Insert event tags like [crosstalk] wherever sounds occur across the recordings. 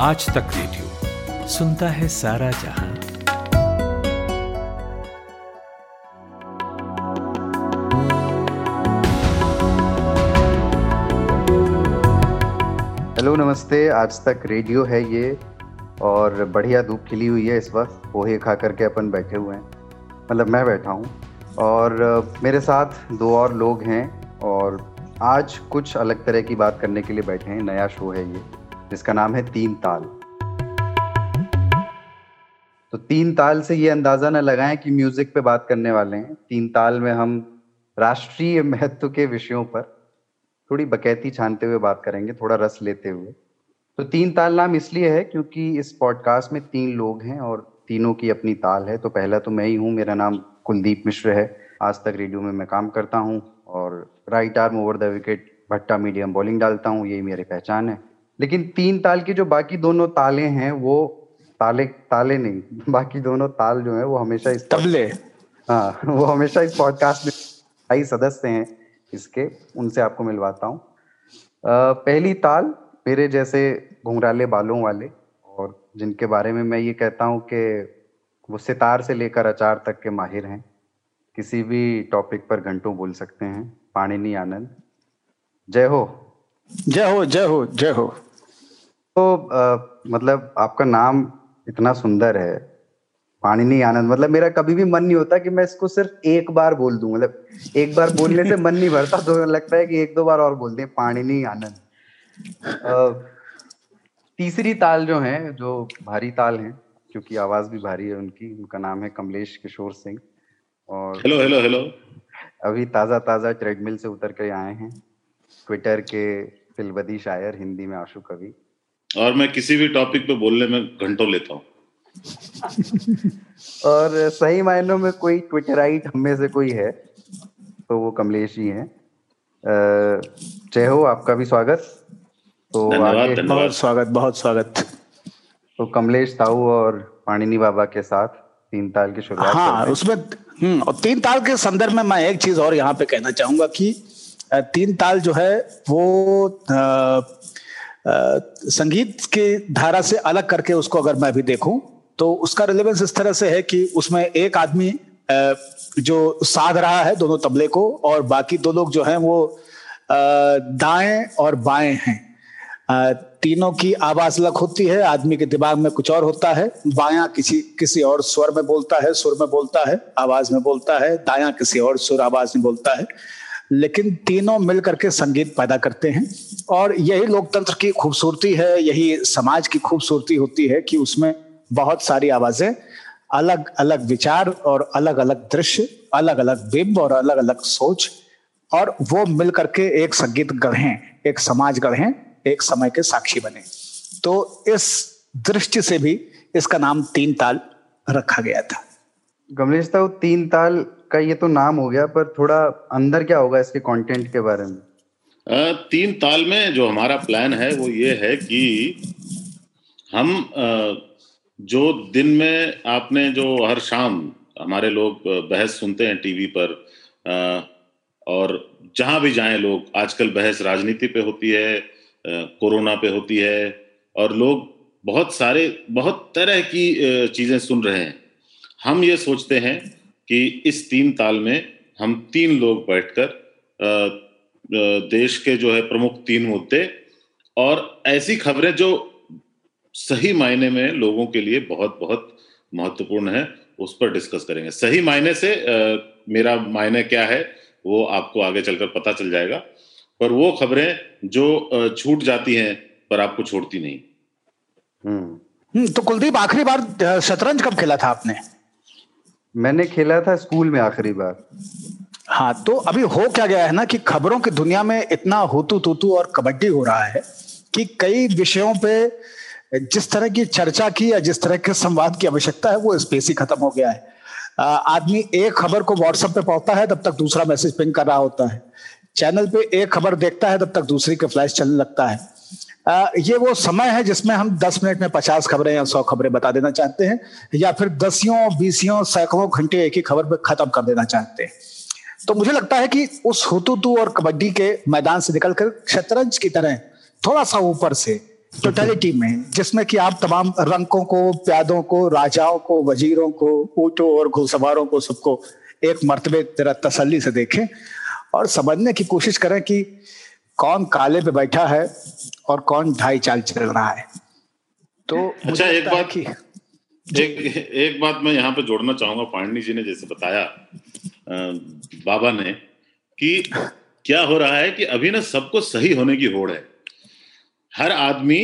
आज तक रेडियो। सुनता है सारा जहाँ। हेलो, नमस्ते। आज तक रेडियो है ये, और बढ़िया धूप खिली हुई है इस वक्त। पोहे खा करके अपन बैठे हुए हैं। मतलब मैं बैठा हूँ। और मेरे साथ दो और लोग हैं, और आज कुछ अलग तरह की बात करने के लिए बैठे हैं। नया शो है ये। जिसका नाम है तीन ताल। तो तीन ताल से ये अंदाज़ा न लगाएँ कि म्यूज़िक पे बात करने वाले हैं। तीन ताल में हम राष्ट्रीय महत्व के विषयों पर थोड़ी बकैती छानते हुए बात करेंगे, थोड़ा रस लेते हुए। तो तीन ताल नाम इसलिए है क्योंकि इस पॉडकास्ट में तीन लोग हैं और तीनों की अपनी ताल है। तो पहला तो मैं ही हूँ, मेरा नाम कुलदीप मिश्र है। आज तक रेडियो में मैं काम करता हूँ और right arm over the wicket, भट्टा मीडियम बॉलिंग डालता हूँ, यही मेरी पहचान है। लेकिन तीन ताल की जो बाकी दोनों ताले हैं वो ताले ताले नहीं बाकी दोनों ताल जो है वो हमेशा इस तबले। हाँ वो हमेशा इस पॉडकास्ट में स्थायी सदस्य हैं इसके उनसे आपको मिलवाता हूँ। पहली ताल मेरे जैसे घुंघराले बालों वाले और जिनके बारे में मैं ये कहता हूँ कि वो सितार से लेकर अचार तक के माहिर हैं। किसी भी टॉपिक पर घंटों बोल सकते हैं। पाणिनी आनंद। जय हो। जय हो जय हो जय हो। तो आ, मतलब आपका नाम इतना सुंदर है पाणिनी आनंद मतलब मेरा कभी भी मन नहीं होता कि मैं इसको सिर्फ़ एक बार बोल दूँ मतलब एक बार बोलने से मन नहीं भरता तो लगता है कि एक दो बार और बोल दें पाणिनी आनंद। तीसरी ताल जो है जो भारी ताल है क्योंकि आवाज़ भी भारी है उनकी उनका नाम है कमलेश किशोर सिंह और हेलो हेलो हेलो अभी ताज़ा ताज़ा ट्रेडमिल से उतर कर आए हैं ट्विटर के फिलबदी शायर हिंदी में आशु कवि। और मैं किसी भी टॉपिक पे बोलने में घंटों लेता हूँ। [laughs] और सही मायनों में कोई ट्विटराइट हम में से कोई है तो वो कमलेश ही है। जय हो आपका भी स्वागत। तो आगे बहुत स्वागत बहुत स्वागत। तो कमलेश ताऊ और पाणिनी बाबा के साथ तीन ताल की शुरुआत हाँ उसमें हम्म और तीन ताल के संदर्भ में मैं एक चीज़ और यहाँ पे कहना चाहूँगा कि तीन ताल जो है वो आ, संगीत के धारा से अलग करके उसको अगर मैं भी देखूँ तो उसका रिलेवेंस इस तरह से है कि उसमें एक आदमी जो साध रहा है दोनों तबले को, और बाकी दो लोग जो हैं वो दाएँ और बाएँ हैं। तीनों की आवाज़ अलग होती है, आदमी के दिमाग में कुछ और होता है। बाया किसी किसी और स्वर में बोलता है, सुर में बोलता है, आवाज़ में बोलता है, दाया किसी और सुर आवाज़ में बोलता है। लेकिन तीनों मिल करके संगीत पैदा करते हैं। और यही लोकतंत्र की खूबसूरती है, यही समाज की खूबसूरती होती है कि उसमें बहुत सारी आवाज़ें, अलग अलग विचार और अलग अलग दृश्य, अलग अलग बिंब और अलग अलग सोच, और वो मिल करके एक संगीत गढ़ें एक समाज गढ़ें एक समय के साक्षी बने। तो इस दृष्टि से भी इसका नाम तीन ताल रखा गया था। गमलेश तीन ताल का ये तो नाम हो गया, पर थोड़ा अंदर क्या होगा इसके कंटेंट के बारे में? तीन ताल में जो हमारा प्लान है, वो ये है कि हम जो दिन में आपने जो हर शाम हमारे लोग बहस सुनते हैं टीवी पर और जहाँ भी जाएँ लोग, आजकल बहस राजनीति पे होती है कोरोना पे होती है, और लोग बहुत सारे, बहुत तरह की चीज़ें सुन रहे हैं। हम ये सोचते हैं कि इस तीन ताल में हम तीन लोग बैठकर देश के जो है प्रमुख तीन मुद्दे और ऐसी खबरें जो सही मायने में लोगों के लिए बहुत बहुत महत्वपूर्ण है उस पर डिस्कस करेंगे। सही मायने से आ, मेरा मायने क्या है वो आपको आगे चलकर पता चल जाएगा। पर वो खबरें जो छूट जाती हैं पर आपको छोड़ती नहीं। हम्म, हम्म तो कुलदीप आखिरी बार शतरंज कब खेला था आपने? मैंने खेला था स्कूल में आखिरी बार। हाँ तो अभी हो क्या गया है ना कि खबरों की दुनिया में इतना होतू तूतू और कबड्डी हो रहा है कि कई विषयों पे जिस तरह की चर्चा की या जिस तरह के संवाद की आवश्यकता है, वो स्पेस ही खत्म हो गया है। आदमी एक खबर को व्हाट्सएप पे पढ़ता है, तब तक दूसरा मैसेज पिंग कर रहा होता है। चैनल पे एक खबर देखता है, तब तक दूसरी के फ्लैश चलने लगता है। ये वो समय है जिसमें हम दस मिनट में पचास खबरें या सौ खबरें बता देना चाहते हैं, या फिर दसियों, बीसियों, सैकड़ों घंटे एक ही खबर पे खत्म कर देना चाहते हैं। तो मुझे लगता है कि उस हुतुतु और कबड्डी के मैदान से निकलकर शतरंज की तरह थोड़ा सा ऊपर से टोटलिटी में, जिसमें कि आप तमाम रंकों को, प्यादों को, राजाओं को, वजीरों को, ऊँटों और घुड़सवारों को, सबको एक मरतबे तेरा तसल्ली से देखें और समझने की कोशिश करें कि कौन काले पे बैठा है और कौन ढाई चाल चल रहा है? तो अच्छा एक बात की एक एक बात मैं यहाँ पे जोड़ना चाहूँगा। पांडनी जी ने जैसे बताया आ, बाबा ने कि क्या हो रहा है कि अभी ना सबको सही होने की होड़ है। हर आदमी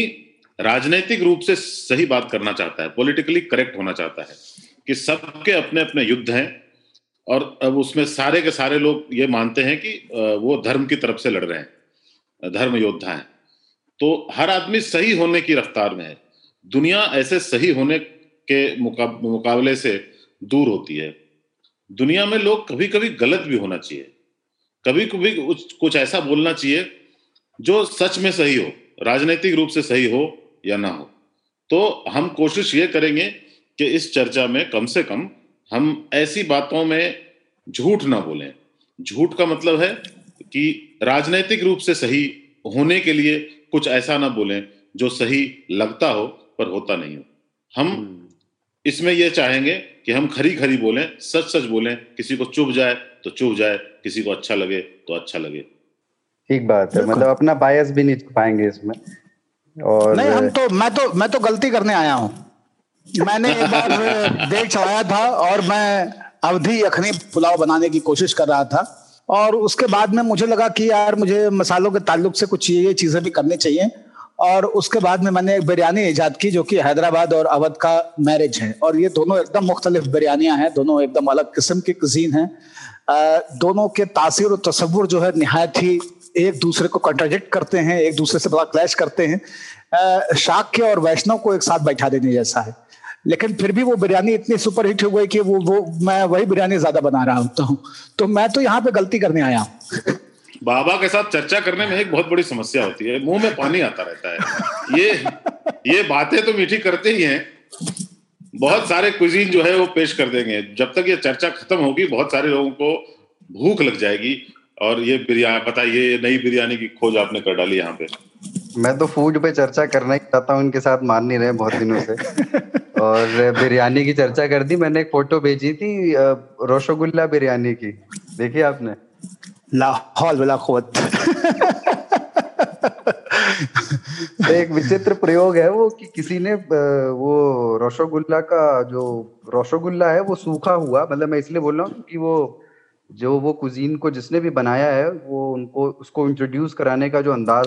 राजनीतिक रूप से सही बात करना चाहता है पॉलिटिकली करेक्ट होना चाहता है कि सबके अपने अपने युद्ध हैं और अब उसमें सारे के सारे लोग ये मानते हैं कि वो धर्म की तरफ़ से लड़ रहे हैं। धर्म योद्धा हैं। तो हर आदमी सही होने की रफ्तार में है। दुनिया ऐसे सही होने के मुकाबले से दूर होती है। दुनिया में लोग कभी कभी गलत भी होना चाहिए। कभी कभी कुछ ऐसा बोलना चाहिए जो सच में सही हो, राजनीतिक रूप से सही हो या ना हो। तो हम कोशिश ये करेंगे कि इस चर्चा में कम से कम हम ऐसी बातों में झूठ ना बोलें। झूठ का मतलब है कि राजनीतिक रूप से सही होने के लिए कुछ ऐसा ना बोलें जो सही लगता हो पर होता नहीं हो। हम हम्म। इसमें यह चाहेंगे कि हम खरी खरी बोलें सच सच बोलें किसी को चुभ जाए तो चुभ जाए किसी को अच्छा लगे तो अच्छा लगे। ठीक बात है मतलब अपना बायस भी नहीं पाएँगे इसमें। और नहीं हम तो मैं तो मैं तो गलती करने आया हूँ। मैंने एक बार [laughs] देख चढ़ाया था और मैं अवधि यखनी पुलाव बनाने की कोशिश कर रहा था। और उसके बाद में मुझे लगा कि यार मुझे मसालों के ताल्लुक से कुछ ये चीज़ें भी करनी चाहिए। और उसके बाद में मैंने एक बिरयानी ईजाद की जो कि हैदराबाद और अवध का मैरिज है। और ये दोनों एकदम मुख्तलिफ़ बिरयानियाँ हैं, दोनों एकदम अलग किस्म की कजीन हैं। दोनों के तासीर और तस्वुर जो है नहायत ही एक दूसरे को कंट्राडिक्ट करते हैं, एक दूसरे से बड़ा क्लैश करते हैं। शाक्य और वैष्णव को एक साथ बैठा देने जैसा है। लेकिन फिर भी वो बिरयानी इतनी सुपर हिट हो गई कि वो वो, मैं वही बिरयानी ज़्यादा बना रहा होता हूँ तो मैं तो यहाँ पे गलती करने आया बाबा के साथ चर्चा करने में एक बहुत बड़ी समस्या होती है, मुँह में पानी आता रहता है। ये ये बातें तो मीठी करते ही हैं। बहुत सारे कुजीन जो है वो पेश कर देंगे। जब तक ये चर्चा खत्म होगी, बहुत सारे लोगों को भूख लग जाएगी। और ये बिरयानी बताइए नई बिरयानी की खोज आपने कर डाली यहाँ पे? मैं तो फ़ूड पे चर्चा करना ही चाहता हूँ उनके साथ मान नहीं रहे बहुत दिनों से। [laughs] और बिरयानी की चर्चा कर दी मैंने एक फ़ोटो भेजी थी रोशोगुल्ला बिरयानी की। देखी आपने? लाहौल वाला खुद। एक विचित्र प्रयोग है वो कि किसी ने वो रोशोगुल्ला का जो रोशोगुल्ला है वो सूखा हुआ मतलब मैं इसलिए बोल रहा हूँ कि वो जो वो कुजीन को जिसने भी बनाया है, वो उनको, उसको इंट्रोड्यूस कराने का जो अंदाज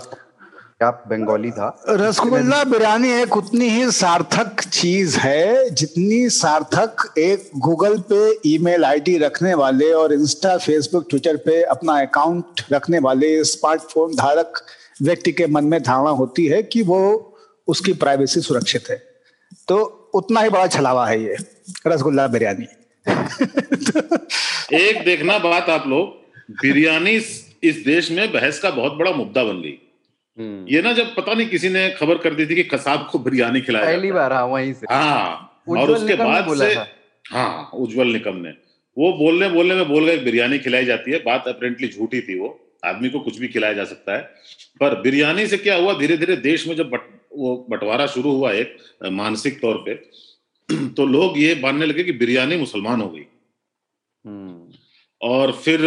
आप बंगाली था। रसगुल्ला बिरयानी एक उतनी ही सार्थक चीज़ है, जितनी सार्थक एक गूगल पे ईमेल आईडी रखने वाले और इंस्टा फेसबुक ट्विटर पे अपना अकाउंट रखने वाले स्मार्टफ़ोन धारक व्यक्ति के मन में धारणा होती है कि वो उसकी प्राइवेसी सुरक्षित है। तो उतना ही बड़ा छलावा है ये, रसगुल्ला बिरयानी। [laughs] एक देखना बात आप लोग बिरयानी इस देश में बहस का बहुत बड़ा मुद्दा बन गई। हम्म। ये ना जब पता नहीं किसी ने खबर कर दी थी कि कसाब को बिरयानी खिलाया पहली बार हाँ वहीं से। हाँ और उसके बाद से हाँ उज्जवल निकम ने। वो बोलने बोलने में बोल गए बिरयानी खिलाई जाती है। बात अप्रेंटली झूठी थी वो। आदमी को कुछ भी खिलाया जा सकता है। पर बिरयानी से क्या हुआ? धीरे धीरे देश में जब बट, वो बंटवारा शुरू हुआ एक मानसिक तौर पे [clears throat] तो लोग ये मानने लगे कि बिरयानी मुसलमान हो गई। हम्म। और फिर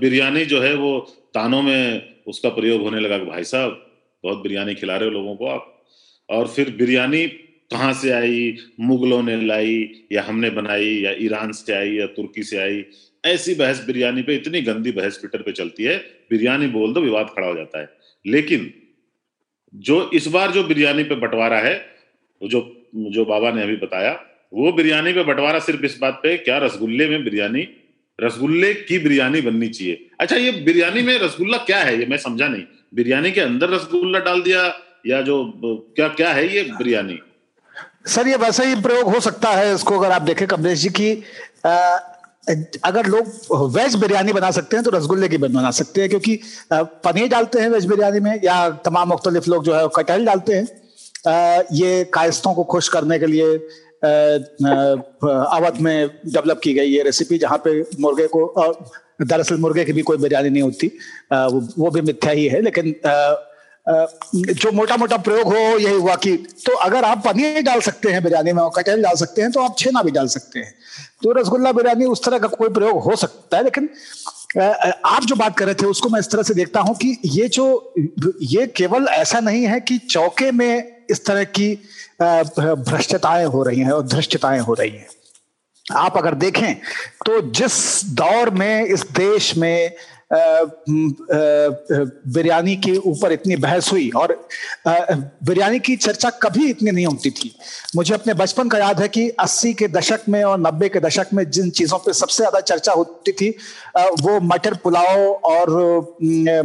बिरयानी जो है वो तानों में उसका प्रयोग होने लगा कि भाई साहब बहुत बिरयानी खिला रहे हो लोगों को आप। और फिर बिरयानी कहाँ से आई मुगलों ने लाई या हमने बनाई या ईरान से आई या तुर्की से आई? ऐसी बहस बिरयानी पे इतनी गंदी बहस ट्विटर पे चलती है बिरयानी बोल दो विवाद खड़ा हो जाता है। लेकिन जो इस बार जो बिरयानी पे बंटवारा है वो जो जो बाबा ने अभी बताया वो बिरयानी पे बंटवारा सिर्फ़ इस बात पे क्या रसगुल्ले में बिरयानी रसगुल्ले की बिरयानी बननी चाहिए? अच्छा ये बिरयानी में रसगुल्ला क्या है? ये मैं समझा नहीं। बिरयानी के अंदर रसगुल्ला डाल दिया या जो क्या क्या है ये बिरयानी? सर ये वैसा ही प्रयोग हो सकता है इसको अगर आप देखें कमलेश जी की आ, अगर लोग वेज बिरयानी बना सकते हैं तो रसगुल्ले की बना सकते हैं क्योंकि पनीर डालते हैं वेज बिरयानी में या तमाम मुख्तलिफ़ लोग जो है कटहल डालते हैं। ये कायस्तों को खुश करने के लिए अवध में डेवलप की गई ये रेसिपी जहाँ पे मुर्गे को दरअसल मुर्गे की भी कोई बिरयानी नहीं होती। वो भी मिथ्या ही है, लेकिन जो मोटा मोटा प्रयोग हो, यही हुआ कि तो अगर आप पनीर डाल सकते हैं बिरयानी में और कटहल डाल सकते हैं तो आप छेना भी डाल सकते हैं। तो रसगुल्ला बिरयानी उस तरह का कोई प्रयोग हो सकता है, लेकिन आप जो बात कर रहे थे उसको मैं इस तरह से देखता हूँ कि ये जो, ये केवल ऐसा नहीं है कि चौके में इस तरह की भ्रष्टताएँ हो रही हैं और धृष्टताएँ हो रही हैं। आप अगर देखें तो जिस दौर में, इस देश में बिरयानी के ऊपर इतनी बहस हुई और बिरयानी की चर्चा कभी इतनी नहीं होती थी। मुझे अपने बचपन का याद है कि 80 के दशक में और 90 के दशक में जिन चीज़ों पे सबसे ज़्यादा चर्चा होती थी वो मटर पुलाव और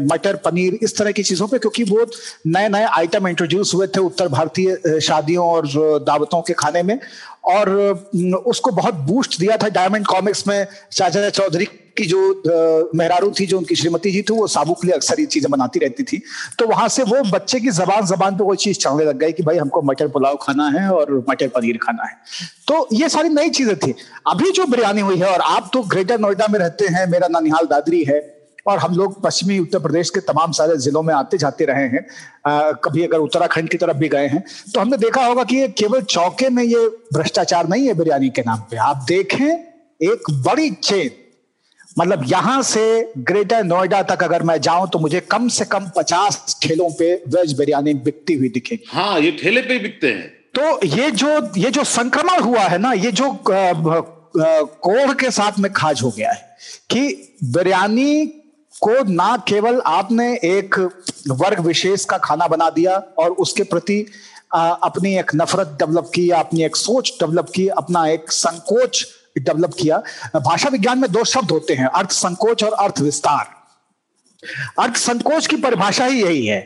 मटर पनीर इस तरह की चीज़ों पे, क्योंकि वो नए नए आइटम इंट्रोड्यूस हुए थे उत्तर भारतीय शादियों और दावतों के खाने में। और उसको बहुत बूस्ट दिया था डायमंड कॉमिक्स में शाहजहा चौधरी की जो मेहरारू थी जो उनकी श्रीमती जी थी वो साबुक लिए अक्सर ये चीज़ें बनाती रहती थी। तो वहाँ से वो बच्चे की जबान जबान पे वो चीज़ चलने लग गई कि भाई हमको मटर पुलाव खाना है और मटर पनीर खाना है। तो ये सारी नई चीज़ें थी। अभी जो बिरयानी हुई है और आप तो ग्रेटर नोएडा में रहते हैं मेरा ननिहाल दादरी है और हम लोग पश्चिमी उत्तर प्रदेश के तमाम सारे जिलों में आते जाते रहे हैं आ, कभी अगर उत्तराखंड की तरफ़ भी गए हैं तो हमने देखा होगा कि ये केवल चौके में ये भ्रष्टाचार नहीं है बिरयानी के नाम पे। आप देखें एक बड़ी चेन मतलब यहाँ से ग्रेटर नोएडा तक अगर मैं जाऊँ तो मुझे कम से कम पचास ठेलों पे वेज बिरयानी बिकती हुई दिखे। हाँ ये ठेले पे बिकते हैं। तो ये जो ये जो संक्रमण हुआ है ना ये जो कोढ़ के साथ में खाज हो गया है कि बिरयानी को ना केवल आपने एक वर्ग विशेष का खाना बना दिया और उसके प्रति अपनी एक नफरत डेवलप की अपनी एक सोच डेवलप की अपना एक संकोच डेवलप किया। भाषा विज्ञान में दो शब्द होते हैं, अर्थ संकोच और अर्थ विस्तार। अर्थ संकोच की परिभाषा ही यही है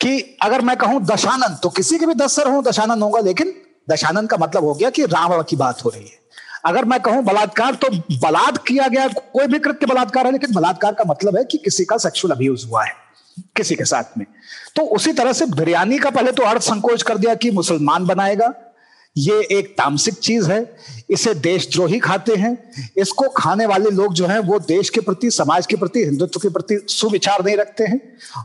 कि अगर मैं कहूँ दशानंद तो किसी के भी दस सर हो होगा, लेकिन दशानंद का मतलब हो गया कि रावण की बात हो रही है। अगर मैं कहूँ बलात्कार तो बलात् किया गया, कोई भी कृत्य बलात्कार है, लेकिन बलात्कार का मतलब है कि किसी का सेक्सुअल अब्यूज हुआ है, किसी के साथ में। तो उसी तरह से बिरयानी का पहले तो अर्थ संकोच कर दिया कि मुसलमान बनाएगा ये एक तामसिक चीज़ है, इसे देशद्रोही खाते हैं, इसको खाने वाले लोग जो हैं, वो देश के प्रति, समाज के प्रति, हिंदुत्व के प्रति सुविचार नहीं रखते हैं।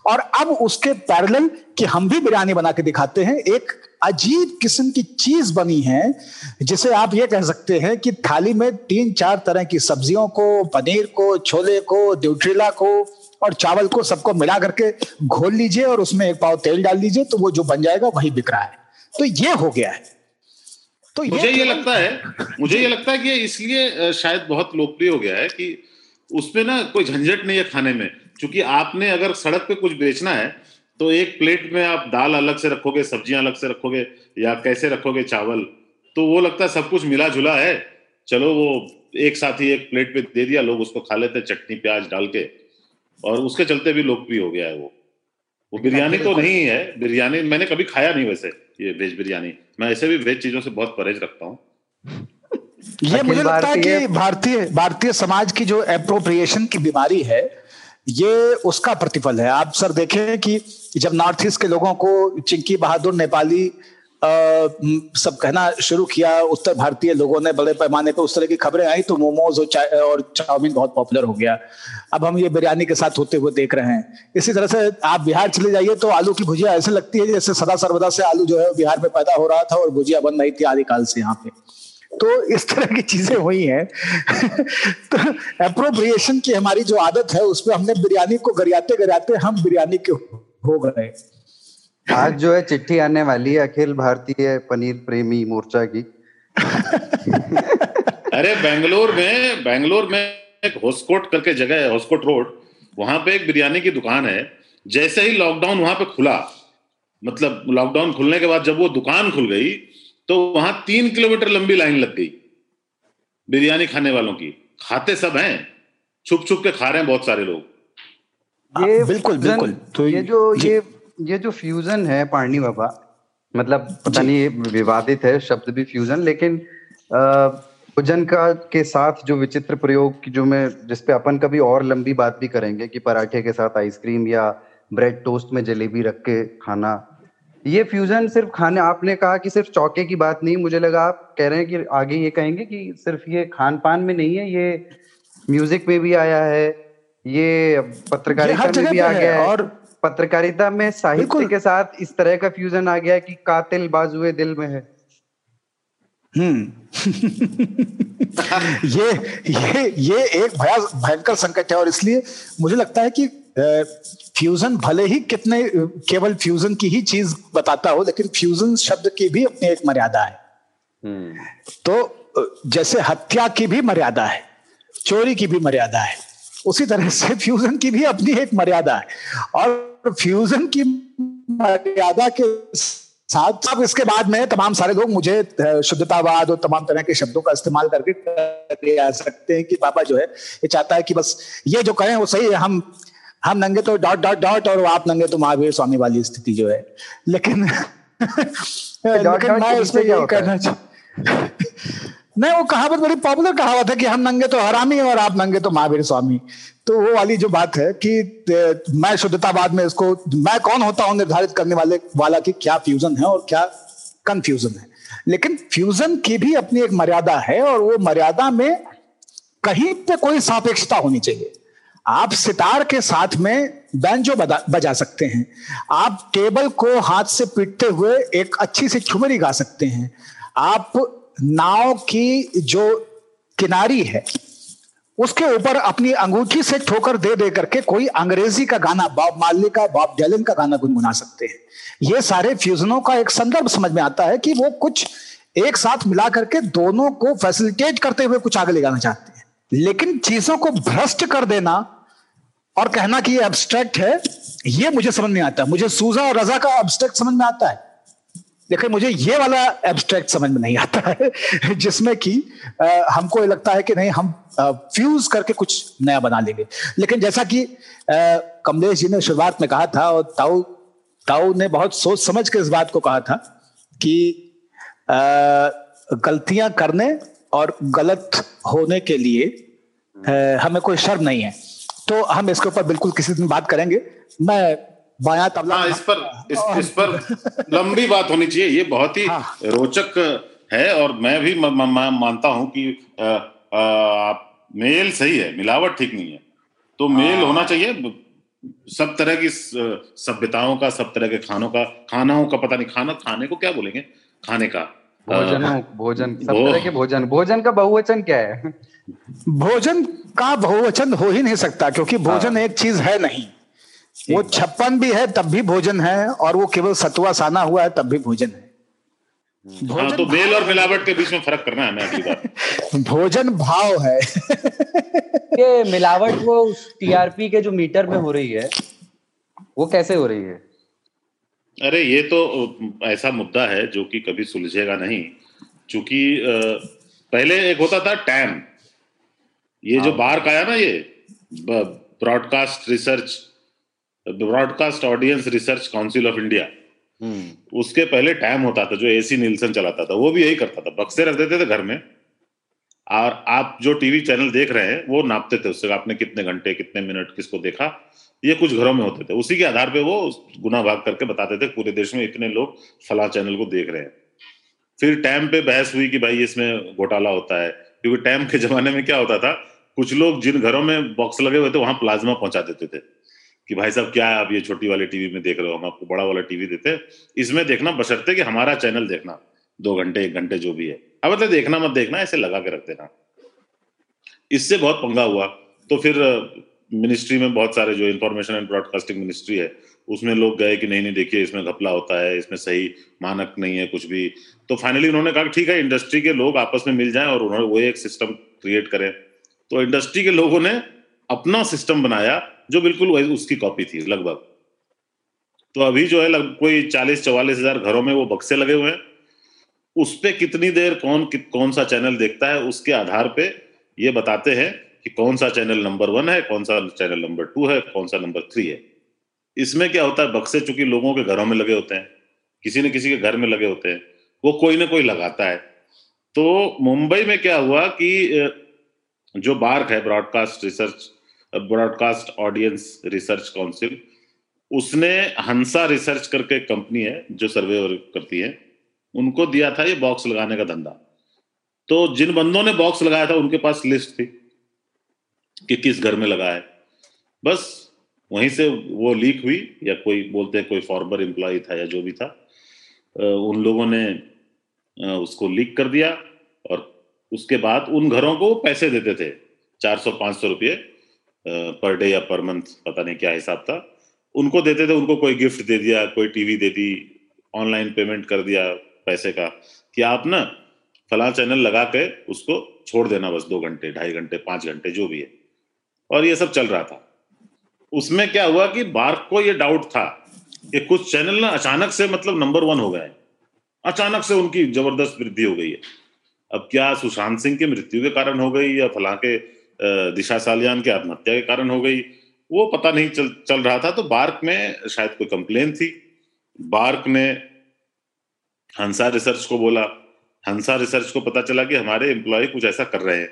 और अब उसके पैरेलल कि हम भी बिरयानी बना के दिखाते हैं, एक अजीब किस्म की चीज़ बनी है, जिसे आप ये कह सकते हैं कि थाली में तीन चार तरह की सब्जियों को, पनीर को, छोले को ड्यूट्रीला को और चावल को सबको मिला करके घोल लीजिए और उसमें एक पाव तेल डाल लीजिए तो वो जो बन जाएगा वही बिक रहा है। तो ये हो गया है। तो मुझे ये, ये लगता है मुझे ये लगता है कि इसलिए शायद बहुत लोकप्रिय हो गया है कि उसमें ना कोई झंझट नहीं है खाने में। क्योंकि आपने अगर सड़क पे कुछ बेचना है तो एक प्लेट में आप दाल अलग से रखोगे सब्ज़ियाँ अलग से रखोगे या कैसे रखोगे चावल तो वो लगता है सब कुछ मिला जुला है। चलो वो एक साथ ही एक प्लेट पे दे दिया लोग उसको खा लेते चटनी प्याज डाल के। और उसके चलते भी लोकप्रिय हो गया है वो। वो बिरयानी तो नहीं है बिरयानी मैंने कभी खाया नहीं वैसे। ये वेज बिरयानी। मैं ऐसे भी वेज चीज़ों से बहुत परहेज रखता हूँ। ये मुझे लगता है कि भारतीय भारतीय समाज की जो अप्रोप्रिएशन की बीमारी है ये उसका प्रतिफल है। आप सर देखें कि जब नॉर्थ ईस्ट के लोगों को चिंकी बहादुर नेपाली सब कहना शुरू किया। उत्तर भारतीय लोगों ने बड़े पैमाने पर उस तरह की खबरें आई तो मोमोज और और चाउमीन बहुत पॉपुलर हो गया। अब हम ये बिरयानी के साथ होते हुए देख रहे हैं। इसी तरह से आप बिहार चले जाइए तो आलू की भुजिया ऐसे लगती है जैसे सदा सर्वदा से आलू जो है बिहार में पैदा हो रहा था और भुजिया बन रही थी आदिकाल से यहाँ पे। तो इस तरह की चीज़ें हुई हैं। [laughs] तो अप्रोप्रिएशन की हमारी जो आदत है उसमें हमने बिरयानी को गरियाते गरियाते हम बिरयानी के हो गए। आज जो है चिट्ठी आने वाली है अखिल भारतीय पनीर प्रेमी मोर्चा की। अरे बेंगलोर में बेंगलोर में एक होस्कोट करके जगह है होस्कोट रोड वहाँ पे एक बिरयानी की दुकान है। जैसे ही लॉकडाउन वहाँ पे खुला मतलब लॉकडाउन खुलने के बाद जब वो दुकान खुल गई तो वहाँ तीन किलोमीटर लंबी लाइन लग गई बिरयानी खाने वालों की। खाते सब हैं छुप छुप के खा रहे हैं बहुत सारे लोग। ये बिल्कुल बिल्कुल। तो ये जो ये ये जो फ्यूजन है पारनी बाबा मतलब पता नहीं विवादित है शब्द भी फ्यूजन लेकिन भोजन का के साथ जो विचित्र प्रयोग की जो मैं जिसपे अपन कभी और लंबी बात भी करेंगे कि पराठे के साथ आइसक्रीम या ब्रेड टोस्ट में जलेबी रख के खाना ये फ्यूजन सिर्फ़ खाने आपने कहा कि सिर्फ़ चौके की बात नहीं मुझे लगा आप कह रहे हैं कि आगे ये कहेंगे कि सिर्फ़ ये खान पान में नहीं है ये म्यूज़िक में भी आया है ये पत्रकारिता में भी आ गया है। और पत्रकारिता में साहित्य के साथ इस तरह का फ्यूजन आ गया कि कातिल बाजुए दिल में है। हम्म। [laughs] ये ये ये एक भयंकर संकट है और इसलिए मुझे लगता है कि फ्यूजन भले ही कितने केवल फ्यूजन की ही चीज़ बताता हो लेकिन फ्यूजन शब्द की भी अपनी एक मर्यादा है। हम्म। तो जैसे हत्या की भी मर्यादा है चोरी की भी मर्यादा है उसी तरह से फ्यूजन की भी अपनी एक मर्यादा है। और फ्यूजन की मर्यादा के साथ साथ इसके बाद में तमाम सारे लोग मुझे शुद्धतावाद और तमाम तरह के शब्दों का इस्तेमाल करके आ सकते हैं कि बाबा जो है ये चाहता है कि बस ये जो कहें वो सही है। हम हम नंगे तो डॉट डॉट डॉट और आप नंगे तो महावीर स्वामी वाली स्थिति जो है। लेकिन लेकिन मैं इसमें यही कहना नहीं, वो कहावत बड़ी पॉपुलर कहावत है कि हम नंगे तो हरामी और आप नंगे तो महावीर स्वामी। तो वो वाली जो बात है कि मैं शुद्धतावाद में इसको, मैं कौन होता हूँ निर्धारित करने वाले, वाला की क्या फ्यूजन है और क्या कंफ्यूजन है। लेकिन फ्यूजन की भी अपनी एक मर्यादा है और वो मर्यादा में कहीं पे कोई सापेक्षता होनी चाहिए। आप सितार के साथ में बैंजो बजा सकते हैं। आप टेबल को हाथ से पीटते हुए एक अच्छी सी ठुमरी गा सकते हैं। आप नाव की जो किनारी है, उसके ऊपर अपनी अंगूठी से ठोकर दे दे करके कोई अंग्रेज़ी का गाना, बॉब मार्ली का, बॉब डेलन का गाना गुनगुना सकते हैं। ये सारे फ्यूजनों का एक संदर्भ समझ में आता है कि वो कुछ एक साथ मिला करके दोनों को फैसिलिटेट करते हुए कुछ आगे ले जाना चाहते हैं। लेकिन चीज़ों को भ्रष्ट कर देना और कहना कि ये एब्स्ट्रैक्ट है, ये मुझे समझ में आता है। मुझे सूजा और रजा का एब्स्ट्रैक्ट समझ में आता है। लेकिन मुझे ये वाला एब्स्ट्रैक्ट समझ में नहीं आता है, जिसमें कि हमको लगता है कि नहीं, हम फ्यूज करके कुछ नया बना लेंगे। लेकिन जैसा कि कमलेश जी ने शुरुआत में कहा था और ताऊ ताऊ ने बहुत सोच समझ के इस बात को कहा था कि गलतियाँ करने और गलत होने के लिए हमें कोई शर्म नहीं है। तो हम इसके ऊपर बिल्कुल किसी दिन बात करेंगे। मैं बाया तबला हाँ, इस पर इस, इस पर लंबी बात होनी चाहिए। ये बहुत ही हाँ, रोचक है और मैं भी म, म, म, मानता हूँ कि आप मेल सही है मिलावट ठीक नहीं है। तो मेल हाँ, होना चाहिए सब तरह की सभ्यताओं का सब तरह के खानों का खानाओं का पता नहीं खाना खाने को क्या बोलेंगे? खाने का। भोजन भोजन सब तरह के भोजन। भोजन का बहुवचन क्या है? भोजन का बहुवचन हो ही नहीं सकता क्योंकि भोजन हाँ। एक चीज़ है नहीं। वो छप्पन भी है तब भी भोजन है और वो केवल सतुआ साना हुआ है तब भी भोजन है। हाँ, तो बेल और मिलावट के बीच में फ़र्क करना है मैं [laughs] भोजन भाव है। ये मिलावट वो टीआरपी के जो मीटर में हो रही है वो कैसे हो रही है? अरे ये तो ऐसा मुद्दा है जो कि कभी सुलझेगा नहीं। क्योंकि पहले एक होता था टैम। ये जो हाँ। बार का आया ना ये broadcast research broadcast audience research council of India उसके पहले टाइम होता था जो एसी नीलसन चलाता था वो भी यही करता था। बक्से रख देते थे घर में। और आप जो टीवी चैनल देख रहे हैं वो नापते थे उससे आपने कितने घंटे कितने मिनट किसको देखा ये कुछ घरों में होते थे। उसी के आधार पे वो गुना भाग करके बताते थे पूरे देश में इतने लोग फला चैनल को देख रहे हैं। फिर टाइम पे बहस हुई कि भाई इसमें घोटाला होता है क्योंकि टाइम के जमाने में क्या होता था कुछ लोग जिन घरों में बॉक्स लगे हुए थे वहाँ प्लाज्मा पहुँचा देते थे। कि भाई साहब, क्या है आप ये छोटी वाली टीवी में देख रहे हो? हम आपको बड़ा वाला टीवी देते इसमें देखना, बशर्ते कि हमारा चैनल देखना, दो घंटे, एक घंटे जो भी है। अब मतलब देखना मत देखना, ऐसे लगा के रख देना। इससे बहुत पंगा हुआ। तो फिर मिनिस्ट्री में बहुत सारे जो इन्फॉर्मेशन एंड ब्रॉडकास्टिंग मिनिस्ट्री है, उसमें लोग गए कि नहीं नहीं, देखिए, इसमें घपला होता है, इसमें सही मानक नहीं है, कुछ भी। तो फाइनली उन्होंने कहा ठीक है इंडस्ट्री के लोग आपस में मिल जाएँ और उन्होंने वो एक सिस्टम क्रिएट करें। तो इंडस्ट्री के लोगों ने अपना सिस्टम बनाया जो बिल्कुल वही उसकी कॉपी थी लगभग। तो अभी जो है कोई चालीस चौवालीस हज़ार घरों में वो बक्से लगे हुए हैं। उस पर कितनी देर कौन कि, कौन सा चैनल देखता है उसके आधार पे ये बताते हैं कि कौन सा चैनल नंबर वन है कौन सा चैनल नंबर टू है कौन सा नंबर थ्री है। इसमें क्या होता है बक्से चूँकि लोगों के घरों में लगे होते हैं किसी न किसी के घर में लगे होते हैं वो कोई ना कोई लगाता है। तो मुंबई में क्या हुआ कि जो बार्क है broadcast research broadcast audience research council उसने हंसा रिसर्च करके कंपनी है, जो सर्वे करती है, उनको दिया था ये बॉक्स लगाने का धंधा। तो जिन बंदों ने बॉक्स लगाया था, उनके पास लिस्ट थी कि किस घर में लगा है। बस वहीं से वो लीक हुई, या कोई बोलते हैं कोई फॉर्मर एम्प्लॉय था या जो भी था उन लोगों ने उसको लीक कर दिया, और उसके बाद उन घरों को पैसे देते थे, चार सौ, पाँच सौ रुपये। पर डे या पर मंथ, पता नहीं क्या हिसाब था। उनको देते थे, उनको कोई गिफ्ट दे दिया, कोई टीवी दे दी, ऑनलाइन पेमेंट कर दिया पैसे का, कि आप ना फला चैनल लगा के उसको छोड़ देना बस दो घंटे, ढाई घंटे, पाँच घंटे, जो भी है। और ये सब चल रहा था। उसमें क्या हुआ कि बार्क को ये डाउट था कि कुछ चैनल ना अचानक से मतलब नंबर वन हो गए अचानक से उनकी ज़बरदस्त वृद्धि हो गई है। अब क्या सुशांत सिंह की मृत्यु के कारण हो गई या फला के दिशा सालियान की आत्महत्या के कारण हो गई। वो पता नहीं चल चल रहा था तो बार्क में शायद कोई कंप्लेन थी। बार्क ने हंसा रिसर्च को बोला। हंसा रिसर्च को पता चला कि हमारे एम्प्लॉय कुछ ऐसा कर रहे हैं।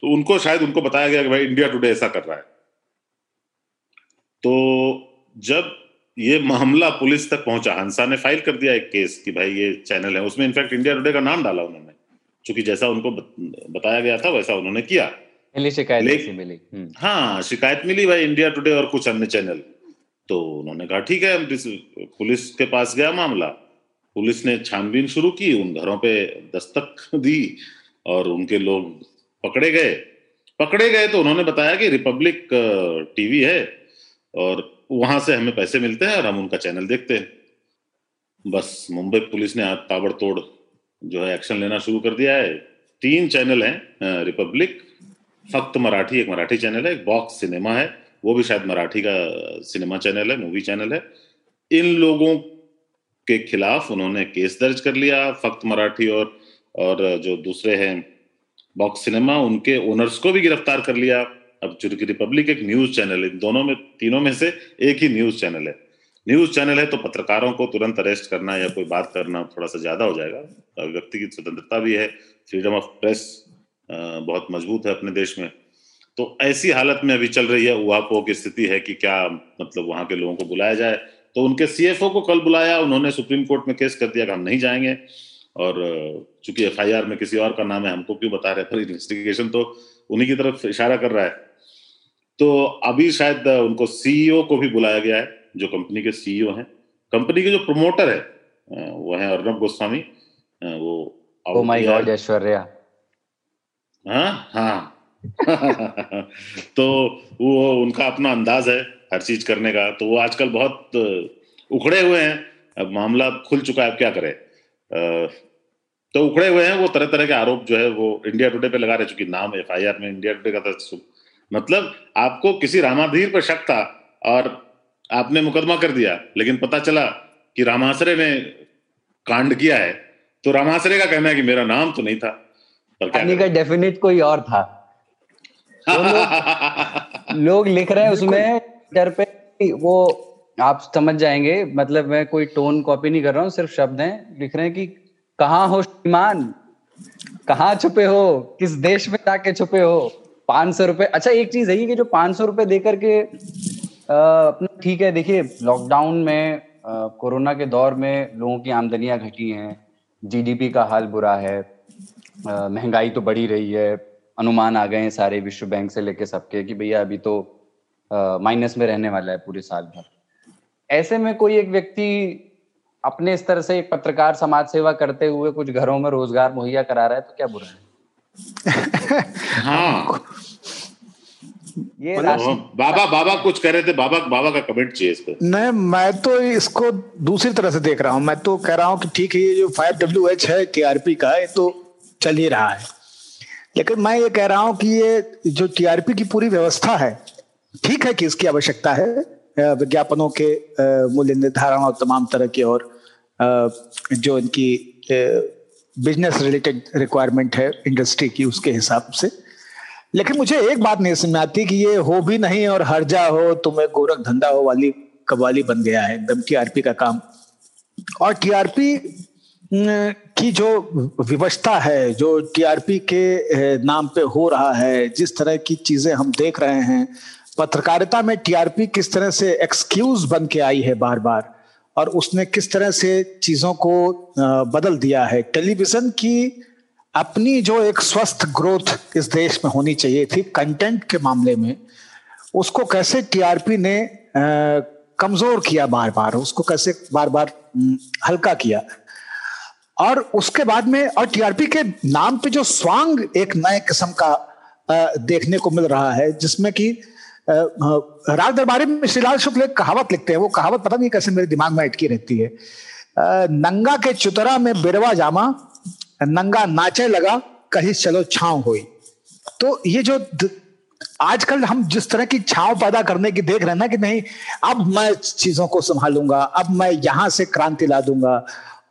तो उनको शायद उनको बताया गया कि भाई इंडिया टुडे ऐसा कर रहा है। तो जब ये मामला पुलिस तक पहुँचा, हंसा ने फ़ाइल कर दिया एक केस कि भाई ये चैनल है। उसमें, इनफैक्ट, इंडिया टुडे का नाम डाला उन्होंने। क्योंकि जैसा उनको बताया गया था, वैसा उन्होंने किया। शिकायत मिली? हम्म। हाँ शिकायत मिली भाई इंडिया टुडे और कुछ अन्य चैनल तो उन्होंने कहा ठीक है पुलिस के पास गया मामला पुलिस ने छानबीन शुरू की उन घरों पे दस्तक दी और उनके लोग पकड़े गए। पकड़े गए तो उन्होंने बताया कि रिपब्लिक टीवी है और वहाँ से हमें पैसे मिलते हैं और हम उनका चैनल देखते हैं। बस मुंबई पुलिस ने ताबड़तोड़ जो है एक्शन लेना शुरू कर दिया है। तीन चैनल हैं रिपब्लिक फक्त मराठी, एक मराठी चैनल है, एक बॉक्स सिनेमा है, वो भी शायद मराठी का सिनेमा चैनल है मूवी चैनल है। इन लोगों के खिलाफ उन्होंने केस दर्ज कर लिया फक्त मराठी और और जो दूसरे हैं बॉक्स सिनेमा उनके ओनर्स को भी गिरफ़्तार कर लिया। अब चूँकि रिपब्लिक एक न्यूज़ चैनल है दोनों में, तीनों में से एक ही न्यूज़ चैनल है। न्यूज़ चैनल है तो पत्रकारों को तुरंत अरेस्ट करना या कोई बात करना थोड़ा सा ज़्यादा हो जाएगा। व्यक्ति की स्वतंत्रता भी है फ्रीडम ऑफ़ प्रेस बहुत मज़बूत है अपने देश में। तो ऐसी हालत में अभी चल रही है उहापोह की स्थिति है कि क्या मतलब वहाँ के लोगों को बुलाया जाए। तो उनके सीएफओ को कल बुलाया उन्होंने सुप्रीम कोर्ट में केस कर दिया कि हम नहीं जाएँगे। और चूँकि एफआईआर में किसी और का नाम है हमको क्यों बता रहे पर इन्वेस्टिगेशन तो उन्हीं की तरफ़ इशारा कर रहा है। तो अभी शायद उनको सीईओ को भी बुलाया गया है जो कंपनी के सीईओ हैं। कंपनी के जो प्रमोटर है वो है अर्नब गोस्वामी। वो ओ माय गॉड ऐश्वर्या। हाँ हाँ। [laughs] तो वो, उनका अपना अंदाज है हर चीज़ करने का। तो वो आजकल बहुत उखड़े हुए हैं। अब मामला खुल चुका है, अब क्या करे? तो उखड़े हुए हैं वो तरह तरह के आरोप जो है वो इंडिया टुडे पे लगा रहे चूँकि नाम एफ़ आई आर में, इंडिया टुडे का था मतलब आपको किसी रामाधीर पर शक था और आपने मुकदमा कर दिया, लेकिन पता चला कि रामाश्रय ने कांड किया है। तो रामाश्रय का कहना है कि मेरा नाम तो नहीं था। पर का डेफिनेट कोई और था। [laughs] लोग, लोग लिख रहे हैं उसमें ट्विटर पे वो आप समझ जाएँगे मतलब मैं कोई टोन कॉपी नहीं कर रहा हूँ सिर्फ़ शब्द हैं। लिख रहे हैं कि कहाँ हो श्रीमान? कहाँ छुपे हो? किस देश में जाके छुपे हो? पाँच सौ रुपए अच्छा एक चीज़ है कि जो पाँच सौ रुपए देकर के अपना ठीक है देखिए लॉकडाउन में कोरोना के दौर में लोगों की आमदनियाँ घटी हैं जीडीपी का हाल बुरा है महँगाई तो बढ़ी रही है। अनुमान आ गए हैं सारे विश्व बैंक से लेके सबके कि भैया अभी तो माइनस में रहने वाला है पूरे साल भर। ऐसे में कोई एक व्यक्ति अपने स्तर से एक पत्रकार समाज सेवा करते हुए कुछ घरों में रोज़गार मुहैया करा रहा है तो क्या बुरा है? [laughs] हाँ। ये बाबा बाबा कुछ कह रहे थे बाबा बाबा का कमेंट चाहिए इसको। नहीं मैं तो इसको दूसरी तरह से देख रहा हूँ। मैं तो कह रहा हूँ कि ठीक है ये जो फाइव डब्ल्यू एच है टीआरपी का ये तो चल ही रहा है। लेकिन मैं ये कह रहा हूँ कि ये जो टीआरपी की पूरी व्यवस्था है, ठीक है कि इसकी आवश्यकता है विज्ञापनों के मूल्य निर्धारण और तमाम तरह के और जो इनकी बिज़नेस रिलेटेड रिक्वायरमेंट है इंडस्ट्री की उसके हिसाब से। लेकिन मुझे एक बात नहीं समझ आती कि ये हो भी नहीं और हर जा हो तुम्हें गोरख धंधा हो वाली कवाली बन गया है, एकदम टीआरपी का काम। और टीआरपी की जो विवशता है, जो टीआरपी के नाम पे हो रहा है, जिस तरह की चीज़ें हम देख रहे हैं, पत्रकारिता में टीआरपी किस तरह से एक्सक्यूज बन के आई है बार बार और उसने किस तरह से चीज़ों को बदल दिया है। टेलीविज़न की अपनी जो एक स्वस्थ ग्रोथ इस देश में होनी चाहिए थी कंटेंट के मामले में, उसको कैसे टीआरपी ने कमज़ोर किया बार बार उसको कैसे बार बार हल्का किया? और उसके बाद में, और टीआरपी के नाम पे जो स्वांग एक नए किस्म का देखने को मिल रहा है, जिसमें कि राग दरबारी में श्रीलाल शुक्ल एक कहावत लिखते हैं। वो कहावत पता नहीं कैसे मेरे दिमाग में अटकी रहती है। नंगा के चुतरा में बिरवा जामा, नंगा नाचे लगा, कहीं चलो छाव हुई। तो ये जो आजकल हम जिस तरह की छाव पैदा करने की देख रहे हैं ना कि नहीं, अब मैं चीज़ों को संभालूँगा, अब मैं यहाँ से क्रांति ला दूँगा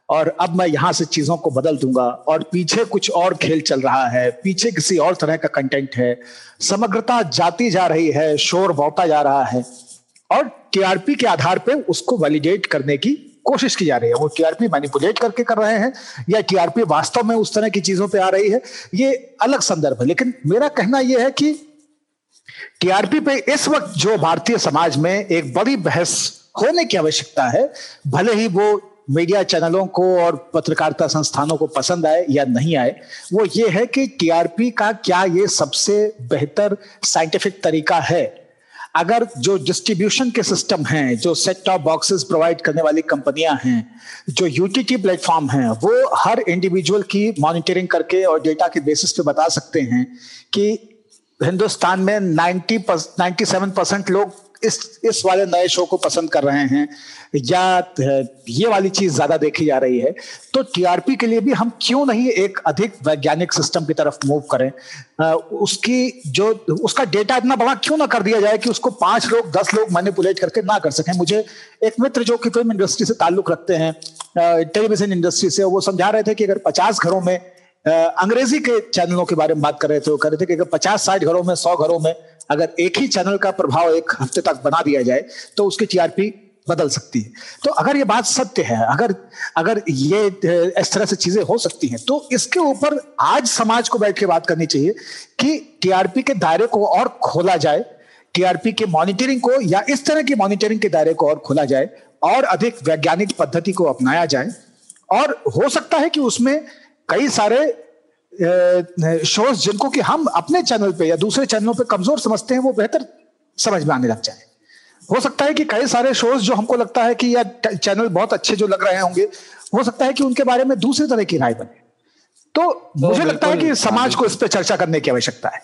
और अब मैं यहाँ से चीज़ों को बदल दूँगा। और पीछे कुछ और खेल चल रहा है। पीछे किसी और तरह का कंटेंट है। समग्रता जाती जा रही है। शोर बौता जा रहा है। और टीआरपी के आधार पर उसको वैलिडेट करने की कोशिश की जा रही है। वो टीआरपी मैनिपुलेट करके कर रहे हैं या टीआरपी वास्तव में उस तरह की चीज़ों पे आ रही है। ये अलग संदर्भ है। लेकिन मेरा कहना यह है कि टीआरपी पे इस वक्त जो भारतीय समाज में एक बड़ी बहस होने की आवश्यकता है, भले ही वो मीडिया चैनलों को और पत्रकारिता संस्थानों को पसंद आए या नहीं आए, वो ये है कि टीआरपी का क्या ये सबसे बेहतर साइंटिफिक तरीका है? अगर जो डिस्ट्रीब्यूशन के सिस्टम हैं, जो सेट टॉप बॉक्सेस प्रोवाइड करने वाली कंपनियाँ हैं, जो यूटीटी प्लेटफॉर्म हैं, वो हर इंडिविजुअल की मॉनिटरिंग करके और डेटा के बेसिस पे बता सकते हैं कि हिंदुस्तान में 90 97 परसेंट लोग इस इस वाले नए शो को पसंद कर रहे हैं, या ये वाली चीज़ ज़्यादा देखी जा रही है तो टीआरपी के लिए भी हम क्यों नहीं एक अधिक वैज्ञानिक सिस्टम की तरफ़ मूव करें? उसकी जो, उसका डेटा इतना बड़ा क्यों ना कर दिया जाए कि उसको पाँच लोग, दस लोग मैनिपुलेट करके ना कर सकें? मुझे एक मित्र जो कि फ़िल्म इंडस्ट्री से ताल्लुक रखते हैं टेलीविज़न इंडस्ट्री से, वो समझा रहे थे कि अगर पचास घरों में अंग्रेज़ी के चैनलों के बारे में बात कर रहे थे, वो कह रहे थे कि अगर पचास साठ घरों में, सौ घरों में अगर एक ही चैनल का प्रभाव एक हफ़्ते तक बना दिया जाए तो उसकी टीआरपी बदल सकती है। तो अगर ये बात सत्य है, अगर अगर ये इस तरह से चीज़ें हो सकती हैं तो इसके ऊपर आज समाज को बैठ के बात करनी चाहिए कि टीआरपी के दायरे को और खोला जाए टीआरपी के मॉनिटरिंग को या इस तरह की मॉनिटरिंग के दायरे को और खोला जाए, और अधिक वैज्ञानिक पद्धति को अपनाया जाए, और हो सकता है कि उसमें कई सारे शोज़ जिनको कि हम अपने चैनल पे या दूसरे चैनलों पे कमज़ोर समझते हैं वो बेहतर समझ में आने लग जाए। हो सकता है कि कई सारे शोज़ जो हमको लगता है कि या चैनल बहुत अच्छे जो लग रहे होंगे हो सकता है कि उनके बारे में दूसरे तरह की राय बने। तो मुझे लगता है कि समाज को इस पर चर्चा करने की आवश्यकता है।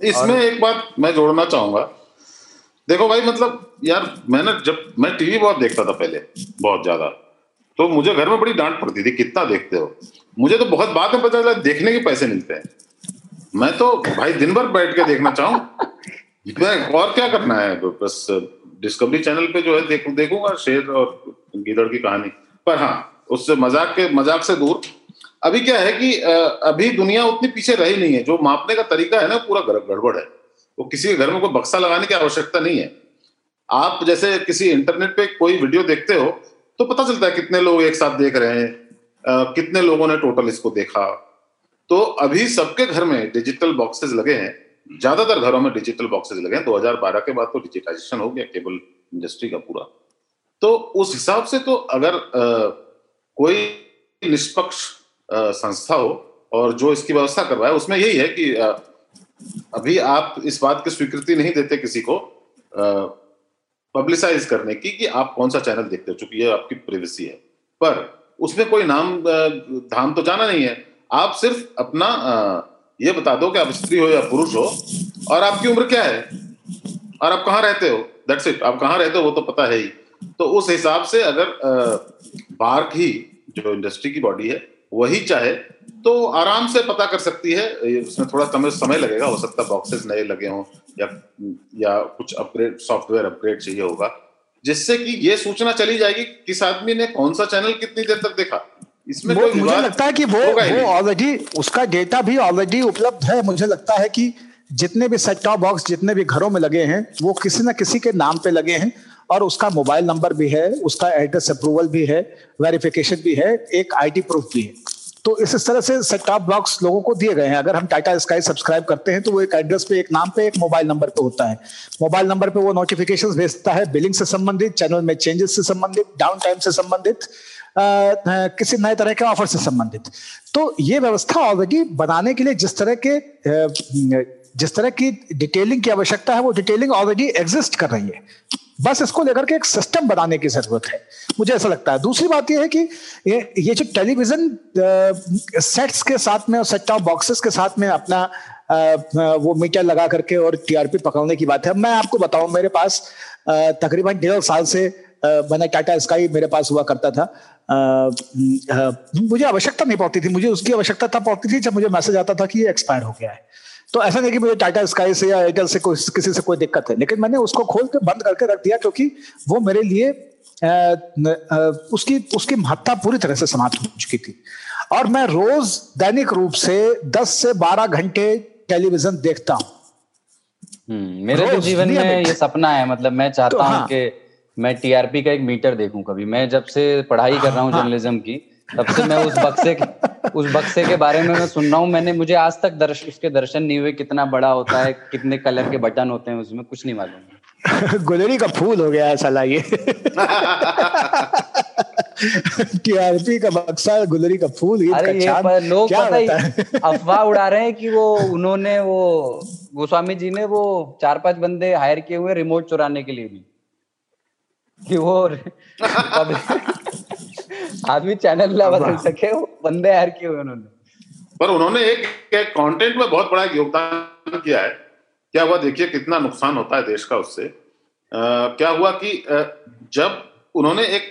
इसमें एक बात मैं जोड़ना चाहूँगा। देखो भाई मतलब यार मैंने जब मैं टीवी बहुत देखता था पहले बहुत ज़्यादा। तो मुझे घर में बड़ी डांट पड़ती थी कितना देखते हो? मुझे तो बहुत बात में पता चला देखने के पैसे मिलते हैं। मैं तो भाई दिन भर बैठ के देखना चाहूँ। और क्या करना है? बस डिस्कवरी चैनल पे जो है देख, देखूँगा शेर और गीदड़ की कहानी। पर हाँ उससे मज़ाक के मज़ाक से दूर। अभी क्या है कि अभी दुनिया उतनी पीछे रही नहीं है। जो मापने का तरीका है ना पूरा गड़बड़ है। वो किसी के घर में कोई बक्सा लगाने की आवश्यकता नहीं है। आप जैसे किसी इंटरनेट पे कोई वीडियो देखते हो तो पता चलता है कितने लोग एक साथ देख रहे हैं। कितने लोगों ने टोटल इसको देखा? तो अभी सबके घर में डिजिटल बॉक्सेस लगे हैं। ज़्यादातर घरों में डिजिटल बॉक्सेस लगे हैं। 2012 के बाद तो डिजिटाइजेशन हो गया केबल इंडस्ट्री का पूरा। तो उस हिसाब से तो अगर आ, कोई निष्पक्ष संस्था हो और जो इसकी व्यवस्था करवाए उसमें यही है कि आ, अभी आप इस बात की स्वीकृति नहीं देते किसी को पब्लिसाइज करने की कि आप कौन सा चैनल देखते हो चूँकि ये आपकी प्रिवेसी है। पर उसमें कोई नाम धाम तो जाना नहीं है। आप सिर्फ़ अपना ये बता दो कि आप स्त्री हो या पुरुष हो, और आपकी उम्र क्या है? और आप कहाँ रहते हो? दैट्स इट आप कहाँ रहते हो वो तो पता है ही। तो उस हिसाब से अगर बार्क ही, जो इंडस्ट्री की बॉडी है, वही चाहे तो आराम से पता कर सकती है। उसमें थोड़ा समय समय लगेगा। हो सकता है बॉक्सेस नए लगे हों, या या कुछ अपग्रेड सॉफ्टवेयर अपग्रेड चाहिए होगा। जिससे कि ये सूचना चली जाएगी किस आदमी ने कौन सा चैनल कितनी देर तक देखा। इसमें वो, मुझे लगता है कि वो वो ऑलरेडी उसका डेटा भी ऑलरेडी उपलब्ध है। मुझे लगता है कि जितने भी सेट टॉप बॉक्स जितने भी घरों में लगे हैं वो किसी न किसी के नाम पे लगे हैं और उसका मोबाइल नंबर भी है उसका एड्रेस अप्रूवल भी है वेरिफिकेशन भी है एक आईडी प्रूफ भी है। तो इस तरह से सेट टॉप बॉक्स लोगों को दिए गए हैं। अगर हम टाटा स्काई सब्सक्राइब करते हैं तो वो एक एड्रेस पे, एक नाम पे, एक मोबाइल नंबर पे होता है। मोबाइल नंबर पे वो नोटिफिकेशन भेजता है बिलिंग से संबंधित चैनल में चेंजेस से संबंधित डाउन टाइम से संबंधित किसी नए तरह के ऑफ़र से संबंधित। तो ये व्यवस्था ऑलरेडी बनाने के लिए जिस तरह के जिस तरह की डिटेलिंग की आवश्यकता है, वो डिटेलिंग ऑलरेडी एग्जिस्ट कर रही है। बस इसको लेकर के एक सिस्टम बनाने की ज़रूरत है। मुझे ऐसा लगता है। दूसरी बात यह है कि ये ये जो टेलीविज़न सेट्स के साथ में और सेट बॉक्सेस के साथ में अपना वो मीटर लगा करके और टीआरपी पकड़ने की बात है। मैं आपको बताऊँ, मेरे पास तकरीबन डेढ़ साल से मैंने टाटा स्काई मेरे पास हुआ करता था। मुझे आवश्यकता नहीं पड़ती थी। मुझे उसकी आवश्यकता तब पड़ती थी जब मुझे मैसेज आता था कि ये एक्सपायर हो गया है। तो ऐसा नहीं कि मुझे टाटा स्काई से या एयरटेल से कोई किसी से कोई दिक्कत है। लेकिन मैंने उसको खोल के बंद करके रख दिया क्योंकि वो मेरे लिए आ, आ, उसकी उसकी महत्ता पूरी तरह से समाप्त हो चुकी थी। और मैं रोज दैनिक रूप से 10 से 12 घंटे टेलीविज़न देखता हूँ। हम्म, मेरे भी जीवन में ये सपना है मतलब मैं चाहता तो, हूँ हाँ, कि मैं टीआरपी का एक मीटर देखूँ कभी। मैं जब से पढ़ाई कर रहा हूँ जर्नलिज्म हाँ। की तब से मैं उस बक्से के उस बक्से के बारे में मैं सुन रहा हूँ। मैंने मुझे आज तक दर्श उसके दर्शन नहीं हुए कितना बड़ा होता है कितने कलर के बटन होते हैं उसमें कुछ नहीं मालूम। [laughs] गुलरी का फूल हो गया है साला ये। [laughs] टीआरपी का बक्सा गुलरी का फूल अरे ये पर लोग पता ही [laughs] अफवाह उड़ा रहे हैं कि वो उन्होंने वो गोस्वामी जी ने वो चार पाँच बंदे हायर किए हुए रिमोट चुराने के लिए भी। कि वो आदमी चैनल ना बदल सके वो बंदे हायर किए हुए उन्होंने। पर उन्होंने एक, एक कंटेंट में बहुत बड़ा योगदान किया है। क्या हुआ? देखिए कितना नुकसान होता है देश का उससे। आ, क्या हुआ कि जब उन्होंने एक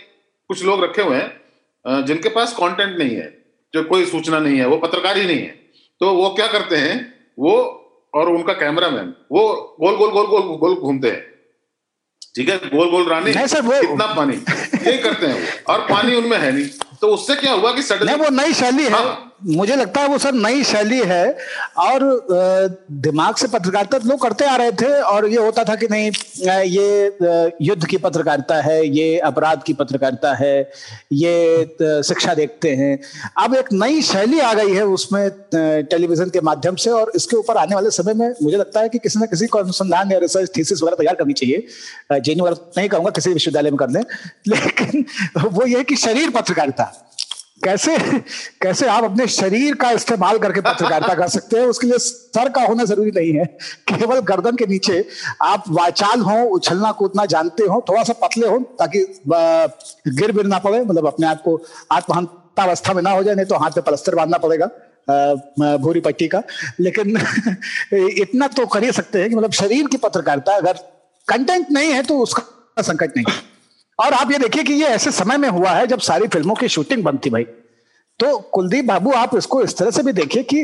कुछ लोग रखे हुए हैं जिनके पास कंटेंट नहीं है जो कोई सूचना नहीं है वो पत्रकार ही नहीं है तो वो क्या करते हैं? वो और उनका कैमरामैन वो गोल गोल गोल गोल गोल घूमते हैं। ठीक है? गोल गोल रानी इतना पानी? ये करते हैं वो और पानी उनमें है नहीं। तो उससे क्या हुआ कि सडनली वो नई शैली है। हाँ, मुझे लगता है वो सर नई शैली है और दिमाग से पत्रकारिता लोग करते आ रहे थे और ये होता था कि नहीं ये युद्ध की पत्रकारिता है ये अपराध की पत्रकारिता है ये शिक्षा देखते हैं। अब एक नई शैली आ गई है उसमें टेलीविज़न के माध्यम से और इसके ऊपर आने वाले समय में मुझे लगता है कि किसी न किसी को अनुसंधान या रिसर्च थीसिस वगैरह तैयार करनी चाहिए। जेन वगैरह नहीं कहूँगा किसी विश्वविद्यालय में कर दें [laughs] लेकिन वो ये कि शरीर पत्रकारिता। कैसे कैसे आप अपने शरीर का इस्तेमाल करके पत्रकारिता कर सकते हैं? उसके लिए सर का होना ज़रूरी नहीं है। केवल गर्दन के नीचे आप वाचाल हो, उछलना कूदना जानते हो थोड़ा सा पतले हो, ताकि गिर बिर ना पड़े मतलब अपने आप को आत्महत्यावस्था में ना हो जाए, नहीं तो हाथ पे पलस्तर बांधना पड़ेगा भूरी पट्टी का। लेकिन [laughs] इतना तो कर ही सकते हैं कि मतलब शरीर की पत्रकारिता अगर कंटेंट नहीं है तो उसका संकट नहीं और आप ये देखिए कि ये ऐसे समय में हुआ है जब सारी फ़िल्मों की शूटिंग बंद थी भाई। तो कुलदीप बाबू आप इसको इस तरह से भी देखिए कि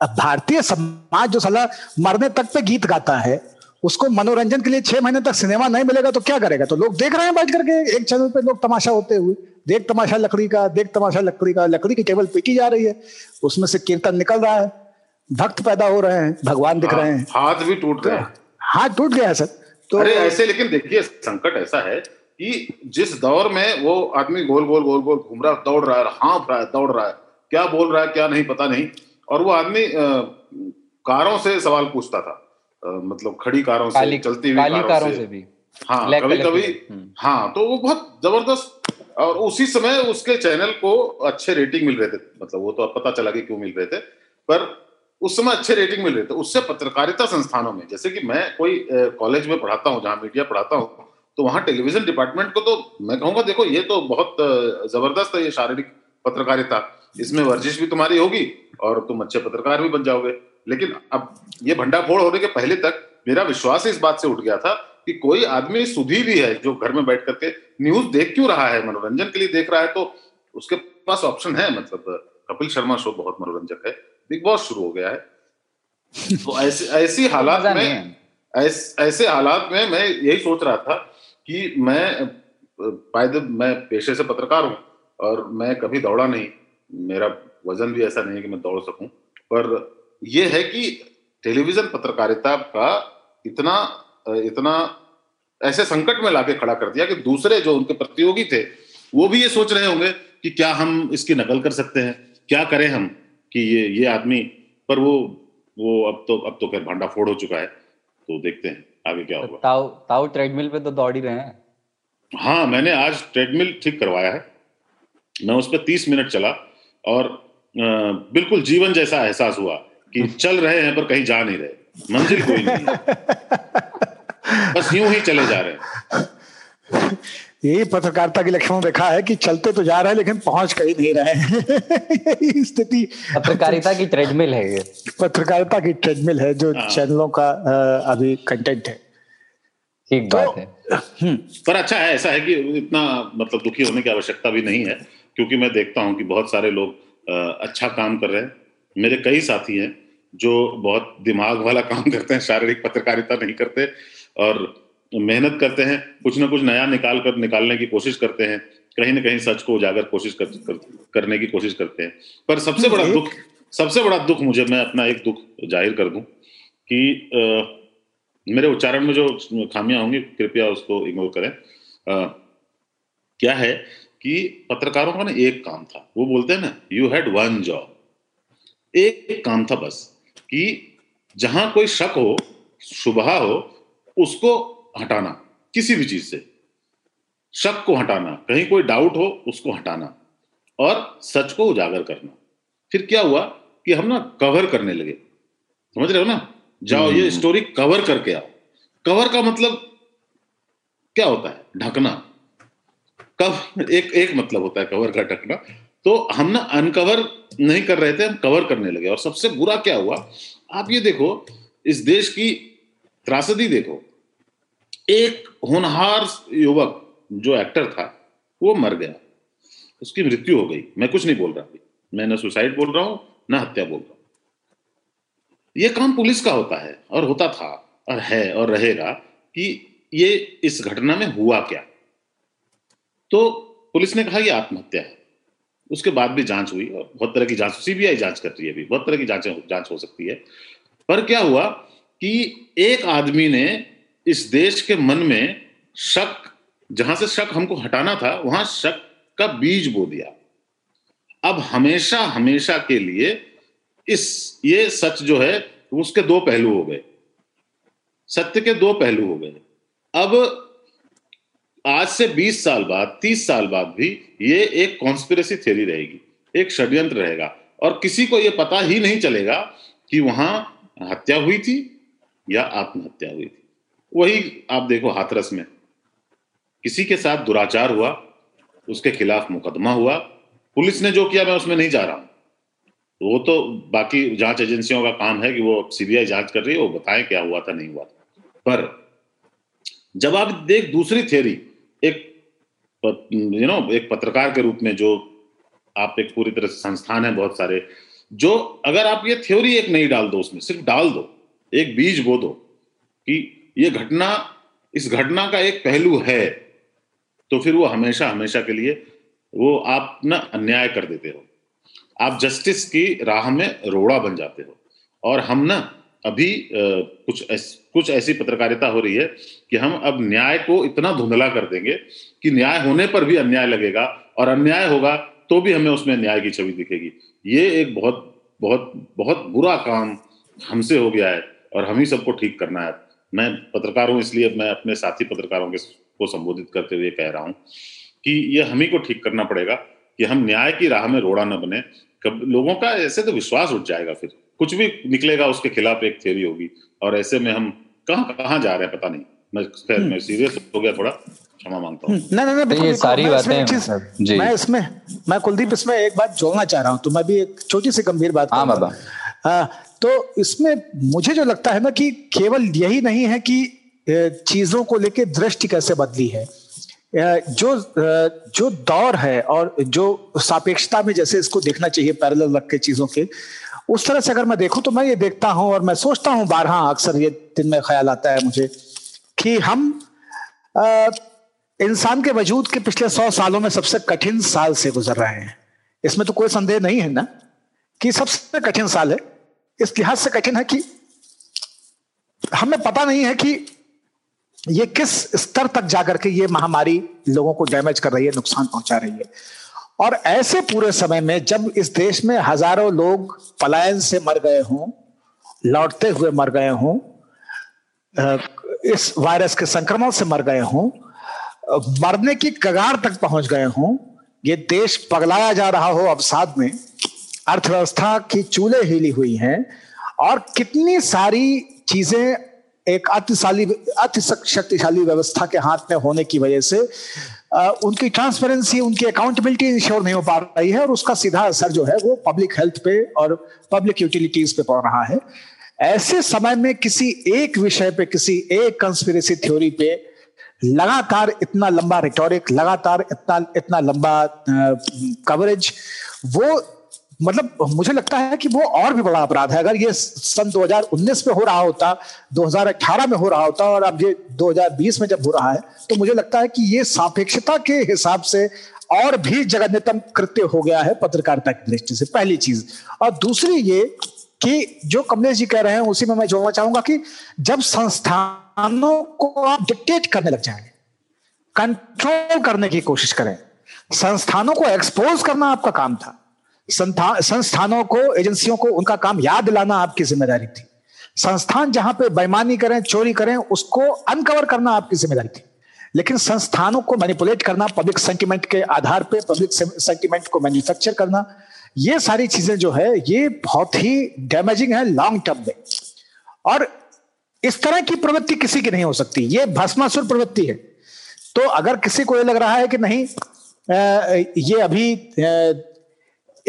भारतीय समाज जो सला मरने तक पे गीत गाता है उसको मनोरंजन के लिए छह महीने तक सिनेमा नहीं मिलेगा तो क्या करेगा? तो लोग देख रहे हैं बैठ करके एक चैनल पे लोग तमाशा होते हुए देख तमाशा लकड़ी का देख तमाशा लकड़ी का लकड़ी की टेबल पीटी जा रही है उसमें से कीर्तन निकल रहा है भक्त पैदा हो रहे हैं भगवान दिख रहे हैं। हाथ भी टूट गया। हाथ टूट गया है सर। तो अरे ऐसे लेकिन देखिए संकट ऐसा है कि जिस दौर में वो आदमी गोल गोल गोल गोल घूम रहा दौड़ रहा है हाँफ रहा है दौड़ रहा है क्या बोल रहा है क्या नहीं पता नहीं। और वो आदमी कारों से सवाल पूछता था आ, मतलब खड़ी कारों से चलती हुई कारों, कारों से, से भी। हाँ कभी कभी हम्म। हाँ तो वो बहुत ज़बरदस्त और उसी समय उसके चैनल को अच्छे रेटिंग मिल रहे थे मतलब वो तो अब पता चला कि क्यों मिल रहे थे पर उस समय अच्छे रेटिंग मिल रहे थे। उससे पत्रकारिता संस्थानों में जैसे कि मैं कोई कॉलेज में पढ़ाता हूँ जहाँ मीडिया पढ़ाता हूँ तो वहाँ टेलीविज़न डिपार्टमेंट को तो मैं कहूँगा देखो ये तो बहुत ज़बरदस्त है ये शारीरिक पत्रकारिता। इसमें वर्जिश भी तुम्हारी होगी और तुम अच्छे पत्रकार भी बन जाओगे। लेकिन अब ये भंडाफोड़ होने के पहले तक मेरा विश्वास इस बात से उठ गया था कि कोई आदमी सुधी भी है जो घर में बैठ करके न्यूज़ देख क्यों रहा है मनोरंजन के लिए देख रहा है तो उसके पास ऑप्शन है। मतलब कपिल शर्मा शो बहुत मनोरंजक है। बिग बॉस शुरू हो गया है। तो ऐसे ऐसी [laughs] हालात में ऐसे हालात में मैं यही सोच रहा था कि मैं पायद मैं पेशे से पत्रकार हूँ और मैं कभी दौड़ा नहीं। मेरा वज़न भी ऐसा नहीं है कि मैं दौड़ सकूँ। पर यह है कि टेलीविज़न पत्रकारिता का इतना इतना ऐसे संकट में लाके खड़ा कर दिया कि दूसरे जो उनके प्रतियोगी थे, वो भी ये सोच रहे होंगे कि क्या हम इसकी नकल कर सकते हैं, क्या करें हम कि ये ये आदमी। पर वो वो अब तो अब तो खैर भांडा फोड़ हो चुका है तो देखते हैं। आगे क्या होगा? ताऊ ताऊ ट्रेडमिल पे तो दौड़ ही रहे हैं। हाँ मैंने आज ट्रेडमिल ठीक करवाया है। मैं उस पर तीस मिनट चला और आ, बिल्कुल जीवन जैसा एहसास हुआ कि चल रहे हैं पर कहीं जा नहीं रहे। मंजिल कोई नहीं। [laughs] बस यूँ ही चले जा रहे हैं। यही पत्रकारिता के लक्षण देखा है कि चलते तो जा रहे हैं लेकिन पहुँच कहीं नहीं रहे हैं। [laughs] स्थिति। पत्रकारिता की ट्रेडमिल है ये। पत्रकारिता की ट्रेडमिल है जो हाँ। चैनलों का अभी कंटेंट है। ठीक तो, बात है। हम्म। पर अच्छा है ऐसा है कि इतना मतलब दुखी होने की आवश्यकता भी नहीं है क्योंकि मैं देखता हूँ कि बहुत सारे लोग अच्छा काम कर रहे हैं। मेरे कई साथी हैं जो बहुत दिमाग वाला काम करते हैं शारीरिक पत्रकारिता नहीं करते और मेहनत करते हैं कुछ ना कुछ नया निकाल कर निकालने की कोशिश करते हैं कहीं ना कहीं सच को उजागर कोशिश कर, कर, करने की कोशिश करते हैं। पर सबसे बड़ा दुख सबसे बड़ा दुख मुझे मैं अपना एक दुख ज़ाहिर कर दूँ कि आ, मेरे उच्चारण में जो खामियाँ होंगी कृपया उसको इग्नोर करें। आ, क्या है कि पत्रकारों का ना एक काम था वो बोलते हैं ना यू हैड वन जॉब एक काम था बस कि जहाँ कोई शक हो शुभा हो उसको हटाना किसी भी चीज़ से। शक को हटाना कहीं कोई डाउट हो उसको हटाना और सच को उजागर करना। फिर क्या हुआ कि हम ना कवर करने लगे। समझ रहे हो ना? जाओ ये स्टोरी हम्म। कवर करके आओ। कवर का मतलब क्या होता है? ढकना। कव एक एक मतलब होता है कवर का ढकना। तो हम ना अनकवर नहीं कर रहे थे हम कवर करने लगे। और सबसे बुरा क्या हुआ? आप ये देखो इस देश की त्रासदी देखो। एक होनहार युवक जो एक्टर था, वो मर गया। उसकी मृत्यु हो गई। मैं कुछ नहीं बोल रहा। अभी मैं न सुसाइड बोल रहा हूँ, न हत्या बोल रहा हूँ। ये काम पुलिस का होता है और होता था और है और रहेगा कि ये इस घटना में हुआ क्या। तो पुलिस ने कहा, ये आत्महत्या है। उसके बाद भी जाँच हुई और बहुत तरह की जाँच सीबीआई जाँच कर रही है अभी। बहुत तरह की जाँच हो सकती है। पर क्या हुआ कि एक आदमी ने इस देश के मन में शक, जहाँ से शक हमको हटाना था, वहाँ शक का बीज बो दिया। अब हमेशा हमेशा के लिए इस, ये सच जो है, उसके दो पहलू हो गए। सत्य के दो पहलू हो गए। अब आज से 20 साल बाद 30 साल बाद भी ये एक कॉन्स्पिरसी थ्योरी रहेगी, एक षड्यंत्र रहेगा। और किसी को ये पता ही नहीं चलेगा कि वहाँ हत्या हुई थी या आत्महत्या हुई थी। वही आप देखो हाथरस में। किसी के साथ दुराचार हुआ, उसके खिलाफ मुकदमा हुआ, पुलिस ने जो किया मैं उसमें नहीं जा रहा हूँ। वो तो बाकी जाँच एजेंसियों का काम है कि वो सीबीआई जाँच कर रही है, वो बताएँ क्या हुआ था, नहीं हुआ था। पर जब आप देख दूसरी थ्योरी एक यू नो एक पत्रकार के रूप में जो आप एक पूरी तरह से संस्थान है बहुत सारे, जो अगर आप ये थ्योरी एक नहीं डाल दो उसमें, सिर्फ़ डाल दो, एक बीज बो दो कि ये घटना इस घटना का एक पहलू है तो फिर वो हमेशा हमेशा के लिए वो आप ना अन्याय कर देते हो। आप जस्टिस की राह में रोड़ा बन जाते हो। और हम ना अभी कुछ ऐस, कुछ ऐसी पत्रकारिता हो रही है कि हम अब न्याय को इतना धुंधला कर देंगे कि न्याय होने पर भी अन्याय लगेगा और अन्याय होगा तो भी हमें उसमें न्याय की छवि दिखेगी। ये एक बहुत बहुत बहुत बुरा काम हमसे हो गया है और हम ही सबको ठीक करना है। मैं पत्रकार हूँ इसलिए मैं अपने साथी पत्रकारों के को संबोधित करते हुए कह रहा हूँ कि ये हम ही को ठीक करना पड़ेगा कि हम न्याय की राह में रोड़ा न बने। कब लोगों का ऐसे तो विश्वास उठ जाएगा फिर। कुछ भी निकलेगा उसके खिलाफ एक थ्योरी होगी और ऐसे में हम कहाँ कहाँ जा रहे हैं पता नहीं। मैं खैर मैं सीरियस हो गया थोड़ा क्षमा माँगता हूँ। नहीं नहीं नहीं ये सारी बातें मैं इसमें मैं कुलदीप इसमें एक बात जोड़ना चाह रहा हूँ तो मैं भी एक छोटी सी गंभीर बात हाँ बाबा। तो इसमें मुझे जो लगता है ना कि केवल यही नहीं है कि चीज़ों को लेके दृष्टि कैसे बदली है। जो जो दौर है और जो सापेक्षता में जैसे इसको देखना चाहिए पैरेलल रख के चीज़ों के, उस तरह से अगर मैं देखूँ तो मैं ये देखता हूँ और मैं सोचता हूँ बारह अक्सर ये दिन में ख्याल आता है मुझे कि हम इंसान के वजूद के पिछले सौ सालों में सबसे कठिन साल से गुजर रहे हैं। इसमें तो कोई संदेह नहीं है ना? कि सबसे कठिन साल है। इस लिहाज से कठिन है कि हमें पता नहीं है कि ये किस स्तर तक जाकर के ये महामारी लोगों को डैमेज कर रही है, नुकसान पहुँचा रही है। और ऐसे पूरे समय में जब इस देश में हज़ारों लोग पलायन से मर गए हों, लौटते हुए मर गए हों इस वायरस के संक्रमण से मर गए हों मरने की कगार तक पहुँच गए हों, ये देश पगलाया जा रहा हो अवसाद में अर्थव्यवस्था की चूल्हे हिली हुई हैं और कितनी सारी चीज़ें एक अतिशाली अति शक्तिशाली व्यवस्था के हाथ में होने की वजह से उनकी ट्रांसपेरेंसी उनकी अकाउंटेबिलिटी इंश्योर नहीं हो पा रही है और उसका सीधा असर जो है वो पब्लिक हेल्थ पे और पब्लिक यूटिलिटीज पे पड़ रहा है। ऐसे समय में किसी एक विषय पे, किसी एक कंस्पिरेसी थ्योरी पे लगातार इतना लंबा रिटोरिक लगातार इतना इतना लंबा कवरेज वो मतलब मुझे लगता है कि वो और भी बड़ा अपराध है। अगर ये सन 2019 में हो रहा होता 2018 में हो रहा होता और अब ये 2020 में जब हो रहा है तो मुझे लगता है कि ये सापेक्षता के हिसाब से और भी जगन्यतम कृत्य हो गया है पत्रकारिता की दृष्टि से, पहली चीज़। और दूसरी ये कि जो कमलेश जी कह रहे हैं, उसी में मैं जोड़ना चाहूँगा कि जब संस्थानों को आप डिक्टेट करने लग जाएँगे कंट्रोल करने की कोशिश करें, संस्थानों को एक्सपोज करना आपका काम था। संस्थानों को, एजेंसियों को उनका काम याद दिलाना आपकी ज़िम्मेदारी थी। संस्थान जहाँ पे बेईमानी करें, चोरी करें, उसको अनकवर करना आपकी ज़िम्मेदारी थी। लेकिन संस्थानों को मैनिपुलेट करना पब्लिक सेंटिमेंट के आधार पे पब्लिक सेंटिमेंट को मैन्युफैक्चर करना, ये सारी चीज़ें जो है, ये बहुत ही डैमेजिंग है लॉन्ग टर्म में। और इस तरह की प्रवृत्ति किसी की नहीं हो सकती। ये भस्मासुर प्रवृत्ति है। तो अगर किसी को ये लग रहा है कि नहीं ये अभी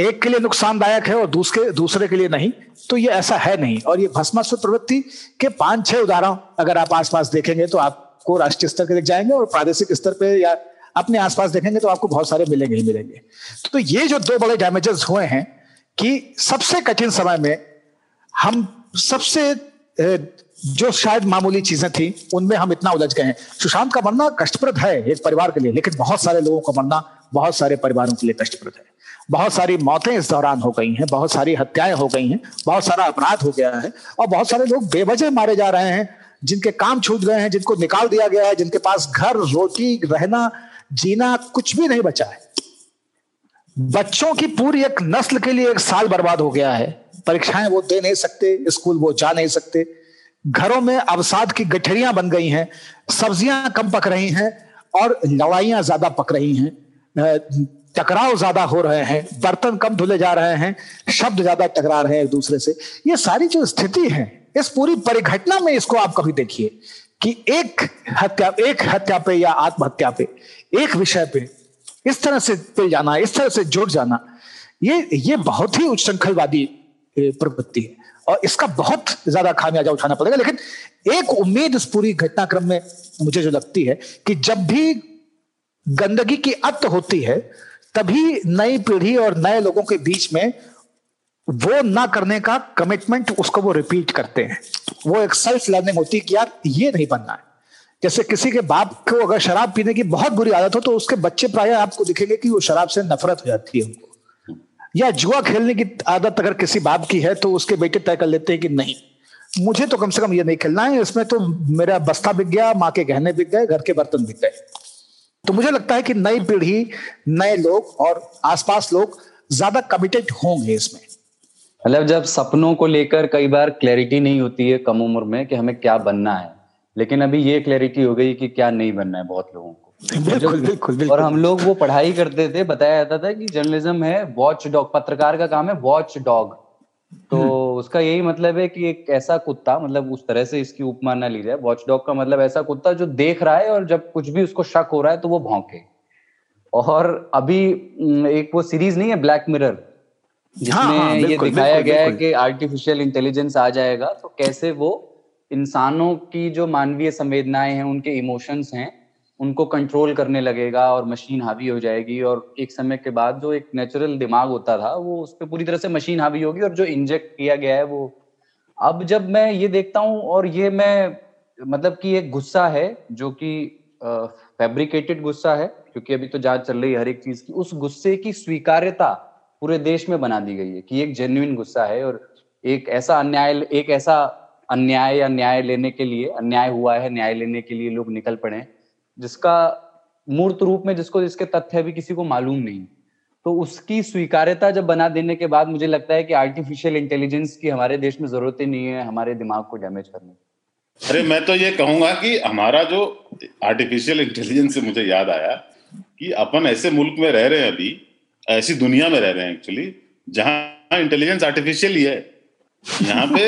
एक के लिए नुकसानदायक है और दूसरे दूसरे के लिए नहीं तो ये ऐसा है नहीं। और ये भस्मासुर प्रवृत्ति के पाँच, छह उदाहरण अगर आप आसपास देखेंगे तो आपको राष्ट्रीय स्तर के दिख जाएँगे और प्रादेशिक स्तर पे या अपने आसपास देखेंगे तो आपको बहुत सारे मिलेंगे ही मिलेंगे। तो ये जो दो बड़े डैमेजेस हुए हैं कि सबसे कठिन समय में हम सबसे जो शायद मामूली चीज़ें थी, उनमें हम इतना उलझ गए हैं। सुशांत का मरना कष्टप्रद है एक परिवार के लिए, लेकिन बहुत सारे लोगों का मरना बहुत सारे परिवारों के लिए कष्टप्रद है। बहुत सारी मौतें इस दौरान हो गई हैं, बहुत सारी हत्याएँ हो गई हैं, बहुत सारा अपराध हो गया है और बहुत सारे लोग बेवजह मारे जा रहे हैं, जिनके काम छूट गए हैं, जिनको निकाल दिया गया है, जिनके पास घर, रोटी, रहना, जीना कुछ भी नहीं बचा है। बच्चों की पूरी एक नस्ल के लिए एक साल बर्बाद हो गया है। परीक्षाएँ वो दे नहीं सकते, स्कूल वो जा नहीं सकते। घरों में अवसाद की गठरियाँ बन गई हैं, सब्ज़ियाँ कम पक रही हैं और लड़ाइयाँ ज़्यादा पक रही हैं। टकराव ज़्यादा हो रहे हैं, बर्तन कम धुले जा रहे हैं, शब्द ज़्यादा टकरा रहे हैं एक दूसरे से। ये सारी जो स्थिति है, इस पूरी परिघटना में इसको आप कभी देखिए कि एक हत्या एक हत्या पे या आत्महत्या पे, एक विषय पे इस तरह से पिल जाना, इस तरह से जुड़ जाना, ये ये बहुत ही उच्छृंखलवादी प्रवृत्ति है। और इसका बहुत ज़्यादा खामियाजा उठाना पड़ेगा, लेकिन एक उम्मीद इस पूरी घटनाक्रम में मुझे जो लगती है कि जब भी गंदगी की अत होती है, तभी नई पीढ़ी और नए लोगों के बीच में वो ना करने का कमिटमेंट उसको वो रिपीट करते हैं। वो एक सेल्फ लर्निंग होती है कि यार ये नहीं बनना है। जैसे किसी के बाप को अगर शराब पीने की बहुत बुरी आदत हो तो उसके बच्चे प्राय आपको दिखेंगे कि वो शराब से नफरत हो जाती है उनको। या जुआ खेलने की आदत अगर किसी बाप की है तो उसके बेटे तय कर लेते हैं कि नहीं, मुझे तो कम से कम ये नहीं खेलना है, इसमें तो मेरा बस्ता बिक गया, माँ के गहने बिक गए, घर के बर्तन बिक गए। तो मुझे लगता है कि नई पीढ़ी नए लोग और आसपास लोग ज़्यादा कमिटेड होंगे इसमें। मतलब जब सपनों को लेकर कई बार क्लैरिटी नहीं होती है कम उम्र में कि हमें क्या बनना है लेकिन अभी ये क्लैरिटी हो गई कि क्या नहीं बनना है बहुत लोगों को। बिल्कुल बिल्कुल बिल्कुल। और हम लोग वो पढ़ाई करते थे बताया जाता था कि जर्नलिज्म है वॉच डॉग पत्रकार का काम है वॉच डॉग तो हम्म। उसका यही मतलब है कि एक ऐसा कुत्ता मतलब उस तरह से इसकी उपमा ना ली जाए। वॉच डॉग का मतलब ऐसा कुत्ता जो देख रहा है और जब कुछ भी उसको शक हो रहा है तो वो भौंके। और अभी एक वो सीरीज़ नहीं है ब्लैक मिरर जिसमें हाँ, हाँ, ये दिखाया गया है कि आर्टिफिशियल इंटेलिजेंस आ जाएगा। तो कैसे वो इंसानों की जो मानवीय संवेदनाएँ हैं उनके इमोशंस हैं उनको कंट्रोल करने लगेगा और मशीन हावी हो जाएगी और एक समय के बाद जो एक नेचुरल दिमाग होता था, वो उस पर पूरी तरह से मशीन हावी होगी और जो इंजेक्ट किया गया है वो। अब जब मैं ये देखता हूँ और ये मैं मतलब कि एक गुस्सा है जो कि फैब्रिकेटेड गुस्सा है, क्योंकि अभी तो जाँच चल रही है हर एक चीज़ की, उस गुस्से की स्वीकार्यता पूरे देश में बना दी गई है कि एक जेन्युइन गुस्सा है और एक ऐसा अन्याय, एक ऐसा अन्याय या न्याय लेने के लिए, अन्याय हुआ है, न्याय लेने के लिए लोग निकल पड़े जिसका मूर्त रूप में जिसको जिसके तथ्य अभी किसी को मालूम नहीं। तो उसकी स्वीकार्यता जब बना देने के बाद मुझे लगता है कि आर्टिफिशियल इंटेलिजेंस की हमारे देश में ज़रूरत ही नहीं है, हमारे दिमाग को डैमेज करने अरे, मैं तो ये कहूँगा कि हमारा जो आर्टिफिशियल इंटेलिजेंस से मुझे याद आया कि अपन ऐसे मुल्क में रह रहे हैं अभी, ऐसी दुनिया में रह रहे हैं एक्चुअली जहाँ इंटेलिजेंस आर्टिफिशियल ही है। यहाँ पे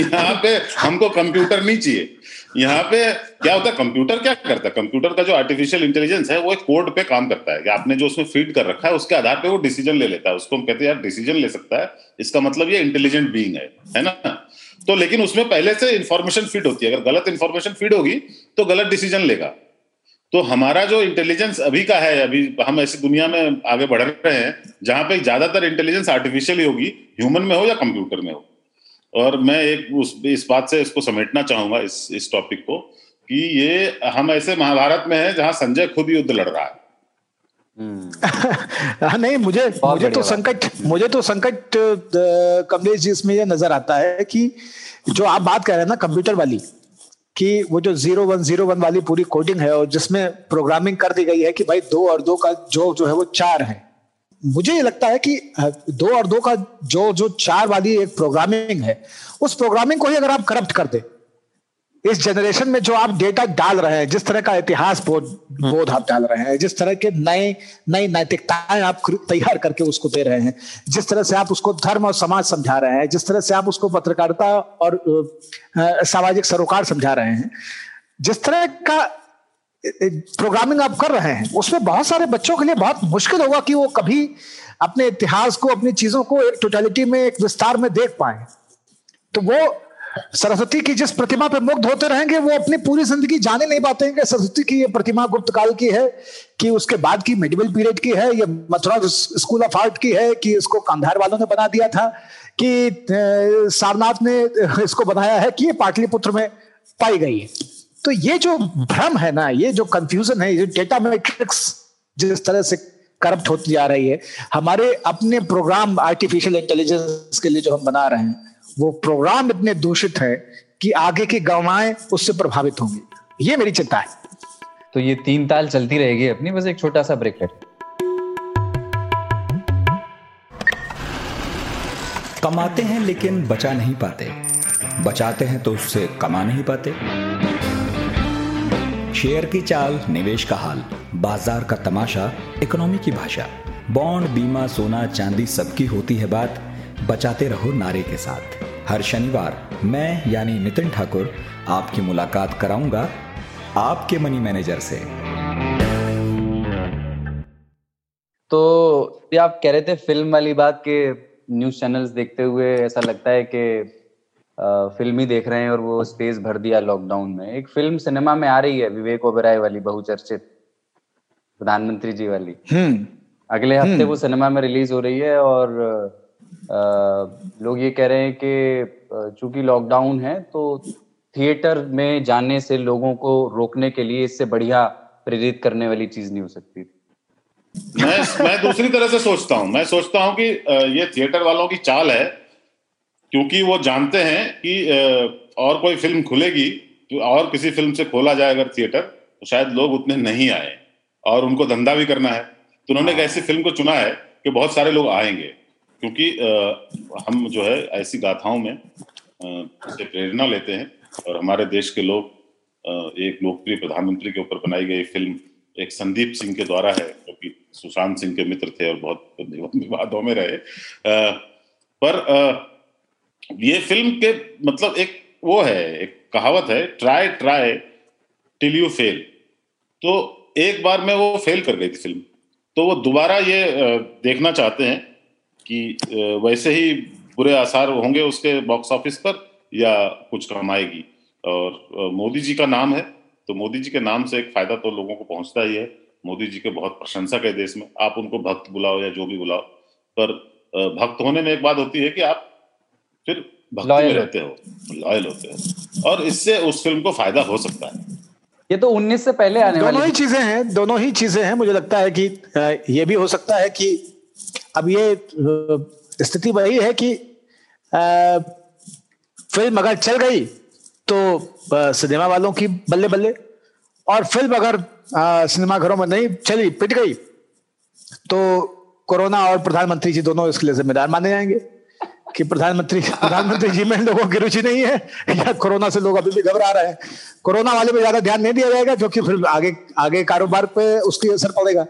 यहाँ पे हमको कंप्यूटर नहीं चाहिए। यहाँ पे क्या होता है कंप्यूटर क्या करता है? कंप्यूटर का जो आर्टिफिशियल इंटेलिजेंस है, वो एक कोड पे काम करता है। कि आपने जो उसमें फ़ीड कर रखा है, उसके आधार पे वो डिसीज़न ले लेता है। उसको हम कहते हैं, यार डिसीज़न ले सकता है। इसका मतलब ये इंटेलिजेंट बीइंग है है ना? तो लेकिन उसमें पहले से इंफॉर्मेशन फ़ीड होती है। अगर गलत इंफॉर्मेशन फ़ीड होगी तो गलत डिसीज़न लेगा। तो हमारा जो इंटेलिजेंस अभी का है, अभी हम ऐसी दुनिया में आगे बढ़ रहे हैं, जहाँ पे ज़्यादातर इंटेलिजेंस आर्टिफिशियल होगी ह्यूमन में हो या कंप्यूटर में हो। और मैं एक उस इस बात से इसको समेटना चाहूँगा इस इस टॉपिक को कि ये हम ऐसे महाभारत में हैं जहाँ संजय खुद युद्ध लड़ रहा है। [laughs] हाँ नहीं मुझे मुझे तो संकट मुझे तो संकट कमलेश जी इसमें यह नज़र आता है कि जो आप बात कर रहे हैं ना कंप्यूटर वाली कि वो जो ज़ीरो वन ज़ीरो वन वाली पूरी कोडिंग है और जिसमें प्रोग्रामिंग कर दी गई है कि भाई दो और दो का जो जो है वो चार है। मुझे ये लगता है कि दो और दो का जो जो चार वाली एक प्रोग्रामिंग है उस प्रोग्रामिंग को ही अगर आप करप्ट कर दे इस जनरेशन में जो आप डेटा डाल रहे हैं जिस तरह का इतिहास बोध बोध आप डाल रहे हैं जिस तरह के नए नई नैतिकताएँ आप तैयार करके उसको दे रहे हैं जिस तरह से आप उसको धर्म और समाज समझा रहे हैं जिस तरह से आप उसको पत्रकारिता और सामाजिक सरोकार समझा रहे हैं जिस तरह का प्रोग्रामिंग आप कर रहे हैं, उसमें बहुत सारे बच्चों के लिए बहुत मुश्किल होगा कि वो कभी अपने इतिहास को, अपनी चीज़ों को एक टोटलिटी में, एक विस्तार में देख पाए। तो वो सरस्वती की जिस प्रतिमा पे मुग्ध होते रहेंगे, वो अपनी पूरी ज़िंदगी जाने नहीं पाते हैं कि सरस्वती की ये प्रतिमा गुप्त काल की है, कि उसके बाद की मिडिवल पीरियड की है, ये मथुरा स्कूल ऑफ़ आर्ट की है, कि इसको कांधार वालों ने बना दिया था, कि सारनाथ ने इसको बनाया है, कि ये पाटलिपुत्र में पाई गई है। तो ये जो भ्रम है ना ये जो कंफ्यूजन है ये डेटा मैट्रिक्स जिस तरह से करप्ट होती जा रही है हमारे अपने प्रोग्राम आर्टिफिशियल इंटेलिजेंस के लिए जो हम बना रहे हैं वो प्रोग्राम इतने दूषित है कि आगे की गवाएँ उससे प्रभावित होंगी। ये मेरी चिंता है। तो ये तीन ताल चलती रहेगी अपनी बस एक छोटा सा ब्रेक है। कमाते हैं लेकिन बचा नहीं पाते। बचाते हैं तो उससे कमा नहीं पाते। शेयर की चाल, निवेश का हाल, बाज़ार का तमाशा, इकोनॉमी की भाषा। बॉन्ड, बीमा, सोना, चांदी सबकी होती है बात। बचाते रहो नारे के साथ। हर शनिवार मैं, यानी नितिन ठाकुर, आपकी मुलाकात कराऊँगा आपके मनी मैनेजर से। तो आप कह रहे थे फ़िल्म वाली बात के न्यूज़ चैनल्स देखते हुए ऐसा लगता है कि फ़िल्म ही देख रहे हैं और वो स्पेस भर दिया लॉकडाउन में एक फ़िल्म सिनेमा में आ रही है विवेक ओबेराय वाली बहुचर्चित प्रधानमंत्री जी वाली हम्म। अगले हफ़्ते हम्म। वो सिनेमा में रिलीज़ हो रही है और लोग ये कह रहे हैं कि चूँकि लॉकडाउन है तो थिएटर में जाने से लोगों को रोकने के लिए इससे बढ़िया प्रेरित करने वाली चीज़ नहीं हो सकती मैं मैं दूसरी तरह से सोचता हूँ मैं सोचता हूँ कि ये थिएटर वालों की चाल है क्योंकि वो जानते हैं कि और कोई फ़िल्म खुलेगी तो और किसी फ़िल्म से खोला जाए अगर थिएटर तो शायद लोग उतने नहीं आए और उनको धंधा भी करना है। तो उन्होंने एक ऐसी फ़िल्म को चुना है कि बहुत सारे लोग आएँगे क्योंकि हम जो है ऐसी गाथाओं में से प्रेरणा लेते हैं और हमारे देश के लोग एक लोकप्रिय प्रधानमंत्री के ऊपर बनाई गई फ़िल्म एक संदीप सिंह के द्वारा है जो कि सुशांत सिंह के मित्र थे और बहुत विवादों में रहे। पर ये फ़िल्म के मतलब एक वो है, एक कहावत है try try till you fail तो एक बार में वो फेल कर गई थी फ़िल्म। तो वो दोबारा ये देखना चाहते हैं कि वैसे ही बुरे आसार होंगे उसके बॉक्स ऑफ़िस पर या कुछ कमाएगी और मोदी जी का नाम है तो मोदी जी के नाम से एक फ़ायदा तो लोगों को पहुँचता ही है। मोदी जी के बहुत प्रशंसक है देश में आप उनको भक्त बुलाओ या जो भी बुलाओ। पर भक्त होने में एक बात होती है कि आप फिर भक्ति में रहते हो लॉयल होते हो। और इससे उस फ़िल्म को फ़ायदा हो सकता है। ये तो 19 से पहले आने दोनों ही चीज़ें हैं दोनों ही चीज़ें हैं मुझे लगता है कि ये भी हो सकता है कि अब ये स्थिति वही है कि फ़िल्म अगर चल गई तो सिनेमा वालों की बल्ले बल्ले और फ़िल्म अगर सिनेमा घरों में नहीं चली पिट गई तो कोरोना और प्रधानमंत्री जी दोनों इसके लिए जिम्मेदार माने जाएँगे। कि प्रधानमंत्री प्रधानमंत्री जी में लोगों की रुचि नहीं है। या कोरोना से लोग अभी भी घबरा रहे हैं। कोरोना वाले में ज़्यादा ध्यान नहीं दिया जाएगा क्योंकि फिर आगे आगे कारोबार पे उसकी असर पड़ेगा।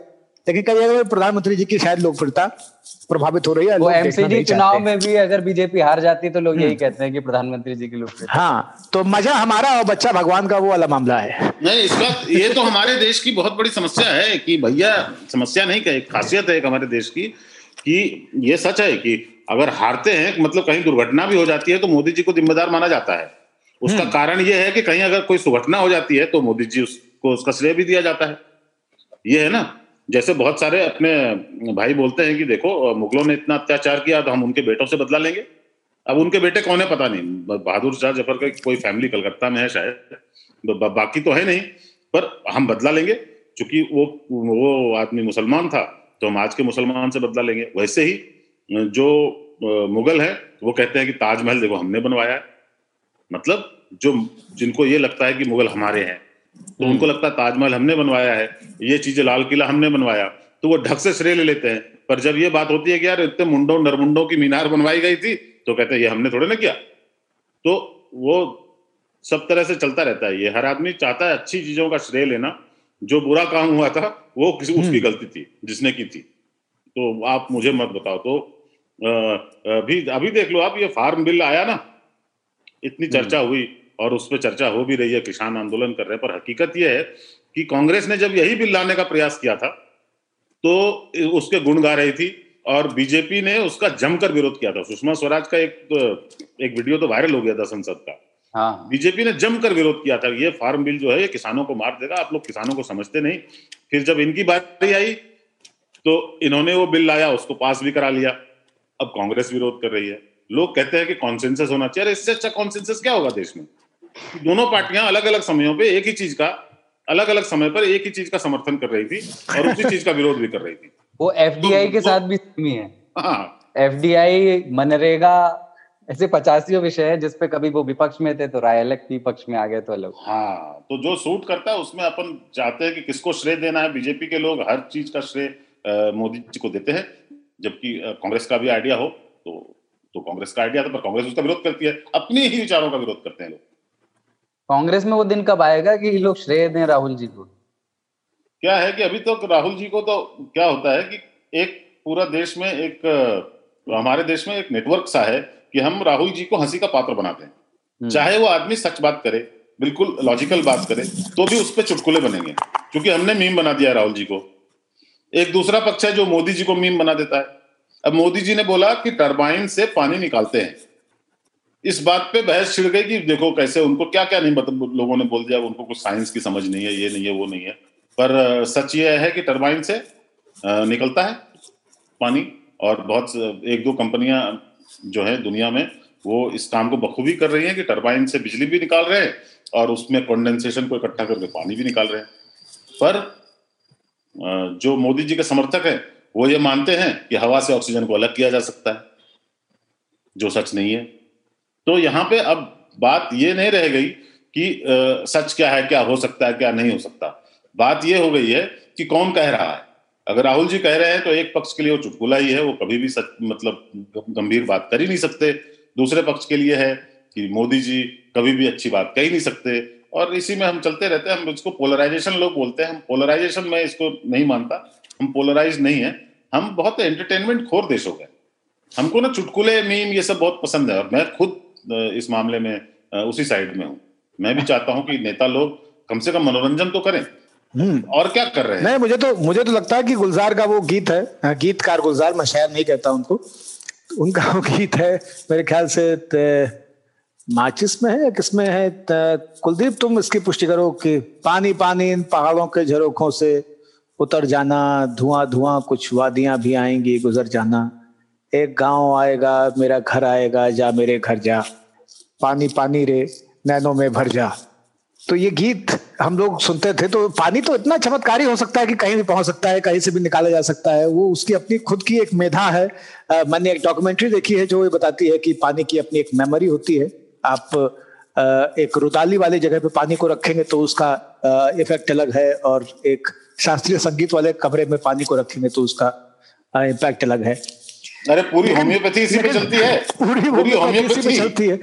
लेकिन कई जगह प्रधानमंत्री जी की शायद लोकप्रियता प्रभावित हो रही है वो एमसीडी चुनाव में भी अगर बीजेपी हार जाती तो लोग यही हम्म। कहते हैं कि प्रधानमंत्री जी की लोकप्रियता हाँ तो मज़ा हमारा और बच्चा भगवान का वो वाला मामला है। नहीं इसका ये तो हमारे देश की बहुत बड़ी समस्या है कि भैया समस्या नहीं कहे खासियत है हमारे देश की कि ये सच है कि अगर हारते हैं मतलब कहीं दुर्घटना भी हो जाती है तो मोदी जी को जिम्मेदार माना जाता है। उसका हम्म। कारण यह है कि कहीं अगर कोई दुर्घटना हो जाती है तो मोदी जी उसको उसका श्रेय भी दिया जाता है। ये है ना? जैसे बहुत सारे अपने भाई बोलते हैं कि देखो मुगलों ने इतना अत्याचार किया तो हम उनके बेटों से बदला लेंगे। अब उनके बेटे कौन है पता नहीं। बहादुर शाह ज़फ़र का कोई फैमिली कलकत्ता में है शायद। बाकी तो है नहीं। पर हम बदला लेंगे क्योंकि वो वो आदमी मुसलमान था तो हम आज के मुसलमान से बदला लेंगे। वैसे ही जो मुगल है वो कहते हैं कि ताजमहल देखो हमने बनवाया है। मतलब जो जिनको ये लगता है कि मुगल हमारे हैं तो उनको लगता है ताजमहल हमने बनवाया है ये चीज़ें लाल किला हमने बनवाया तो वो ढक से श्रेय ले लेते हैं। पर जब ये बात होती है कि यार इतने मुंडों नरमुंडों की मीनार बनवाई गई थी तो कहते हैं ये हमने थोड़े ना किया। तो वो सब तरह से चलता रहता है। ये हर आदमी चाहता है अच्छी चीज़ों का श्रेय लेना। जो बुरा काम हुआ था वो किसी उसकी हम्म। गलती थी जिसने की थी। तो आप मुझे मत बताओ। तो अभी अभी देख लो आप ये फार्म बिल आया ना इतनी हम्म। चर्चा हुई और उस पर चर्चा हो भी रही है किसान आंदोलन कर रहे हैं पर हकीकत यह है कि कांग्रेस ने जब यही बिल लाने का प्रयास किया था तो उसके गुण गा रही थी और बीजेपी ने उसका जमकर विरोध किया था सुषमा स्वराज का एक एक वीडियो तो वायरल हो गया था संसद का हाँ। बीजेपी ने जमकर विरोध किया था ये फार्म बिल जो है ये किसानों को मार देगा आप लोग किसानों को समझते नहीं फिर जब इनकी बारी आई तो इन्होंने वो बिल लाया उसको पास भी करा लिया अब कांग्रेस विरोध कर रही है। लोग कहते हैं कि कॉन्सेंसस होना चाहिए। इससे अच्छा कॉन्सेंसस क्या होगा देश में? दोनों पार्टियाँ अलग अलग समयों पे एक ही चीज़ का अलग अलग समय पर एक ही चीज़ का समर्थन कर रही थी और उसी चीज़ का विरोध भी कर रही थी। वो एफडीआई के साथ भी है एफडीआई हाँ। मनरेगा ऐसे पचासियों विषय है जिसपे कभी वो विपक्ष में थे तो राय अलग थी पक्ष में आ गए तो अलग। हाँ तो जो सूट करता है उसमें अपन चाहते हैं कि किसको श्रेय देना है? बीजेपी के लोग हर चीज़ का श्रेय मोदी जी को देते हैं। जबकि कांग्रेस का भी आइडिया हो तो तो कांग्रेस का आइडिया था पर कांग्रेस उसका विरोध करती है। अपने ही विचारों का विरोध करते हैं लोग। कांग्रेस में वो दिन कब आएगा कि लोग श्रेय दें राहुल जी को? क्या है कि अभी तो राहुल जी को तो क्या होता है कि एक पूरा देश में एक हमारे देश में एक नेटवर्क सा है कि हम राहुल जी को हँसी का पात्र बनाते हैं हम्म। चाहे वो आदमी सच बात करे बिल्कुल लॉजिकल बात करे तो भी उस पर चुटकुले बनेंगे। क्योंकि हमने मीम बना दिया राहुल जी को। एक दूसरा पक्ष है जो मोदी जी को मीम बना देता है। अब मोदी जी ने बोला कि टरबाइन से पानी निकालते हैं। इस बात पे बहस छिड़ गई कि देखो कैसे उनको क्या क्या नहीं मतलब लोगों ने बोल दिया, उनको कुछ साइंस की समझ नहीं है, ये नहीं है, वो नहीं है। पर सच ये है कि टरबाइन से निकलता है पानी और बहुत एक दो कंपनियाँ जो है दुनिया में, वो इस काम को बखूबी कर रही है कि टरबाइन से बिजली भी निकाल रहे हैं और उसमें कंडेंसेशन को इकट्ठा करके पानी भी निकाल रहे हैं। पर जो मोदी जी के समर्थक है वो ये मानते हैं कि हवा से ऑक्सीजन को अलग किया जा सकता है जो सच नहीं है। तो यहाँ पे अब बात ये नहीं रह गई कि आ, सच क्या है क्या हो सकता है क्या नहीं हो सकता। बात ये हो गई है कि कौन कह रहा है। अगर राहुल जी कह रहे हैं तो एक पक्ष के लिए वो चुटकुला ही है वो कभी भी सच मतलब गंभीर बात कर ही नहीं सकते। दूसरे पक्ष के लिए है कि मोदी जी कभी भी अच्छी बात कह ही नहीं सकते। और इसी में हम चलते रहते हैं हम इसको पोलराइजेशन लोग बोलते हैं। हम पोलराइजेशन में इसको नहीं मानता। हम पोलराइज नहीं है। हम बहुत एंटरटेनमेंट खोर देश हो गए। हमको ना चुटकुले मीम ये सब बहुत पसंद है। और मैं खुद इस मामले में उसी साइड में हूँ। मैं भी चाहता हूँ कि नेता लोग कम से कम मनोरंजन तो करें। हम्म। और क्या कर रहे हैं? नहीं मुझे तो मुझे तो लगता है कि गुलजार का वो गीत है हाँ, गीतकार गुलजार मैं शायद नहीं कहता उनको। उनका वो गीत है मेरे ख्याल से माचिस में है या किसमें है? कुलदीप, तुम इसकी पुष्टि करो कि पानी पानी इन पहाड़ों के झरोखों से उतर जाना, धुआँ धुआँ, कुछ वादियाँ भी आएँगी, गुजर जाना। एक गाँव आएगा, मेरा घर आएगा, जा मेरे घर जा। पानी पानी रे, नैनों में भर जा। तो ये गीत हम लोग सुनते थे तो पानी तो इतना चमत्कारी हो सकता है कि कहीं भी पहुँच सकता है, कहीं से भी निकाला जा सकता है। वो उसकी अपनी, खुद की एक मेधा है। मैंने एक डॉक्यूमेंट्री देखी है जो ये बताती है कि पानी की अपनी एक मेमोरी होती है। आप एक रुदाली वाली जगह पे पानी को रखेंगे तो उसका इफ़ेक्ट अलग है और एक शास्त्रीय संगीत वाले कमरे में पानी को रखेंगे तो उसका इम्पैक्ट अलग है। अरे पूरी होम्योपैथी इसी पे चलती है। [laughs] पूरी पूरी होम्योपैथी चलती है।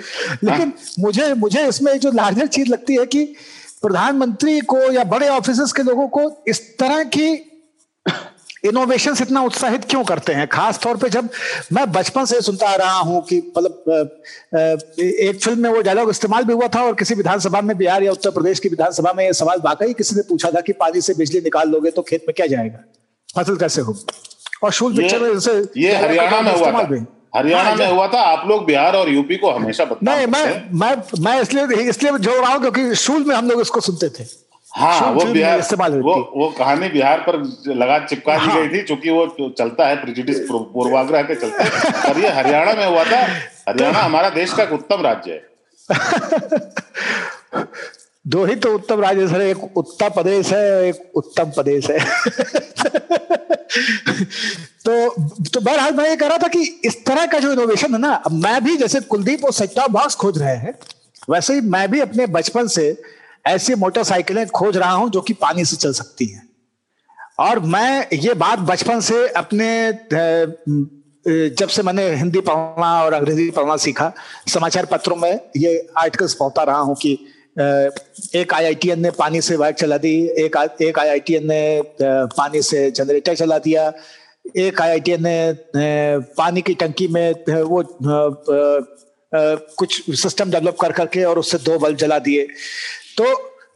लेकिन हाँ। मुझे मुझे इसमें जो लार्जर चीज़ लगती है कि प्रधानमंत्री को या बड़े ऑफिसर्स के लोगों को इस तरह की इनोवेशन इतना उत्साहित क्यों करते हैं? खास तौर पे जब मैं बचपन से सुनता आ रहा हूँ कि मतलब एक फ़िल्म में वो डायलॉग इस्तेमाल भी हुआ था और किसी विधानसभा में बिहार या उत्तर प्रदेश की विधानसभा में यह सवाल वाकई किसी ने पूछा था कि पानी से बिजली निकाल लोगे तो खेत में क्या जाएगा? फ़सल कैसे होगी? और शूल पिक्चर में जैसे ये हरियाणा में हुआ था। हरियाणा हाँ, में हुआ था। आप लोग बिहार और यूपी को हमेशा नहीं मैं मैं मैं इसलिए इसलिए जोड़ रहा हूँ क्योंकि शूल में हम लोग इसको सुनते थे। हाँ वो बिहार इस्तेमाल वो वो कहानी बिहार पर लगा चिपका दी हाँ, गई थी क्योंकि वो चलता है प्रिजुडिस पूर्वाग्रह के चलते पर ये हरियाणा में हुआ था। हरियाणा हमारा देश का एक उत्तम राज्य है। [laughs] दो ही तो उत्तम राज्य सर। एक उत्तर प्रदेश है एक उत्तम प्रदेश है। [laughs] तो तो बहरहाल मैं ये कह रहा था कि इस तरह का जो इनोवेशन है ना मैं भी जैसे कुलदीप और सेक्टा बॉक्स खोज रहे हैं वैसे ही मैं भी अपने बचपन से ऐसी मोटरसाइकिलें खोज रहा हूँ जो कि पानी से चल सकती हैं। और मैं ये बात बचपन से अपने जब से मैंने हिंदी पढ़ना और अंग्रेज़ी पढ़ना सीखा, समाचार पत्रों में ये आर्टिकल्स पढ़ता रहा हूँ कि एक आईआईटीएन ने पानी से बाइक चला दी, एक एक आईआईटीएन ने पानी से जनरेटर चला दिया, एक आईआईटीएन ने पानी की टंकी में वो कुछ सिस्टम डेवलप कर करके और उससे दो बल्ब जला दिए। तो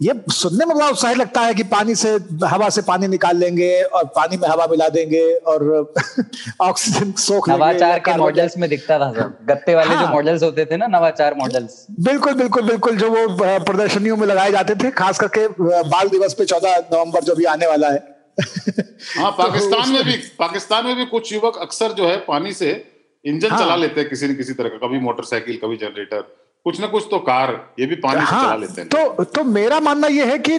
ये सुनने में बड़ा उत्साहित लगता है कि पानी से हवा से पानी निकाल लेंगे और पानी में हवा मिला देंगे और [laughs] ऑक्सीजन सोख नवाचार के मॉडल्स में दिखता था गत्ते वाले हाँ, जो मॉडल्स होते थे ना नवाचार मॉडल्स बिल्कुल बिल्कुल बिल्कुल जो वो प्रदर्शनियों में लगाए जाते थे खास करके बाल दिवस पे चौदह नवंबर जो भी आने वाला है। [laughs] हाँ पाकिस्तान में भी पाकिस्तान में भी कुछ युवक अक्सर जो है पानी से इंजन हाँ, चला लेते हैं किसी न किसी तरह का कभी मोटरसाइकिल कभी जनरेटर। कुछ ना कुछ तो कार ये भी पानी हाँ, से चला लेते हैं। तो तो मेरा मानना ये है कि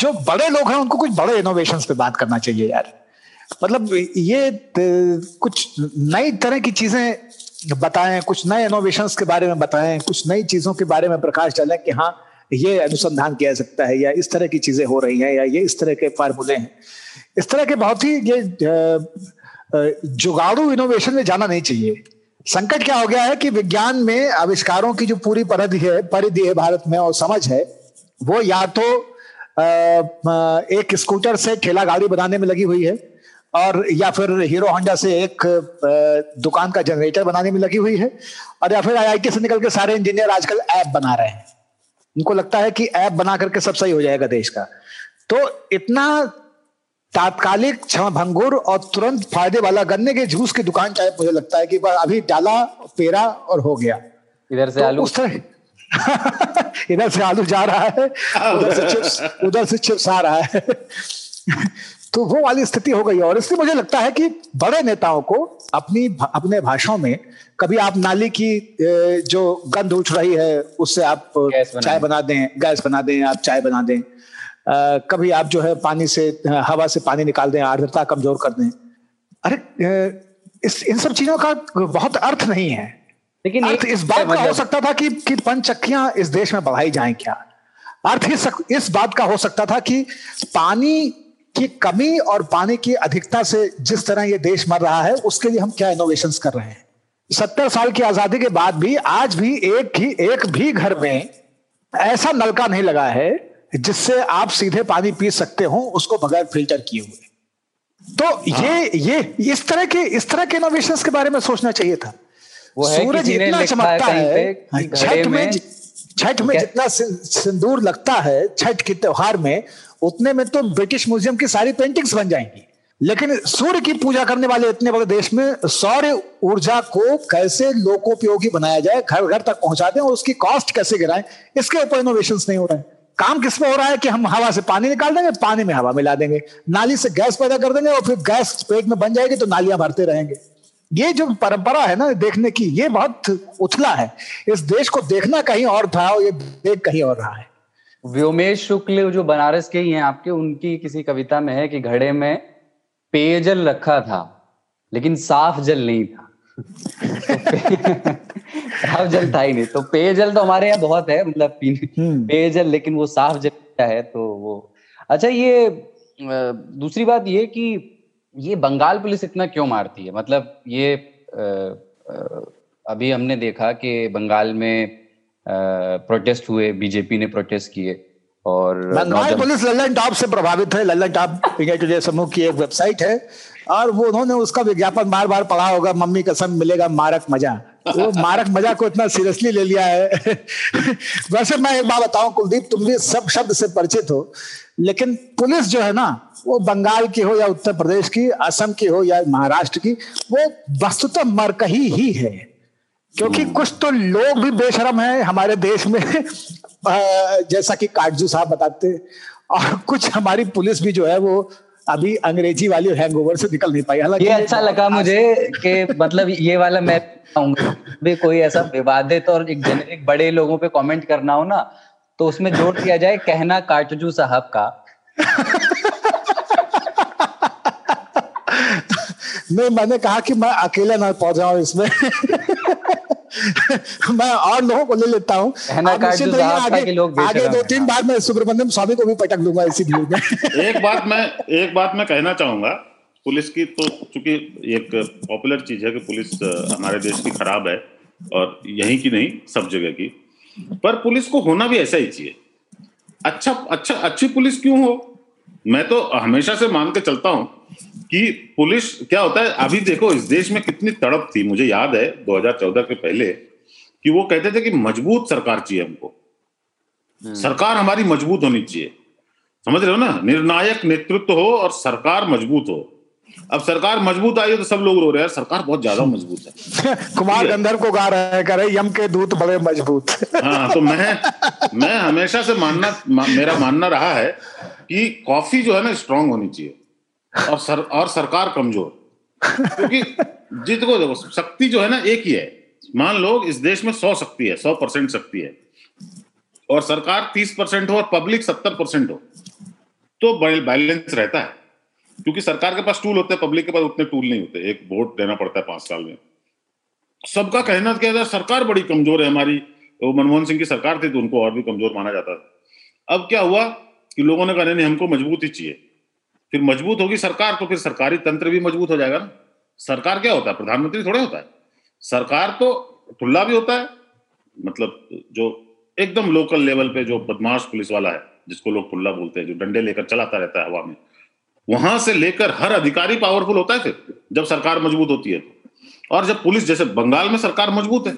जो बड़े लोग हैं उनको कुछ बड़े इनोवेशन पे बात करना चाहिए यार। मतलब ये कुछ नई तरह की चीज़ें बताएँ कुछ नए इनोवेशन के बारे में बताएँ कुछ नई चीज़ों के बारे में प्रकाश डालें कि हाँ ये अनुसंधान किया जा सकता है या इस तरह की चीज़ें हो रही हैं या ये इस तरह के फार्मूले हैं। इस तरह के बहुत ही ये जुगाड़ू इनोवेशन में जाना नहीं चाहिए। संकट क्या हो गया है कि विज्ञान में आविष्कारों की जो पूरी परिधि है परिधि है भारत में और समझ है, वो या तो एक स्कूटर से ठेला गाड़ी बनाने में लगी हुई है और या फिर हीरो होंडा से एक दुकान का जनरेटर बनाने में लगी हुई है और या फिर आईआईटी से निकल के सारे इंजीनियर आजकल ऐप बना रहे हैं। उनको लगता है कि ऐप बना करके सब सही हो जाएगा देश का। तो इतना तात्कालिक क्षण भंगुर और तुरंत फ़ायदे वाला गन्ने के जूस की दुकान चाहे मुझे लगता है कि अभी डाला पेरा और हो गया। इधर से तो आलू। उस तरह [laughs] इधर से आलू जा रहा है उधर से चिप्स उधर से चिप्स आ रहा है। [laughs] तो वो वाली स्थिति हो गई और इसलिए मुझे लगता है कि बड़े नेताओं को अपनी अपने भाषाओं में कभी आप नाली की जो गंध उठ रही है उससे आप चाय बना दें गैस बना दें आप चाय बना दें। कभी आप जो है पानी से हवा से पानी निकाल दें आर्द्रता कमज़ोर कर दें। अरे इस इन सब चीज़ों का बहुत अर्थ नहीं है। लेकिन अर्थ इस बात का हो मतलब सकता था कि कि पंचक्कियाँ इस देश में बढ़ाई जाएँ क्या? अर्थ इस, इस बात का हो सकता था कि पानी की कमी और पानी की अधिकता से जिस तरह ये देश मर रहा है उसके लिए हम क्या इनोवेशंस कर रहे हैं? सत्तर साल की आज़ादी के बाद भी आज भी एक ही एक भी घर में ऐसा नलका नहीं लगा है जिससे आप सीधे पानी पी सकते हो उसको बगैर फ़िल्टर किए हुए। तो हाँ। ये ये इस तरह के इस तरह के इनोवेशन के बारे में सोचना चाहिए था। वो सूरज इतना चमकता है छठ में छठ में जितना सिंदूर लगता है छठ के त्योहार में उतने में तो ब्रिटिश म्यूज़ियम की सारी पेंटिंग्स बन जाएँगी। लेकिन सूर्य की पूजा करने वाले इतने बड़े देश में सौर ऊर्जा को कैसे लोकोपयोगी बनाया जाए घर घर तक पहुँचा दें और उसकी कॉस्ट कैसे गिराएँ इसके ऊपर इनोवेशन नहीं हो रहे हैं। काम किसमें हो रहा है कि हम हवा से पानी निकाल देंगे, पानी में हवा मिला देंगे। नाली से गैस पैदा कर देंगे और फिर गैस पेट में बन जाएगी तो नालियाँ भरते रहेंगे। ये जो परंपरा है ना देखने की, ये बहुत उथला है। इस देश को देखना कहीं और था और ये देख कहीं और रहा है। व्योमेश शुक्ल जो बनारस के ही हैं, आपके उनकी किसी कविता में है कि घड़े में पेयजल रखा था, लेकिन साफ़ जल नहीं था। साफ़ जल था ही नहीं। तो पेयजल तो हमारे यहाँ बहुत है मतलब पीने हम्म। पेयजल लेकिन वो साफ़ जल है तो वो अच्छा ये दूसरी बात ये कि ये बंगाल पुलिस इतना क्यों मारती है? मतलब ये अभी हमने देखा कि बंगाल में प्रोटेस्ट हुए बीजेपी ने प्रोटेस्ट किए और बंगाल पुलिस लल्लन टॉप से प्रभावित है। लल्लन टॉप इंडिया समूह की एक वेबसाइट है और वो उन्होंने उसका विज्ञापन बार बार पढ़ा होगा मम्मी कसम मिलेगा मारक मज़ा। वो मारक मज़ा को इतना सीरियसली ले लिया है। [laughs] वैसे मैं एक बात बताऊँ कुलदीप तुम भी सब शब्द से परिचित हो लेकिन पुलिस जो है ना वो बंगाल की हो या उत्तर प्रदेश की असम की हो या महाराष्ट्र की वो वस्तुतः मरकही ही है क्योंकि हम्म। कुछ तो लोग भी बेशरम है हमारे देश में। [laughs] जैसा कि काटजू साहब बताते और कुछ हमारी पुलिस भी जो है वो अभी अंग्रेज़ी वाली हैंगओवर से निकल नहीं पाई। हालाँकि ये अच्छा लगा मुझे कि मतलब ये वाला मैं भी कोई ऐसा विवादित और एक जेनेरिक बड़े लोगों पे कमेंट करना हो ना तो उसमें जोड़ दिया जाए कहना काटजू साहब का। [laughs] नहीं मैंने कहा कि मैं अकेला ना पहुंचाऊ इसमें। [laughs] [laughs] मैं और लोगों को ले लेता हूँ। आगे, आगे दो तीन बार मैं सुब्रमण्यम स्वामी को भी पटक दूँगा इसी में। [laughs] एक बात मैं एक बात मैं कहना चाहूँगा। पुलिस की तो चूँकि एक पॉपुलर चीज़ है कि पुलिस हमारे देश की खराब है और यहीं की नहीं सब जगह की। पर पुलिस को होना भी ऐसा ही चाहिए। अच्छा अच्छा अच्छी पुलिस क्यों हो? मैं तो हमेशा से मान के चलता हूँ कि पुलिस क्या होता है अभी देखो इस देश में कितनी तड़प थी मुझे याद है 2014 के पहले कि वो कहते थे कि मज़बूत सरकार चाहिए हमको। हम्म। सरकार हमारी मज़बूत होनी चाहिए। समझ रहे हो ना? निर्णायक नेतृत्व हो और सरकार मज़बूत हो। अब सरकार मज़बूत आई है तो सब लोग रो रहे हैं। सरकार बहुत ज़्यादा मज़बूत है। [laughs] कुमार गंधर्व को गा रहे हैं करे यम के दूत बड़े मज़बूत। [laughs] हाँ तो मैं मैं हमेशा से मानना मेरा मानना रहा है कि कॉफ़ी जो है ना स्ट्रांग होनी चाहिए। और सर, और सरकार कमज़ोर। क्योंकि जित को देखो, शक्ति जो है ना, एक ही है। मान लो, इस देश में सौ शक्ति है, सौ परसेंट शक्ति है। और सरकार तीस परसेंट हो और पब्लिक सत्तर परसेंट हो तो बैलेंस रहता है। क्योंकि सरकार के पास टूल होते हैं, पब्लिक के पास उतने टूल नहीं होते। एक वोट देना पड़ता है पाँच साल में। सबका कहना क्या था, सरकार बड़ी कमज़ोर है हमारी। वो मनमोहन सिंह की सरकार थी तो उनको और भी कमज़ोर माना जाता था। अब क्या हुआ कि लोगों ने कहा नहीं, हमको मजबूती चाहिए। फिर मज़बूत होगी सरकार तो फिर सरकारी तंत्र भी मज़बूत हो जाएगा ना। सरकार क्या होता है? प्रधानमंत्री थोड़े होता है। सरकार तो ठुल्ला भी होता है मतलब जो एकदम लोकल लेवल पे जो बदमाश पुलिस वाला है, जिसको लोग ठुल्ला बोलते हैं, जो डंडे लेकर चलाता रहता है हवा में, वहाँ से लेकर हर अधिकारी पावरफुल होता है फिर, जब सरकार मज़बूत होती है तो। और जब पुलिस, जैसे बंगाल में सरकार मज़बूत है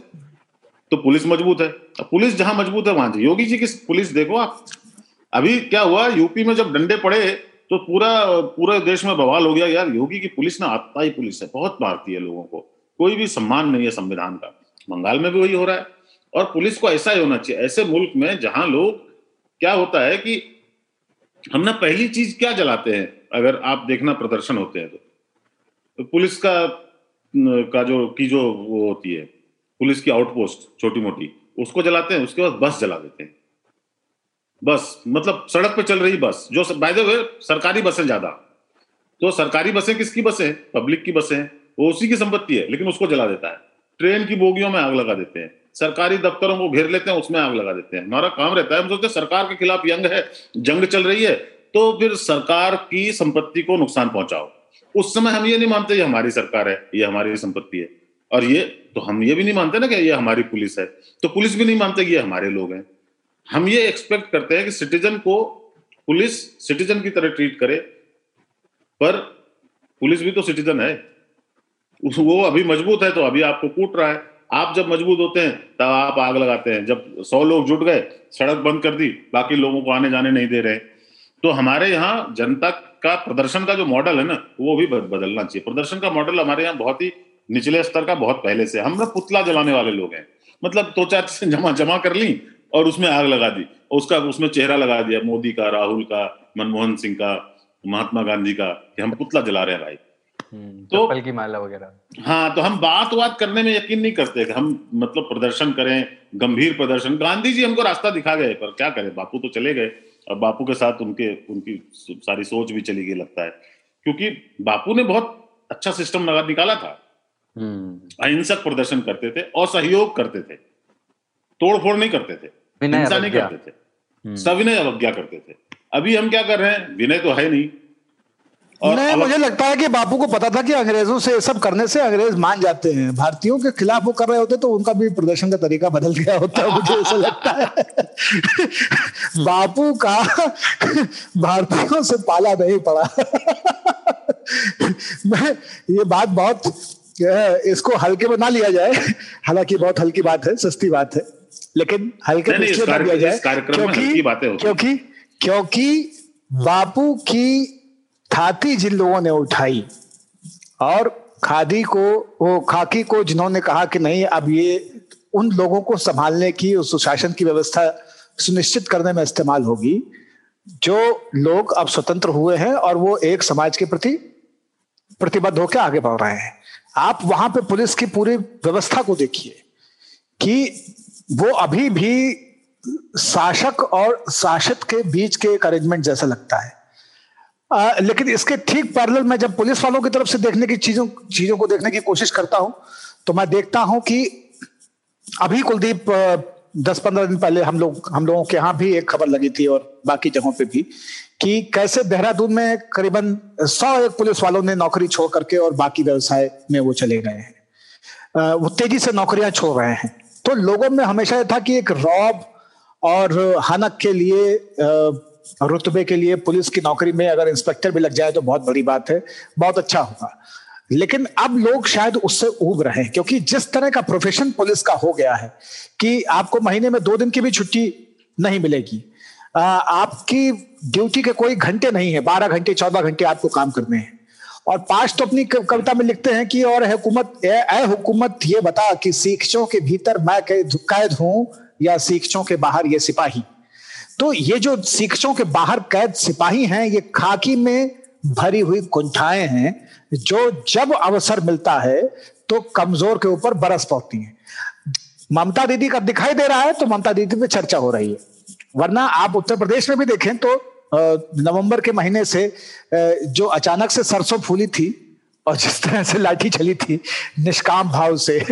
तो पुलिस मज़बूत है। पुलिस जहाँ मज़बूत है, वहाँ योगी जी की पुलिस देखो आप। अभी क्या हुआ, यूपी में जब डंडे पड़े तो पूरा पूरे देश में बवाल हो गया यार। योगी की पुलिस ना आत्मा ही पुलिस है बहुत मारती है लोगों को। कोई भी सम्मान नहीं है संविधान का। बंगाल में भी वही हो रहा है। और पुलिस को ऐसा ही होना चाहिए ऐसे मुल्क में जहाँ लोग क्या होता है कि हम ना पहली चीज़ क्या जलाते हैं अगर आप देखना प्रदर्शन होते हैं तो, तो पुलिस का का जो की जो वो होती है पुलिस की आउटपोस्ट छोटी मोटी उसको जलाते हैं उसके बाद बस जला देते हैं। बस मतलब सड़क पे चल रही बस, जो बाय द वे सरकारी बसें ज़्यादा। तो सरकारी बसें किसकी बसें पब्लिक की बसें वो उसी की संपत्ति है, लेकिन उसको जला देता है। ट्रेन की बोगियों में आग लगा देते हैं। सरकारी दफ्तरों को घेर लेते हैं, उसमें आग लगा देते हैं। हमारा काम रहता है, हम सोचते हैं सरकार के खिलाफ यंग है, जंग चल रही है तो फिर सरकार की संपत्ति को नुकसान पहुंचाओ। उस समय हम ये नहीं मानते, ये हमारी सरकार है, ये हमारी संपत्ति है। और ये तो हम ये भी नहीं मानते ना कि ये हमारी पुलिस है। तो पुलिस भी नहीं मानते ये हमारे लोग हैं। हम ये एक्सपेक्ट करते हैं कि सिटीजन को पुलिस सिटीजन की तरह ट्रीट करे, पर पुलिस भी तो सिटीजन है। वो अभी मज़बूत है तो अभी आपको कूट रहा है। आप जब मज़बूत होते हैं, तब आप आग लगाते हैं। जब सौ लोग जुट गए, सड़क बंद कर दी, बाकी लोगों को आने जाने नहीं दे रहे। तो हमारे यहाँ जनता का प्रदर्शन का जो मॉडल है ना, वो भी बदलना चाहिए। प्रदर्शन का मॉडल हमारे यहाँ बहुत ही निचले स्तर का बहुत पहले से हम लोग पुतला जलाने वाले लोग हैं। मतलब दो तो चार जमा जमा कर ली और उसमें आग लगा दी। और उसका उसमें चेहरा लगा दिया मोदी का राहुल का मनमोहन सिंह का महात्मा गांधी का कि हम पुतला जला रहे हैं भाई। हम्म, तो की माला वगैरह। हाँ तो हम बात बात करने में यकीन नहीं करते हम मतलब प्रदर्शन करें गंभीर प्रदर्शन। गांधी जी हमको रास्ता दिखा गए पर क्या करें? बापू तो चले गए। और बापू के साथ उनके उनकी सारी सोच भी चली गई लगता है। क्योंकि बापू ने बहुत अच्छा सिस्टम लगा निकाला था। हम्म। अहिंसक प्रदर्शन करते थे और सहयोग करते थे। तोड़फोड़ नहीं करते थे। हिंसा नहीं करते थे। सविनय अवज्ञा करते थे? अभी हम क्या कर रहे हैं? विनय तो है नहीं। और नहीं मुझे लगता है कि बापू को पता था कि अंग्रेज़ों से सब करने से अंग्रेज़ मान जाते हैं। भारतीयों के खिलाफ वो कर रहे होते तो उनका भी प्रदर्शन का तरीका बदल गया होता है मुझे ऐसा लगता है। [laughs] बापू का [laughs] भारतीयों से पाला नहीं पड़ा। [laughs] मैं ये बात बहुत इसको हल्के में ना लिया जाए। हालाँकि बहुत हल्की बात है सस्ती बात है। लेकिन हल्के में इसलिए ना लिया जाए? क्योंकि क्योंकि क्योंकि बापू की थाती जिन लोगों ने उठाई और खादी को वो खाकी को जिन्होंने कहा कि नहीं अब ये उन लोगों को संभालने की उस सुशासन की व्यवस्था सुनिश्चित करने में इस्तेमाल होगी जो लोग अब स्वतंत्र हुए हैं और वो एक समाज के प्रति प्रतिबद्ध होकर आगे बढ़ रहे हैं। आप वहाँ पे पुलिस की पूरी व्यवस्था को देखिए कि वो अभी भी शासक और शासित के बीच के एक अरेंजमेंट जैसा लगता है। आ, लेकिन इसके ठीक पैरेलल में जब पुलिस वालों की तरफ़ से देखने की चीज़ों चीज़ों को देखने की कोशिश करता हूँ तो मैं देखता हूँ कि अभी कुलदीप दस पंद्रह दिन पहले हम लोग हम लोगों के यहाँ भी एक खबर लगी थी और बाकी जगहों पे भी कि कैसे देहरादून में करीबन सौ एक पुलिस वालों ने नौकरी छोड़ करके और बाकी व्यवसाय में वो चले गए हैं। वो तेज़ी से नौकरियाँ छोड़ रहे हैं। तो लोगों में हमेशा यह था कि एक रॉब और हनक के लिए रुतबे के लिए पुलिस की नौकरी में अगर इंस्पेक्टर भी लग जाए तो बहुत बड़ी बात है, बहुत अच्छा होगा। लेकिन अब लोग शायद उससे उब रहे हैं, क्योंकि जिस तरह का प्रोफेशन पुलिस का हो गया है कि आपको महीने में दो दिन की भी छुट्टी नहीं मिलेगी। आपकी ड्यूटी के कोई घंटे नहीं है, बारह घंटे, चौदह घंटे आपको काम करने हैं। और पाँच तो अपनी कविता में लिखते हैं कि और हुकूमत, ए हुकूमत, ये बता कि शिक्षों के भीतर मैं कैद हूँ या शिक्षों के बाहर ये सिपाही? तो ये जो शिक्षों के बाहर कैद सिपाही हैं, ये खाकी में भरी हुई कुंठाएँ हैं, जो जब अवसर मिलता है तो कमज़ोर के ऊपर बरस पड़ती हैं। ममता दीदी का दिखाई दे रहा है तो ममता दीदी पे चर्चा हो रही है। वरना आप उत्तर प्रदेश में भी देखें तो नवंबर के महीने से जो अचानक से सरसों फूली थी और जिस तरह से लाठी चली थी निष्काम भाव से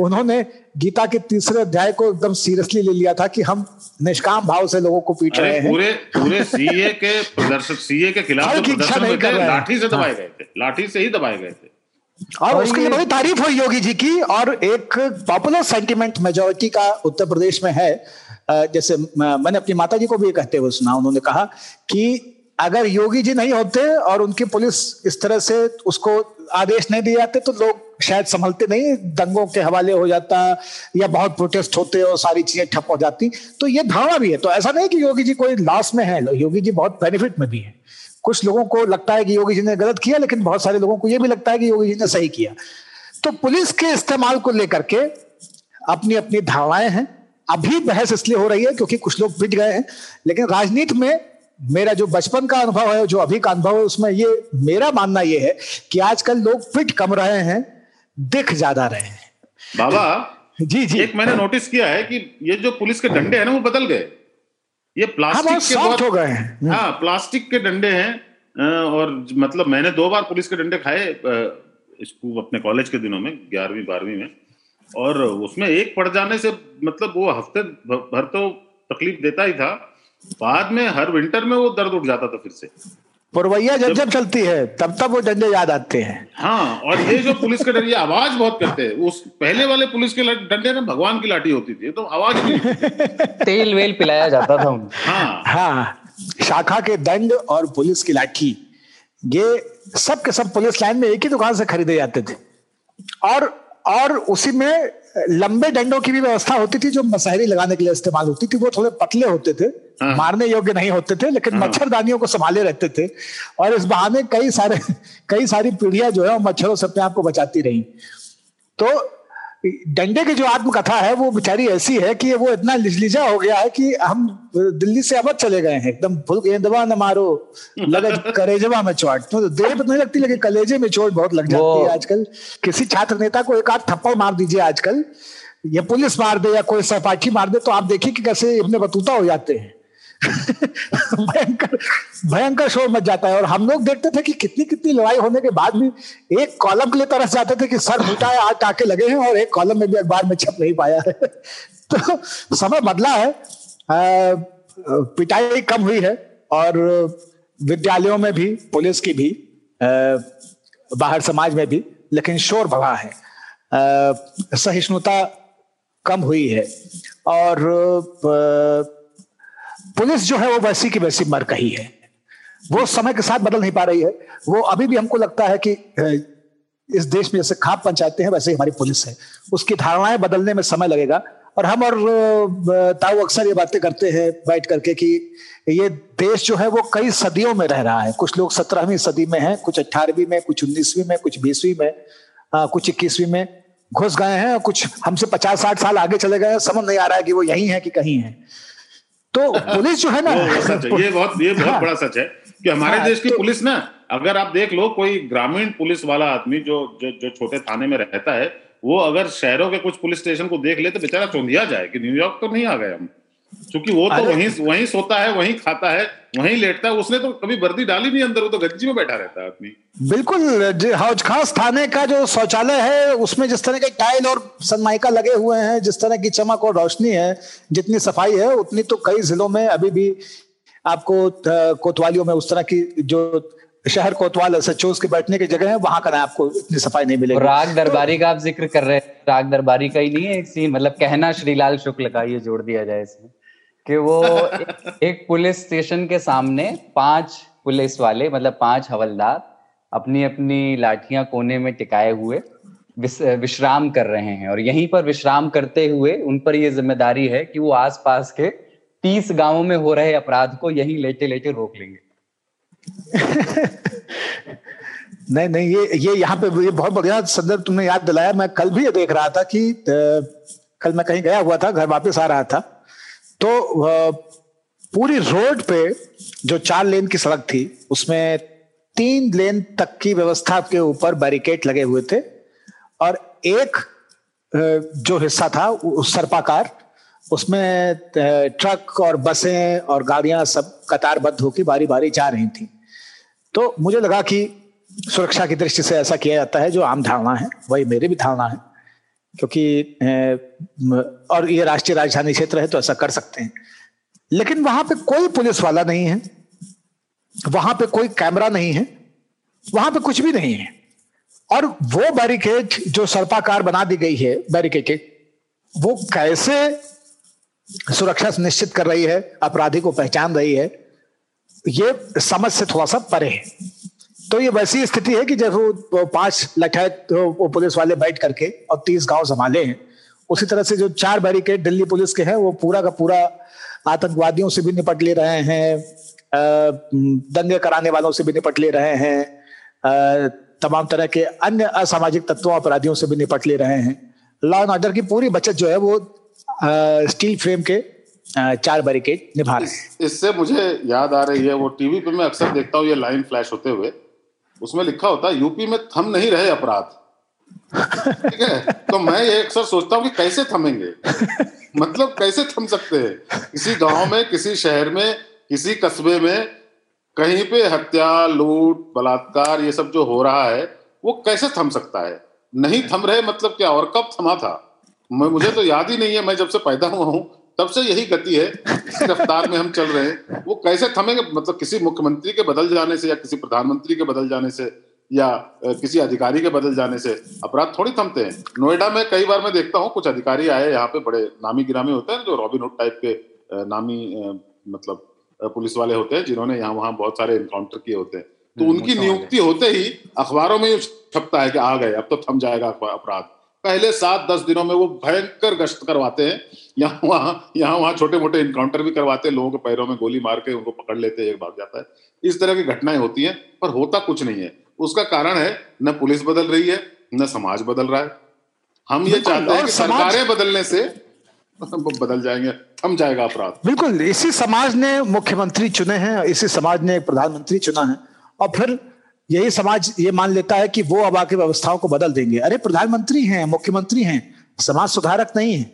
उन्होंने गीता के तीसरे अध्याय को एकदम सीरियसली ले लिया था कि हम निष्काम भाव से लोगों को पीट रहे हैं। पूरे पूरे सीए के प्रदर्शक सीए के खिलाफ लाठी से दबाए हाँ। गए थे लाठी से ही दबाए गए थे। और उसके लिए बड़ी तारीफ़ हुई योगी जी की और एक पॉपुलर सेंटिमेंट मेजोरिटी का उत्तर प्रदेश में है। जैसे मैंने अपनी माता जी को भी कहते हुए सुना उन्होंने कहा कि अगर योगी जी नहीं होते और उनकी पुलिस इस तरह से उसको आदेश नहीं दिए जाते तो लोग शायद संभलते नहीं दंगों के हवाले हो जाता या बहुत प्रोटेस्ट होते और सारी चीज़ें ठप हो जाती। तो ये धारणा भी है। तो ऐसा नहीं कि योगी जी कोई लॉस में है योगी जी बहुत बेनिफिट में भी है। कुछ लोगों को लगता है कि योगी जी ने गलत किया लेकिन बहुत सारे लोगों को यह भी लगता है कि योगी जी ने सही किया। तो पुलिस के इस्तेमाल को लेकर के अपनी अपनी धारणाएँ हैं। अभी बहस इसलिए हो रही है क्योंकि कुछ लोग पिट गए हैं। लेकिन राजनीति में मेरा जो बचपन का अनुभव है जो अभी का अनुभव है उसमें ये मेरा मानना ये है कि आजकल लोग फिट कम रहे हैं दिख ज़्यादा रहे हैं। बाबा जी जी। एक मैंने नोटिस किया है कि ये जो पुलिस के डंडे हैं ना वो बदल गए। ये प्लास्टिक हाँ, के बहुत हो गए हैं। हाँ प्लास्टिक के डंडे हैं और मतलब मैंने दो बार पुलिस के डंडे खाए स्कूल अपने कॉलेज के दिनों में ग्यारहवीं बारहवीं में। और उसमें एक पड़ जाने से मतलब वो हफ़्ते भर तो तकलीफ़ देता ही था। बाद में हर विंटर में वो दर्द उठ जाता था फिर से। पुरवैया जब जब चलती है तब तब वो डंडे याद आते हैं। हाँ और ये जो पुलिस के डंडे आवाज़ बहुत करते हैं। उस पहले वाले पुलिस के डंडे ना भगवान की लाठी होती थी तो आवाज़ [laughs] तेल वेल पिलाया जाता था हाँ। हाँ शाखा के दंड और पुलिस की लाठी ये सब के सब पुलिस लाइन में एक ही दुकान से खरीदे जाते थे। और और उसी में लंबे डंडों की भी व्यवस्था होती थी जो मसहरी लगाने के लिए इस्तेमाल होती थी वो थोड़े पतले होते थे। मारने योग्य नहीं होते थे लेकिन हाँ। मच्छरदानियों को संभाले रहते थे। और इस बहाने कई सारे कई सारी पीढ़ियाँ जो है मच्छरों से अपने आप को बचाती रही। तो डंडे की जो आत्मकथा है वो बेचारी ऐसी है कि वो इतना लिजलिजा हो गया है कि हम दिल्ली से अवध चले गए हैं। एकदम फुल गेंदवा न मारो लगे [laughs] कलेजवा में चोट। तो देर पर नहीं लगती लेकिन कलेजे में चोट बहुत लग जाती है आजकल। किसी छात्र नेता को एक आध थप्पड़ मार दीजिए आजकल। या पुलिस मार दे या कोई सहपाठी मार दे तो आप देखिए कि कैसे अपने बतूता हो जाते हैं। [laughs] भयंकर भयंकर शोर मच जाता है। और हम लोग देखते थे कि कितनी कितनी लड़ाई होने के बाद भी एक कॉलम के लिए तरस जाते थे कि सर फूटा आठ टाके लगे हैं और एक कॉलम में भी अखबार में छप नहीं पाया है। [laughs] तो समय बदला है। पिटाई कम हुई है और विद्यालयों में भी, पुलिस की भी बाहर समाज में भी, लेकिन शोर बढ़ा है। सहिष्णुता कम हुई है। और पुलिस जो है वो वैसी की वैसी मर कही है। वो समय के साथ बदल नहीं पा रही है। वो अभी भी हमको लगता है कि इस देश में जैसे खाप पंचायतें हैं वैसे ही हमारी पुलिस है। उसकी धारणाएँ बदलने में समय लगेगा। और हम और ताऊ अक्सर ये बातें करते हैं बैठ करके कि ये देश जो है वो कई सदियों में रह रहा है। कुछ लोग सत्रहवीं सदी में हैं कुछ अट्ठारहवीं में कुछ उन्नीसवीं में कुछ बीसवीं में आ, कुछ इक्कीसवीं में घुस गए हैं कुछ हमसे पचास साठ साल आगे चले गए समझ नहीं आ रहा है कि वो यही है कि कहीं है। तो पुलिस जो है ना [laughs] सच है ये बहुत ये बहुत हाँ, बड़ा सच है कि हमारे हाँ, देश की तो, पुलिस ना अगर आप देख लो कोई ग्रामीण पुलिस वाला आदमी जो जो जो छोटे थाने में रहता है वो अगर शहरों के कुछ पुलिस स्टेशन को देख ले तो बेचारा चौंधिया जाए कि न्यूयॉर्क तो नहीं आ गए हम। क्योंकि वो तो वहीं वहीं सोता है वहीं खाता है वहीं लेटता है उसने तो कभी वर्दी डाली नहीं अंदर वो तो गज्जी में बैठा रहता है आदमी। बिल्कुल हौज खास थाने का जो शौचालय है उसमें जिस तरह के टाइल और सनमाइका लगे हुए हैं जिस तरह की चमक और रोशनी है जितनी सफ़ाई है उतनी तो कई जिलों में अभी भी आपको कोतवालियों में उस तरह की जो शहर कोतवाल सचोस के बैठने की जगह है वहाँ का ना आपको इतनी सफ़ाई नहीं मिलेगी। राग दरबारी का आप ज़िक्र कर रहे हैं राग दरबारी का ही नहीं है एक सीन मतलब कहना श्रीलाल शुक्ल का ये जोड़ दिया जाए इसमें। कि वो एक पुलिस स्टेशन के सामने पाँच पुलिस वाले मतलब पाँच हवलदार अपनी अपनी लाठियाँ कोने में टिकाए हुए विश्राम कर रहे हैं। और यहीं पर विश्राम करते हुए उन पर यह ज़िम्मेदारी है कि वो आसपास के तीस गाँवों में हो रहे अपराध को यहीं लेटे लेटे रोक लेंगे। [laughs] नहीं नहीं, ये ये यहाँ पे ये बहुत बढ़िया संदर्भ तुमने याद दिलाया। मैं कल भी ये देख रहा था कि कल मैं कहीं गया हुआ था, घर वापस आ रहा था। तो पूरी रोड पे जो चार लेन की सड़क थी, उसमें तीन लेन तक की व्यवस्था के ऊपर बैरिकेड लगे हुए थे और एक जो हिस्सा था सर्पाकार उसमें ट्रक और बसें और गाड़ियाँ सब कतारबद्ध होकर बारी बारी जा रही थी। तो मुझे लगा कि सुरक्षा की दृष्टि से ऐसा किया जाता है, जो आम धारणा है, वही मेरी भी धारणा है। क्योंकि और ये राष्ट्रीय राजधानी क्षेत्र है तो ऐसा कर सकते हैं। लेकिन वहाँ पे कोई पुलिस वाला नहीं है, वहाँ पे कोई कैमरा नहीं है, वहाँ पे कुछ भी नहीं है। और वो बैरिकेड जो सर्पाकार बना दी गई है, बैरिकेड के, वो कैसे सुरक्षा सुनिश्चित कर रही है, अपराधी को पहचान रही है, ये समझ से थोड़ा सा परे है। तो ये वैसी स्थिति है कि जब वो पाँच लठैत वो पुलिस वाले बैठ करके और तीस गाँव संभाले हैं, उसी तरह से जो चार बैरिकेड दिल्ली पुलिस के हैं, वो पूरा का पूरा आतंकवादियों से भी निपट ले रहे हैं दंगे कराने वालों से भी निपट ले रहे हैं तमाम तरह के अन्य असामाजिक तत्वों, अपराधियों से भी निपट ले रहे हैं। लॉ एंड ऑर्डर की पूरी बचत जो है वो स्टील फ्रेम के चार बैरिकेड निभा रहे हैं। इससे मुझे याद आ रही है, वो टीवी पे मैं अक्सर देखता हूँ ये लाइन फ्लैश होते हुए। उसमें लिखा होता है, यूपी में थम नहीं रहे अपराध। ठीक है? तो मैं ये अक्सर सोचता हूँ कि कैसे थमेंगे? मतलब कैसे थम सकते हैं? किसी गाँव में, किसी शहर में, किसी कस्बे में, कहीं पे हत्या, लूट, बलात्कार, ये सब जो हो रहा है, वो कैसे थम सकता है? नहीं थम रहे मतलब क्या? और कब थमा था? मुझे तो याद ही नहीं है, मैं जब से पैदा हुआ हूँ तब से यही गति है इस रफ्तार में हम चल रहे हैं। वो कैसे थमेंगे? मतलब किसी मुख्यमंत्री के बदल जाने से या किसी प्रधानमंत्री के बदल जाने से या किसी अधिकारी के बदल जाने से अपराध थोड़ी थमते हैं। नोएडा में कई बार मैं देखता हूँ कुछ अधिकारी आए यहाँ पे बड़े नामी गिरामी होते हैं जो रॉबिन हुड टाइप के नामी मतलब पुलिस वाले होते हैं जिन्होंने यहाँ वहाँ बहुत सारे इनकाउंटर किए होते हैं। तो हम्म, उनकी नियुक्ति होते ही अखबारों में छपता है कि आ गए अब तो थम जाएगा अपराध। पहले सात दस दिनों में वो भयंकर गश्त करवाते हैं यहाँ वहाँ यहाँ वहाँ छोटे मोटे इनकाउंटर भी करवाते हैं लोगों के पैरों में गोली मार के उनको पकड़ लेते हैं एक भाग जाता है। इस तरह की घटनाएँ होती हैं पर होता कुछ नहीं है। उसका कारण है न पुलिस बदल रही है न समाज बदल रहा है। हम ये चाहते हैं कि सरकारें बदलने से [laughs] बदल जाएँगे थम जाएगा अपराध। बिल्कुल इसी समाज ने मुख्यमंत्री चुने हैं इसी समाज ने प्रधानमंत्री चुना है और फिर यही समाज ये मान लेता है कि वो अब आके व्यवस्थाओं को बदल देंगे। अरे प्रधानमंत्री हैं मुख्यमंत्री हैं समाज सुधारक नहीं है।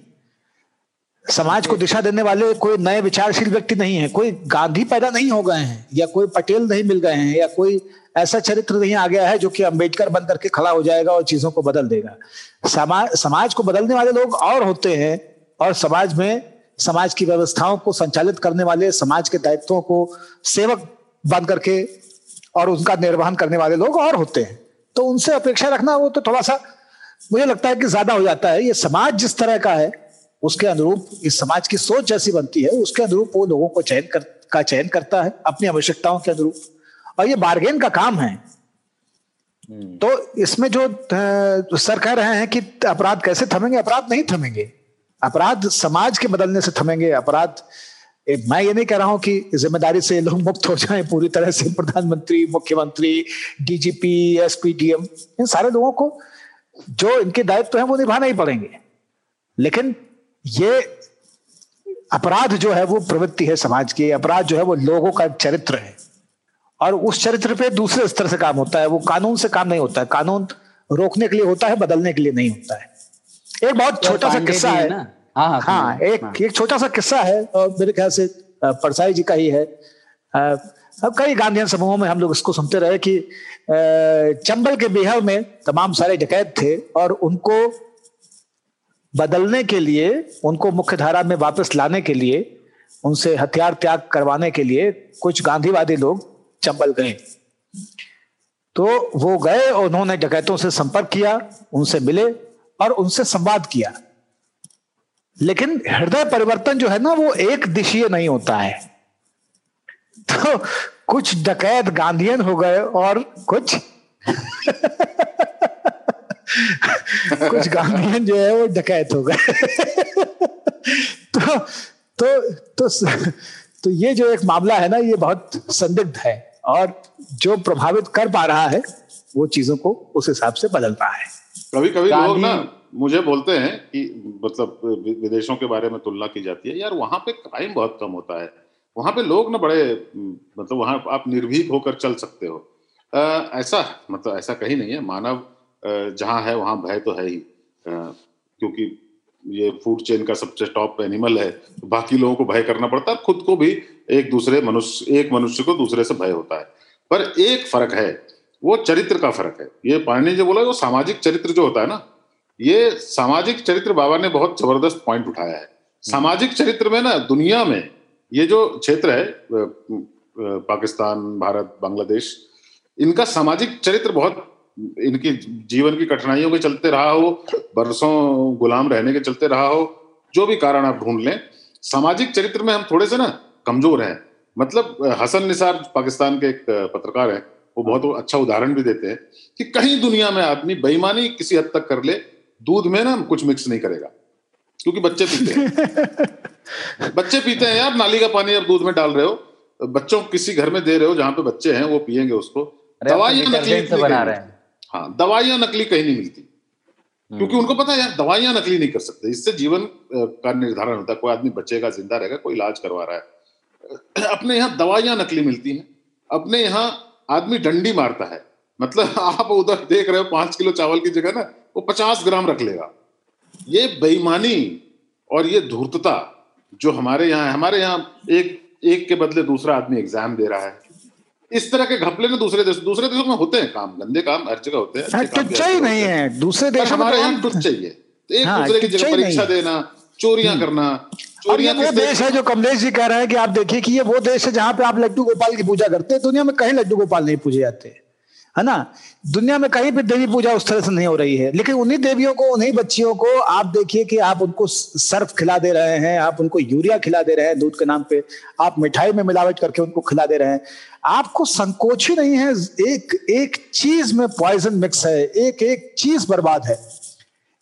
समाज को दिशा देने वाले कोई नए विचारशील व्यक्ति नहीं है, कोई गांधी पैदा नहीं हो गए हैं, या कोई पटेल नहीं मिल गए हैं, या कोई ऐसा चरित्र नहीं आ गया है जो कि अंबेडकर बन करके खड़ा हो जाएगा और चीज़ों को बदल देगा। समाज समाज को बदलने वाले लोग और होते हैं और समाज में, समाज की व्यवस्थाओं को संचालित करने वाले, समाज के दायित्वों को सेवक बन करके और उनका निर्वहन करने वाले लोग और होते हैं। तो उनसे अपेक्षा रखना वो तो थोड़ा सा, मुझे लगता है कि ज़्यादा हो जाता है। ये समाज जिस तरह का है उसके अनुरूप इस समाज की सोच जैसी बनती है उसके अनुरूप वो लोगों को चयन कर का चयन करता है अपनी आवश्यकताओं के अनुरूप। और ये बार्गेन का काम है। हम्म। तो इसमें जो सर कह रहे हैं कि अपराध कैसे थमेंगे? अपराध नहीं थमेंगे। अपराध समाज के बदलने से थमेंगे। अपराध मैं ये नहीं कह रहा हूँ कि ज़िम्मेदारी से लोग मुक्त हो जाएँ पूरी तरह से प्रधानमंत्री मुख्यमंत्री डीजीपी एसपी डीएम इन सारे लोगों को जो इनके दायित्व तो हैं वो निभाना ही पड़ेंगे। लेकिन ये अपराध जो है वो प्रवृत्ति है समाज की अपराध जो है वो लोगों का चरित्र है। और उस चरित्र पे दूसरे स्तर से काम होता है वो कानून से काम नहीं होता है। कानून रोकने के लिए होता है बदलने के लिए नहीं होता है। एक बहुत तो छोटा सा किस्सा है हाँ, हाँ, हाँ एक हाँ। एक छोटा सा किस्सा है और मेरे ख्याल से परसाई जी का ही है। अब कई गांधीयन समूहों में हम लोग इसको सुनते रहे कि चंबल के बिहार में तमाम सारे डकैत थे और उनको बदलने के लिए, उनको मुख्य धारा में वापस लाने के लिए, उनसे हथियार त्याग करवाने के लिए कुछ गांधीवादी लोग चंबल गए। तो वो गए और उन्होंने डकैतों से संपर्क किया, उनसे मिले और उनसे संवाद किया। लेकिन हृदय परिवर्तन जो है ना, वो एक दिशीय नहीं होता है। तो कुछ डकैत गांधीयन हो गए और कुछ [laughs] कुछ गांधीयन जो है वो डकैत हो गए। तो तो तो तो ये जो एक मामला है ना ये बहुत संदिग्ध है और जो प्रभावित कर पा रहा है वो चीज़ों को उस हिसाब से बदल रहा है। कभी कभी लोग ना मुझे बोलते हैं कि मतलब विदेशों के बारे में तुलना की जाती है। यार वहाँ पे क्राइम बहुत कम होता है। वहाँ पे लोग ना बड़े मतलब वहाँ आप निर्भीक होकर चल सकते हो। आ, ऐसा मतलब ऐसा कहीं नहीं है। मानव जहाँ है वहाँ भय तो है ही। क्योंकि ये फ़ूड चेन का सबसे टॉप एनिमल है तो बाकी लोगों को भय करना पड़ता है खुद को भी एक दूसरे मनुष्य एक मनुष्य को दूसरे से भय होता है। पर एक फ़र्क है वो चरित्र का फ़र्क है। ये पाणी जो बोला वो सामाजिक चरित्र जो होता है ना ये सामाजिक चरित्र बाबा ने बहुत ज़बरदस्त पॉइंट उठाया है। सामाजिक चरित्र में ना दुनिया में ये जो क्षेत्र है पाकिस्तान भारत बांग्लादेश इनका सामाजिक चरित्र बहुत इनकी जीवन की कठिनाइयों के चलते रहा हो बरसों गुलाम रहने के चलते रहा हो जो भी कारण आप ढूंढ लें सामाजिक चरित्र में हम थोड़े से ना कमज़ोर हैं। मतलब हसन निसार पाकिस्तान के एक पत्रकार है वो बहुत अच्छा उदाहरण भी देते हैं कि कहीं दुनिया में आदमी बेईमानी किसी हद तक कर ले दूध में ना कुछ मिक्स नहीं करेगा क्योंकि बच्चे पीते हैं। [laughs] बच्चे पीते हैं यार नाली का पानी आप दूध में डाल रहे हो बच्चों किसी घर में दे रहे हो जहाँ पे बच्चे हैं वो पियेंगे उसको। दवाइयाँ नकली बना रहे हैं। हाँ दवाइयाँ नकली कहीं नहीं मिलती। हम्म। क्योंकि उनको पता है यार दवाइयाँ नकली नहीं कर सकते। इससे जीवन का निर्धारण होता है। कोई आदमी बचेगा ज़िंदा रहेगा कोई इलाज करवा रहा है। [clears throat] अपने यहाँ दवाइयाँ नकली मिलती हैं। अपने यहाँ आदमी डंडी मारता है। मतलब [laughs] आप उधर देख रहे हो पाँच किलो चावल की जगह ना वो पचास ग्राम रख लेगा। ये बेईमानी और ये धूर्तता जो हमारे यहाँ हमारे यहाँ एक एक के बदले दूसरा आदमी एग्ज़ाम दे रहा है। इस तरह के घपले ना दूसरे देश दूसरे देशों में होते हैं काम गंदे काम हर जगह होते हैं सच्चाई ही। नहीं है दूसरे देश हमारे यहाँ कुछ चाहिए। एक हाँ, दूसरे की जगह परीक्षा देना चोरियाँ हम्म। करना और ये वो देश है जो कमलेश जी कह रहे हैं कि आप देखिए कि ये वो देश है जहाँ पे आप लड्डू गोपाल की पूजा करते हैं दुनिया में कहीं लड्डू गोपाल नहीं पूजे जाते। है ना? दुनिया में कहीं भी देवी पूजा उस तरह से नहीं हो रही है। लेकिन उन्हीं देवियों को, उन्हीं बच्चियों को आप देखिए कि आप उनको सर्फ खिला दे रहे हैं, आप उनको यूरिया खिला दे रहे हैं दूध के नाम पे, आप मिठाई में मिलावट करके उनको खिला दे रहे हैं। आपको संकोच ही नहीं है, एक एक चीज़ में पॉइजन मिक्स है, एक एक चीज़ बर्बाद है।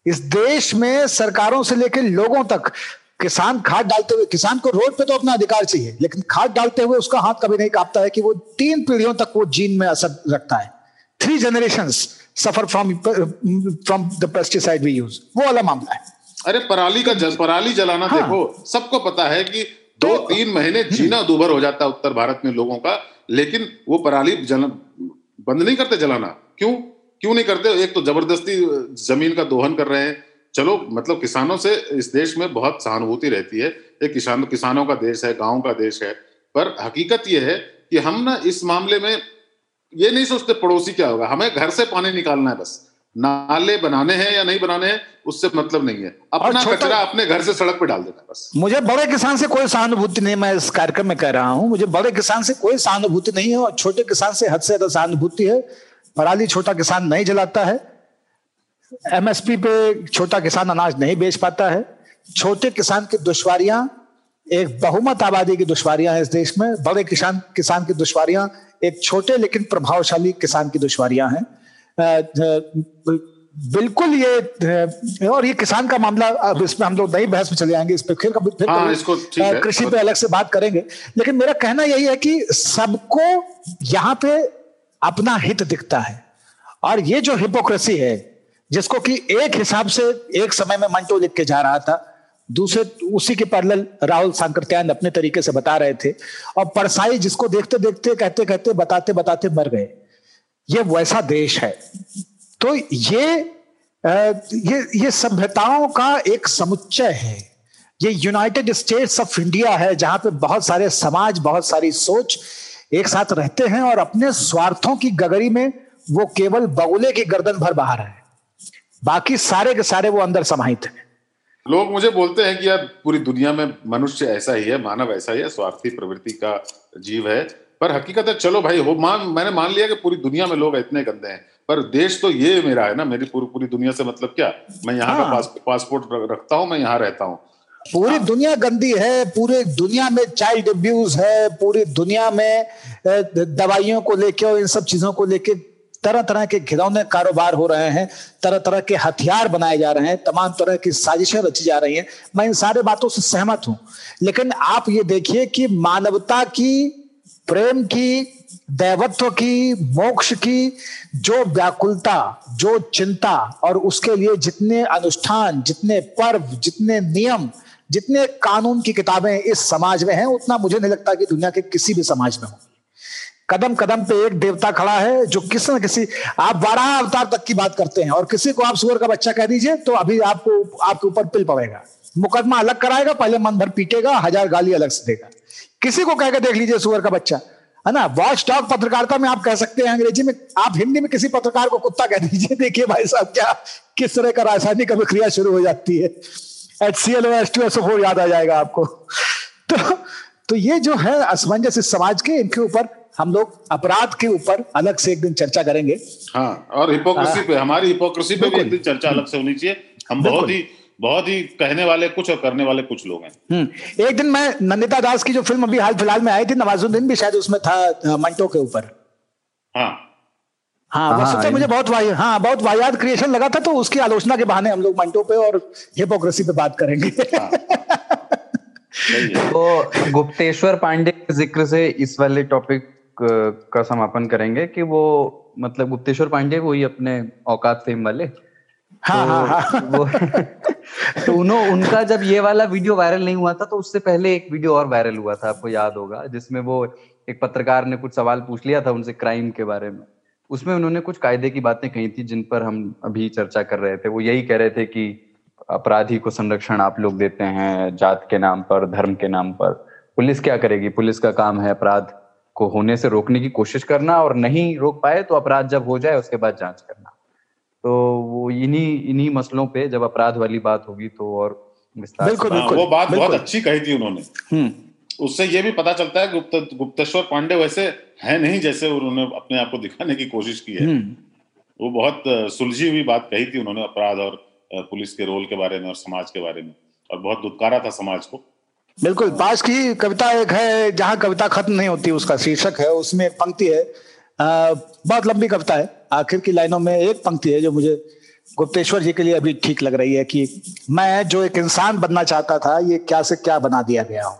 इस देश में सरकारों से लेकर लोगों तक, किसान खाद डालते हुए, किसान को रोड पे तो अपना अधिकार चाहिए, लेकिन खाद डालते हुए उसका हाथ कभी नहीं कांपता है कि वो तीन पीढ़ियों तक वो जीन में असर रखता है। Three generation suffer from from the pesticide we use वो वाला मामला है। अरे पराली का जल पराली जलाना हाँ, देखो सबको पता है कि दो तो, तीन महीने हम्म। जीना दूभर हो जाता है उत्तर भारत में लोगों का लेकिन वो पराली जल बंद नहीं करते जलाना। क्यों? क्यों नहीं करते? एक तो ज़बरदस्ती ज़मीन का दोहन कर रहे हैं। चलो मतलब किसानों से इस देश में बहुत सहानुभूति रहती है। एक किसान किसानों का देश है गाँव का देश है। पर हकीकत यह है कि हम ना इस मामले में ये नहीं सोचते पड़ोसी क्या होगा। हमें घर से पानी निकालना है बस। नाले बनाने हैं या नहीं बनाने हैं उससे मतलब नहीं है। अपना कचरा अपने घर से सड़क पे डाल देना बस। मुझे बड़े किसान से कोई सहानुभूति नहीं मैं इस कार्यक्रम में कह रहा हूँ। मुझे बड़े किसान से कोई सहानुभूति नहीं है और छोटे किसान से हद से ज़्यादा सहानुभूति है। पराली छोटा किसान नहीं जलाता है। एमएसपी पे छोटा किसान अनाज नहीं बेच पाता है। छोटे किसान की दुश्वारियाँ एक बहुमत आबादी की दुश्वारियाँ हैं इस देश में। बड़े किसान किसान की दुश्वारियाँ एक छोटे लेकिन प्रभावशाली किसान की दुश्वारियाँ हैं। बिल्कुल ये और ये किसान का मामला अब इसमें हम लोग नई बहस में चले जाएँगे इस पर फिर कभी फिर हाँ, इसको कृषि पे अलग से बात करेंगे। लेकिन मेरा कहना यही है कि सबको यहाँ पे अपना हित दिखता है। और ये जो हिपोक्रेसी है जिसको कि एक हिसाब से एक समय में मंटो लिख के जा रहा था दूसरे, उसी के पैरल राहुल सांकृत्यायन अपने तरीके से बता रहे थे। और परसाई जिसको देखते देखते, कहते कहते, बताते बताते मर गए। ये वैसा देश है। तो ये ये ये सभ्यताओं का एक समुच्चय है। ये यूनाइटेड स्टेट्स ऑफ़ इंडिया है, जहाँ पे बहुत सारे समाज, बहुत सारी सोच एक साथ रहते हैं और अपने स्वार्थों की गगरी में वो केवल बगुले की गर्दन भर बाहर है। बाकी सारे के सारे वो अंदर समाहित हैं। लोग मुझे बोलते हैं कि यार पूरी दुनिया में मनुष्य ऐसा ही है मानव ऐसा ही है स्वार्थी प्रवृत्ति का जीव है। पर हकीकत है चलो भाई हो मान मैंने मान लिया कि पूरी दुनिया में लोग इतने गंदे हैं पर देश तो ये मेरा है ना मेरी पूरी पूरी दुनिया से मतलब क्या? मैं यहाँ हाँ। का पास, पासपोर्ट रखता हूँ मैं यहाँ रहता हूँ। पूरी दुनिया गंदी है पूरी दुनिया में चाइल्ड अब्यूज है पूरी दुनिया में दवाइयों को लेके और इन सब चीज़ों को लेके तरह तरह के घिरौने कारोबार हो रहे हैं तरह तरह के हथियार बनाए जा रहे हैं, तमाम तरह की साजिशें रची जा रही हैं। मैं इन सारे बातों से सहमत हूँ। लेकिन आप ये देखिए कि मानवता की, प्रेम की, दैवत्व की, मोक्ष की जो व्याकुलता, जो चिंता और उसके लिए जितने अनुष्ठान, जितने पर्व, जितने नियम, जितने कानून की किताबें इस समाज में हैं, उतना मुझे नहीं लगता कि दुनिया के किसी भी समाज में हो। कदम कदम पे एक देवता खड़ा है, जो किसी न किसी, आप बारह अवतार तक की बात करते हैं, और किसी को आप सुअर का बच्चा कह दीजिए तो अभी आपको, आपके ऊपर पिल पड़ेगा। मुकदमा अलग कराएगा, पहले मन भर पीटेगा, हज़ार गाली अलग से देगा। किसी को कहकर देख लीजिए सुअर का बच्चा, है ना? वॉच टॉक पत्रकारिता में आप कह सकते हैं, अंग्रेज़ी में, आप हिंदी में किसी पत्रकार को कुत्ता कह दीजिए, देखिए भाई साहब क्या, किस तरह का रासायनिक अभिक्रिया शुरू हो जाती है। H C L S two S याद आ जाएगा आपको। [laughs] तो तो ये जो है असमंजस इस समाज के, इनके ऊपर हम लोग अपराध के ऊपर अलग से एक दिन चर्चा करेंगे। हाँ और हिपोक्रेसी पे हमारी हिपोक्रेसी पे भी एक दिन चर्चा अलग से होनी चाहिए। हम बहुत ही बहुत ही कहने वाले कुछ और करने वाले कुछ लोग हैं। हम्म, एक दिन मैं नंदिता दास की जो फ़िल्म अभी हाल फ़िलहाल में आई थी नवाजुद्दीन भी शायद उसमें था मंटो के ऊपर। हाँ। हाँ, हाँ, हाँ मुझे बहुत वाहि हाँ बहुत वाहियात क्रिएशन लगा था तो उसकी आलोचना के बहाने हम लोग मंटो पे और हिपोक्रेसी पे बात करेंगे। हाँ। [laughs] तो गुप्तेश्वर पांडे के ज़िक्र से इस वाले टॉपिक का समापन करेंगे कि वो मतलब गुप्तेश्वर पांडे वही अपने औकात फेम वाले? हाँ, तो हाँ, हाँ. वो [laughs] तो उन्हों उनका जब ये वाला वीडियो वायरल नहीं हुआ था तो उससे पहले एक वीडियो और वायरल हुआ था आपको याद होगा जिसमें वो एक पत्रकार ने कुछ सवाल पूछ लिया था उनसे क्राइम के बारे में। उसमें उन्होंने कुछ कायदे की बातें कही थी जिन पर हम अभी चर्चा कर रहे थे। वो यही कह रहे थे कि अपराधी को संरक्षण आप लोग देते हैं जात के नाम पर धर्म के नाम पर। पुलिस क्या करेगी? पुलिस का काम है अपराध। को होने से रोकने की कोशिश करना और नहीं रोक पाए तो अपराध जब हो जाए उसके बाद जाँच करना। तो वो इन्हीं इन्हीं मसलों पे जब अपराध वाली बात होगी तो और बिल्कुल बिल्कुल वो बात बहुत अच्छी कही थी उन्होंने। हम्म। उससे ये भी पता चलता है गुप्त गुप्तेश्वर पांडे वैसे है नहीं जैसे उन्होंने अपने आप को दिखाने की कोशिश की है। हम्म। वो बहुत सुलझी हुई बात कही थी उन्होंने अपराध और पुलिस के रोल के बारे में और समाज के बारे में। और बहुत दुत्कारा था समाज को। बिल्कुल पास की कविता एक है जहाँ कविता खत्म नहीं होती उसका शीर्षक है उसमें एक पंक्ति है। आ, बहुत लंबी कविता है। आखिर की लाइनों में एक पंक्ति है जो मुझे गुप्तेश्वर जी के लिए अभी ठीक लग रही है कि मैं जो एक इंसान बनना चाहता था ये क्या से क्या बना दिया गया हूँ?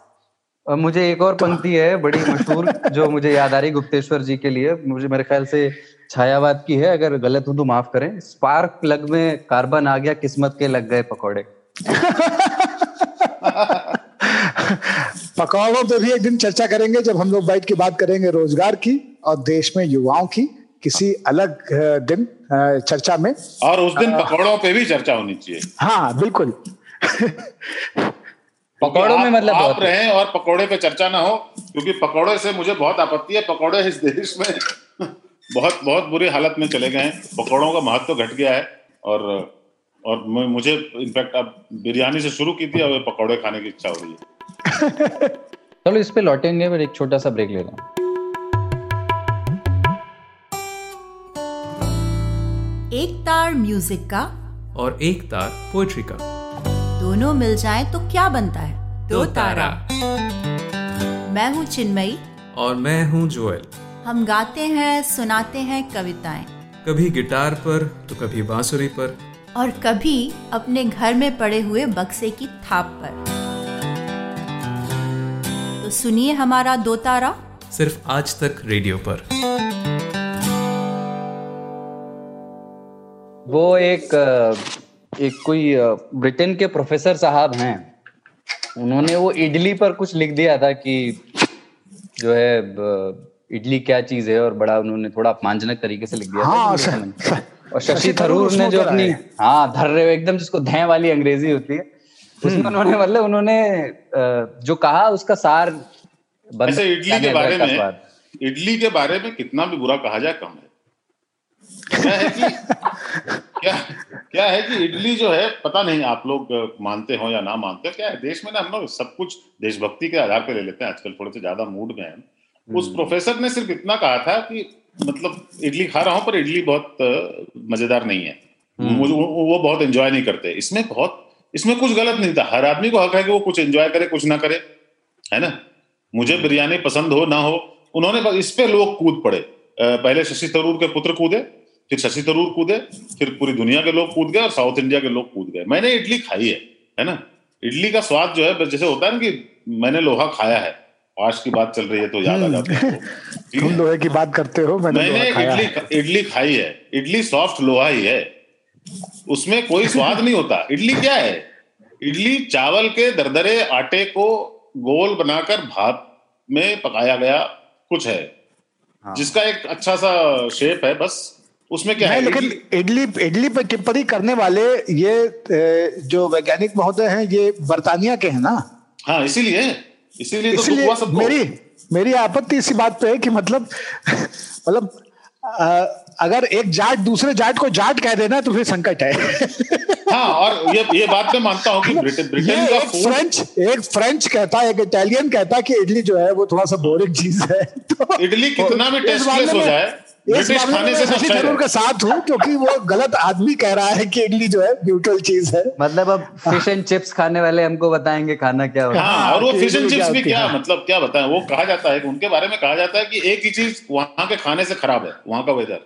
मुझे एक और पंक्ति है बड़ी मशहूर जो मुझे याद आ रही गुप्तेश्वर जी के लिए। मुझे मेरे ख्याल से छायावाद की है अगर गलत हूँ तो माफ़ करें। स्पार्क प्लग में कार्बन आ गया किस्मत के लग गए पकौड़े। [laughs] पकवानों पे भी एक दिन चर्चा करेंगे जब हम लोग बैठ के बात करेंगे रोज़गार की और देश में युवाओं की किसी अलग दिन चर्चा में। और उस दिन पकौड़ों पे भी चर्चा होनी चाहिए। हाँ बिल्कुल। पकौड़ों में मतलब आप रहे और पकौड़े पे चर्चा ना हो क्योंकि पकौड़े से मुझे बहुत आपत्ति है। पकौड़े इस देश में [laughs] बहुत बहुत बुरी हालत में चले गए हैं। पकौड़ों का महत्व तो घट गया है और और मुझे इनफैक्ट अब बिरयानी से शुरू की थी अब पकौड़े खाने की इच्छा हो रही है। चलो इस पे लौटेंगे फिर एक छोटा सा ब्रेक ले रहा हूँ। एक तार म्यूज़िक का और एक तार पोएट्री का। दोनों मिल जाए तो क्या बनता है? दो तारा। मैं हूँ चिन्मयी। और मैं हूँ जोएल। हम गाते हैं सुनाते हैं कविताएँ। कभी गिटार पर तो कभी बांसुरी पर। और कभी अपने घर में पड़े हुए बक्से की थाप पर। सुनिए हमारा दो तारा। सिर्फ़ आज तक रेडियो पर। वो एक एक कोई ब्रिटेन के प्रोफेसर साहब हैं। उन्होंने वो इडली पर कुछ लिख दिया था कि जो है इडली क्या चीज़ है और बड़ा उन्होंने थोड़ा अपमानजनक तरीके से लिख दिया हाँ, था और शशि थरूर ने जो अपनी हाँ। धर रहे एकदम जिसको धै वाली अंग्रेज़ी होती है। उसमें हम्म। उन्होंने मतलब उन्होंने जो कहा उसका सार ऐसे इडली के बारे में इडली के बारे में कितना भी बुरा कहा जाए कम है क्या है कि क्या क्या है कि इडली जो है पता नहीं आप लोग मानते हो या ना मानते हो क्या है देश में ना हम लोग सब कुछ देशभक्ति के आधार पर ले लेते हैं आजकल थोड़े से ज़्यादा मूड में है उस हम्म। प्रोफेसर ने सिर्फ़ इतना कहा था कि मतलब इडली खा रहा हूँ पर इडली बहुत मज़ेदार नहीं है हम्म। वो बहुत एंजॉय नहीं करते इसमें बहुत इसमें कुछ गलत नहीं था। हर आदमी को हक है कि वो कुछ एंजॉय करे कुछ ना करे है ना? मुझे बिरयानी पसंद हो ना हो उन्होंने इस पे लोग कूद पड़े। पहले शशि थरूर के पुत्र कूदे फिर शशि थरूर कूदे फिर पूरी दुनिया के लोग कूद गए और साउथ इंडिया के लोग कूद गए। मैंने इडली खाई है है ना? इडली का स्वाद जो है जैसे होता है ना कि मैंने लोहा खाया है आज की बात चल रही है तो याद आ जाता है [laughs] तुम लोहे की बात करते हो मैंने, मैंने इडली इडली खाई है। इडली सॉफ्ट लोहा ही है। उसमें कोई स्वाद नहीं होता। इडली क्या है? इडली चावल के दरदरे आटे को गोल बनाकर भाप में पकाया गया कुछ है हाँ। जिसका एक अच्छा सा शेप है बस। उसमें क्या है? लेकिन इडली इडली पे टिप्पणी करने वाले ये जो वैज्ञानिक महोदय हैं ये बर्तानिया के हैं ना? हाँ इसीलिए इसीलिए तो इसीलिए मेरी मेरी आपत्ति इसी बात पे है कि मतलब [laughs] मतलब अगर एक जाट दूसरे जाट को जाट कह देना तो फिर संकट है। हाँ और ये ये बात मैं मानता हूँ कि [laughs] ब्रिटेन ब्रिटेन का एक फ्रेंच एक फ्रेंच कहता है एक इटालियन कहता है कि इडली जो है वो थोड़ा सा बोरिंग चीज़ है। [laughs] तो इडली कितना भी टेस्टलेस हो जाए शशि थरूर के साथ हूँ क्योंकि वो गलत आदमी कह रहा है कि इडली जो है चीज़ है। मतलब अब फ़िश एंड चिप्स खाने वाले हमको बताएँगे खाना क्या होता है। हाँ, और वो फ़िश एंड चिप्स भी क्या मतलब क्या बताएँ वो कहा जाता है उनके बारे में कहा जाता है कि एक ही चीज़ वहाँ के खाने से खराब है वहाँ का वेदर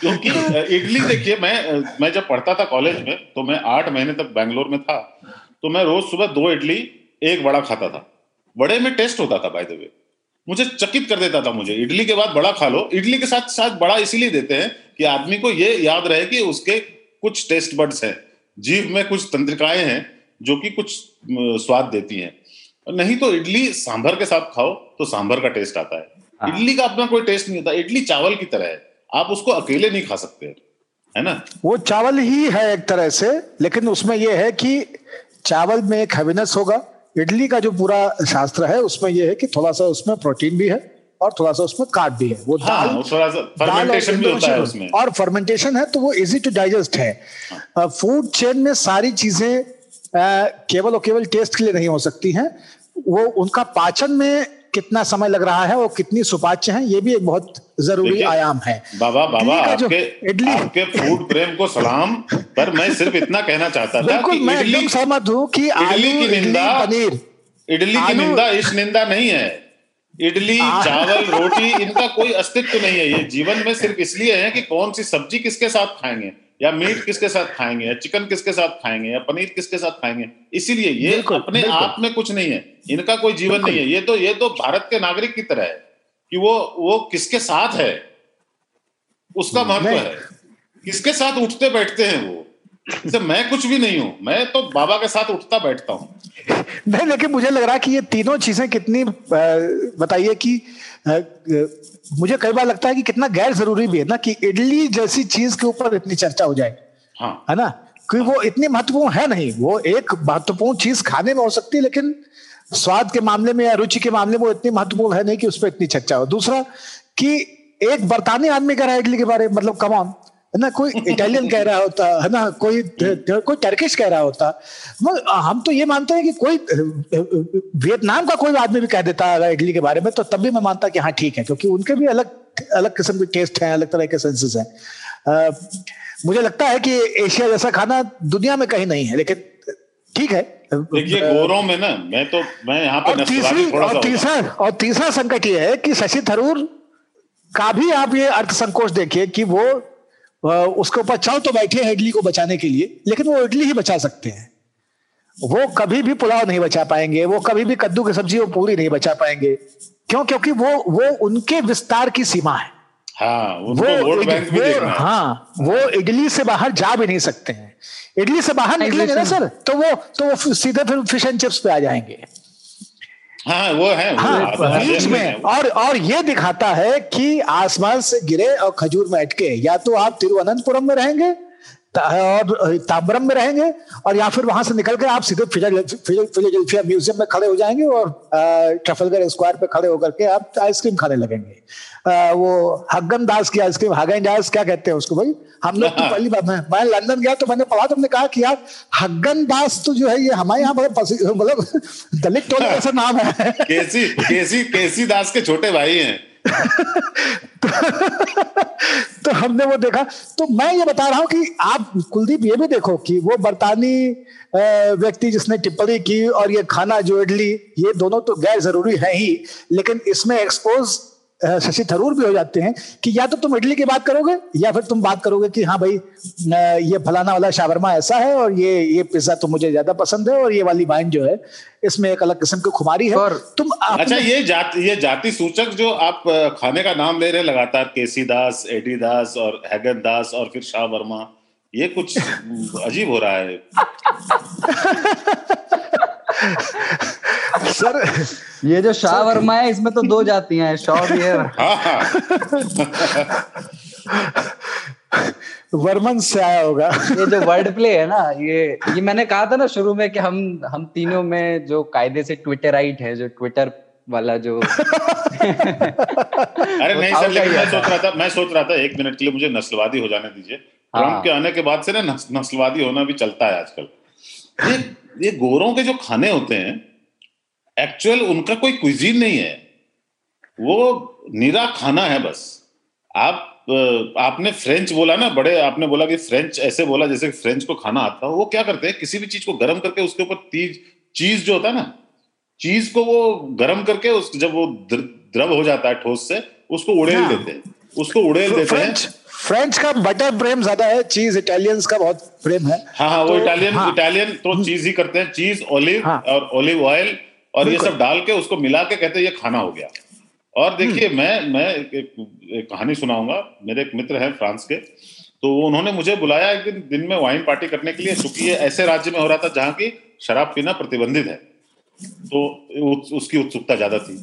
क्योंकि इडली देखिए, मैं मैं जब पढ़ता था कॉलेज में तो मैं आठ महीने तक बैंगलोर में था तो मैं रोज सुबह दो इडली, एक बड़ा खाता था। बड़े में टेस्ट होता था बाय द वे मुझे चकित कर देता था मुझे। इडली के बाद बड़ा खा लो। इडली के साथ साथ बड़ा इसीलिए देते हैं कि आदमी को ये याद रहे कि उसके कुछ टेस्ट बर्ड्स हैं। जीव में कुछ तंत्रिकाएँ हैं, जो कि कुछ स्वाद देती हैं। नहीं तो इडली सांभर के साथ खाओ तो सांभर का टेस्ट आता है। हाँ। इडली का अपना कोई टेस्ट नहीं होता। इडली चावल की तरह है। आप उसको अकेले नहीं खा सकते। है ना? वो चावल ही है एक तरह से लेकिन उसमें यह है कि चावल में एक हैवीनेस होगा। इडली का जो पूरा शास्त्र है उसमें यह है कि थोड़ा सा उसमें प्रोटीन भी है और थोड़ा सा उसमें कार्ब भी है। वो हाँ, दाल थोड़ा सा फर्मेंटेशन भी होता है उसमें। और फर्मेंटेशन है तो वो इजी टू डाइजेस्ट है। फ़ूड हाँ। चेन में सारी चीज़ें केवल और केवल टेस्ट के लिए नहीं हो सकती हैं। वो उनका पाचन में कितना समय लग रहा है और कितनी सुपाच्य है ये भी एक बहुत ज़रूरी आयाम है। बाबा बाबा आपके इडली आपके फ़ूड प्रेम को सलाम पर मैं सिर्फ़ इतना कहना चाहता था कि मैं एकदम सहमत हूँ कि इडली की निंदा पनीर। इडली की निंदा इस निंदा नहीं है। इडली चावल [laughs] रोटी इनका कोई अस्तित्व नहीं है। ये जीवन में सिर्फ़ इसलिए है कि कौन सी सब्ज़ी किसके साथ खाएँगे या मीट किसके साथ खाएँगे या चिकन किसके साथ खाएँगे या पनीर किसके साथ खाएँगे। इसीलिए ये अपने आप में कुछ नहीं है। इनका कोई जीवन नहीं है। ये तो ये तो भारत के नागरिक की तरह है कि वो वो किसके साथ है? उसका महत्व है। किसके साथ उठते बैठते हैं वो? जैसे मैं कुछ भी नहीं हूँ। मैं तो बाबा के साथ उठता बैठता हूँ। नहीं लेकिन मुझे लग रहा है कि ये तीनों चीज़ें कितनी बताइए कि मुझे कई बार लगता है कि कितना गैर ज़रूरी भी है ना कि इडली जैसी चीज़ के ऊपर इतनी चर्चा हो जाए। हाँ। है ना? कि वो इतनी महत्वपूर्ण है नहीं। वो एक महत्वपूर्ण चीज़ खाने में हो सकती है लेकिन स्वाद के मामले में या रुचि के मामले में वो इतनी महत्वपूर्ण है नहीं कि उस पर इतनी चर्चा हो। दूसरा, कि एक बरतानी आदमी कह रहा है इडली के बारे में मतलब कमान है ना, कोई इटालियन कह रहा होता, है ना, कोई कोई टर्किश कह रहा होता। हम तो ये मानते हैं कि कोई वियतनाम का कोई आदमी भी कह देता है इडली के बारे में तो तब भी मैं मानता कि हाँ ठीक है, क्योंकि उनके भी अलग अलग किस्म के टेस्ट हैं, अलग तरह के सेंसेस हैं। मुझे लगता है कि एशिया जैसा खाना दुनिया में कहीं नहीं है, लेकिन, ठीक है देखिए गोरों में ना मैं तो मैं यहाँ पे और तीसरी और तीसरा और तीसरा संकट ये है कि शशि थरूर का भी आप ये अर्थ संकोच देखिए कि वो उसके ऊपर चाव तो बैठे हैं इडली को बचाने के लिए लेकिन वो इडली ही बचा सकते हैं। वो कभी भी पुलाव नहीं बचा पाएँगे वो कभी भी कद्दू की सब्ज़ी वो पूरी नहीं बचा पाएँगे। क्यों? क्योंकि वो वो उनके विस्तार की सीमा है। हाँ, वो वो हाँ वो इडली से बाहर जा भी नहीं सकते हैं। इडली से बाहर निकलेंगे ना सर? तो वो तो वो सीधे फिर फ़िश एंड चिप्स पे आ जाएँगे। हाँ वो है हाँ, बीच में। और और ये दिखाता है कि आसमान से गिरे और खजूर में अटके। या तो आप तिरुवनंतपुरम में रहेंगे और ताम्बरम में रहेंगे और या फिर वहाँ से निकल कर आप सीधे फिलाडेल्फिया म्यूज़ियम में खड़े हो जाएँगे और ट्रफलगर स्क्वायर पे खड़े होकर के आप आइसक्रीम खाने लगेंगे। वो हगन दास की आइसक्रीम हगन दास क्या कहते हैं उसको भाई? हम लोग तो [laughs] पहली बार मैं मैं लंदन गया तो मैंने पढ़ा तुमने कहा कि यार हगन दास तो जो है ये हमारे यहाँ मतलब [laughs] दलित टोला ऐसा नाम है। केसी केसी केसी दास के छोटे भाई हैं। [laughs] तो, तो हमने वो देखा। तो मैं ये बता रहा हूँ कि आप कुलदीप ये भी देखो कि वो बरतानी व्यक्ति जिसने टिप्पणी की और ये खाना जो इडली ये दोनों तो गैर ज़रूरी है ही लेकिन इसमें एक्सपोज शशि थरूर भी हो जाते हैं कि या तो तुम इडली की बात करोगे या फिर तुम बात करोगे कि हाँ भाई ये फलाना वाला शावरमा ऐसा है और ये ये पिज्जा तो मुझे ज़्यादा पसंद है और ये वाली वाइन जो है इसमें एक अलग किस्म की खुमारी है। और तुम अच्छा ये जाति ये जाति सूचक जो आप खाने का नाम ले रहे हैं लगातार केसी दास एडी दास और हैगन दास और फिर शाह वर्मा ये कुछ अजीब हो रहा है। [laughs] सर ये जो शाह वर्मा है इसमें तो दो जातियाँ हैं शाह भी है। वर्मन से आया होगा। ये जो वर्ड प्ले है ना ये ये मैंने कहा था ना शुरू में कि हम हम तीनों में जो कायदे से ट्विटराइट है जो ट्विटर वाला जो अरे नहीं सर लेकिन मैं सोच रहा था मैं सोच रहा था एक मिनट के लिए मुझे नस्लवादी हो जाने दीजिए। ट्रंप हाँ। के आने के बाद से ना नस्लवादी होना भी चलता है आजकल। ये ये गोरों के जो खाने होते हैं एक्चुअल उनका कोई क्विजीन नहीं है। वो निरा खाना है बस। आप आपने फ्रेंच बोला ना बड़े आपने बोला कि फ्रेंच ऐसे बोला जैसे फ्रेंच को खाना आता हो वो क्या करते हैं? किसी भी चीज़ को गर्म करके उसके ऊपर तीज चीज़ जो होता है ना चीज़ को वो गर्म करके उस जब वो द्रव हो जाता है ठोस से उसको उड़ेल हाँ। देते हैं। उसको उड़ेल देते हैं। फ्रेंच का बटर प्रेम ज़्यादा है चीज़ इटालियंस का बहुत प्रेम है। हाँ हाँ तो, वो इटालियन हाँ, इटालियन तो चीज़ ही करते हैं चीज़ ओलिव हाँ, और ओलिव ऑयल और ये सब डाल के उसको मिला के कहते हैं ये खाना हो गया। और देखिए हम्म। मैं मैं एक, एक कहानी सुनाऊँगा। मेरे एक मित्र हैं फ्रांस के तो उन्होंने मुझे बुलाया एक दिन दिन में वाइन पार्टी करने के लिए क्योंकि ये ऐसे राज्य में हो रहा था जहाँ की शराब पीना प्रतिबंधित है। तो उसकी उत्सुकता ज़्यादा थी।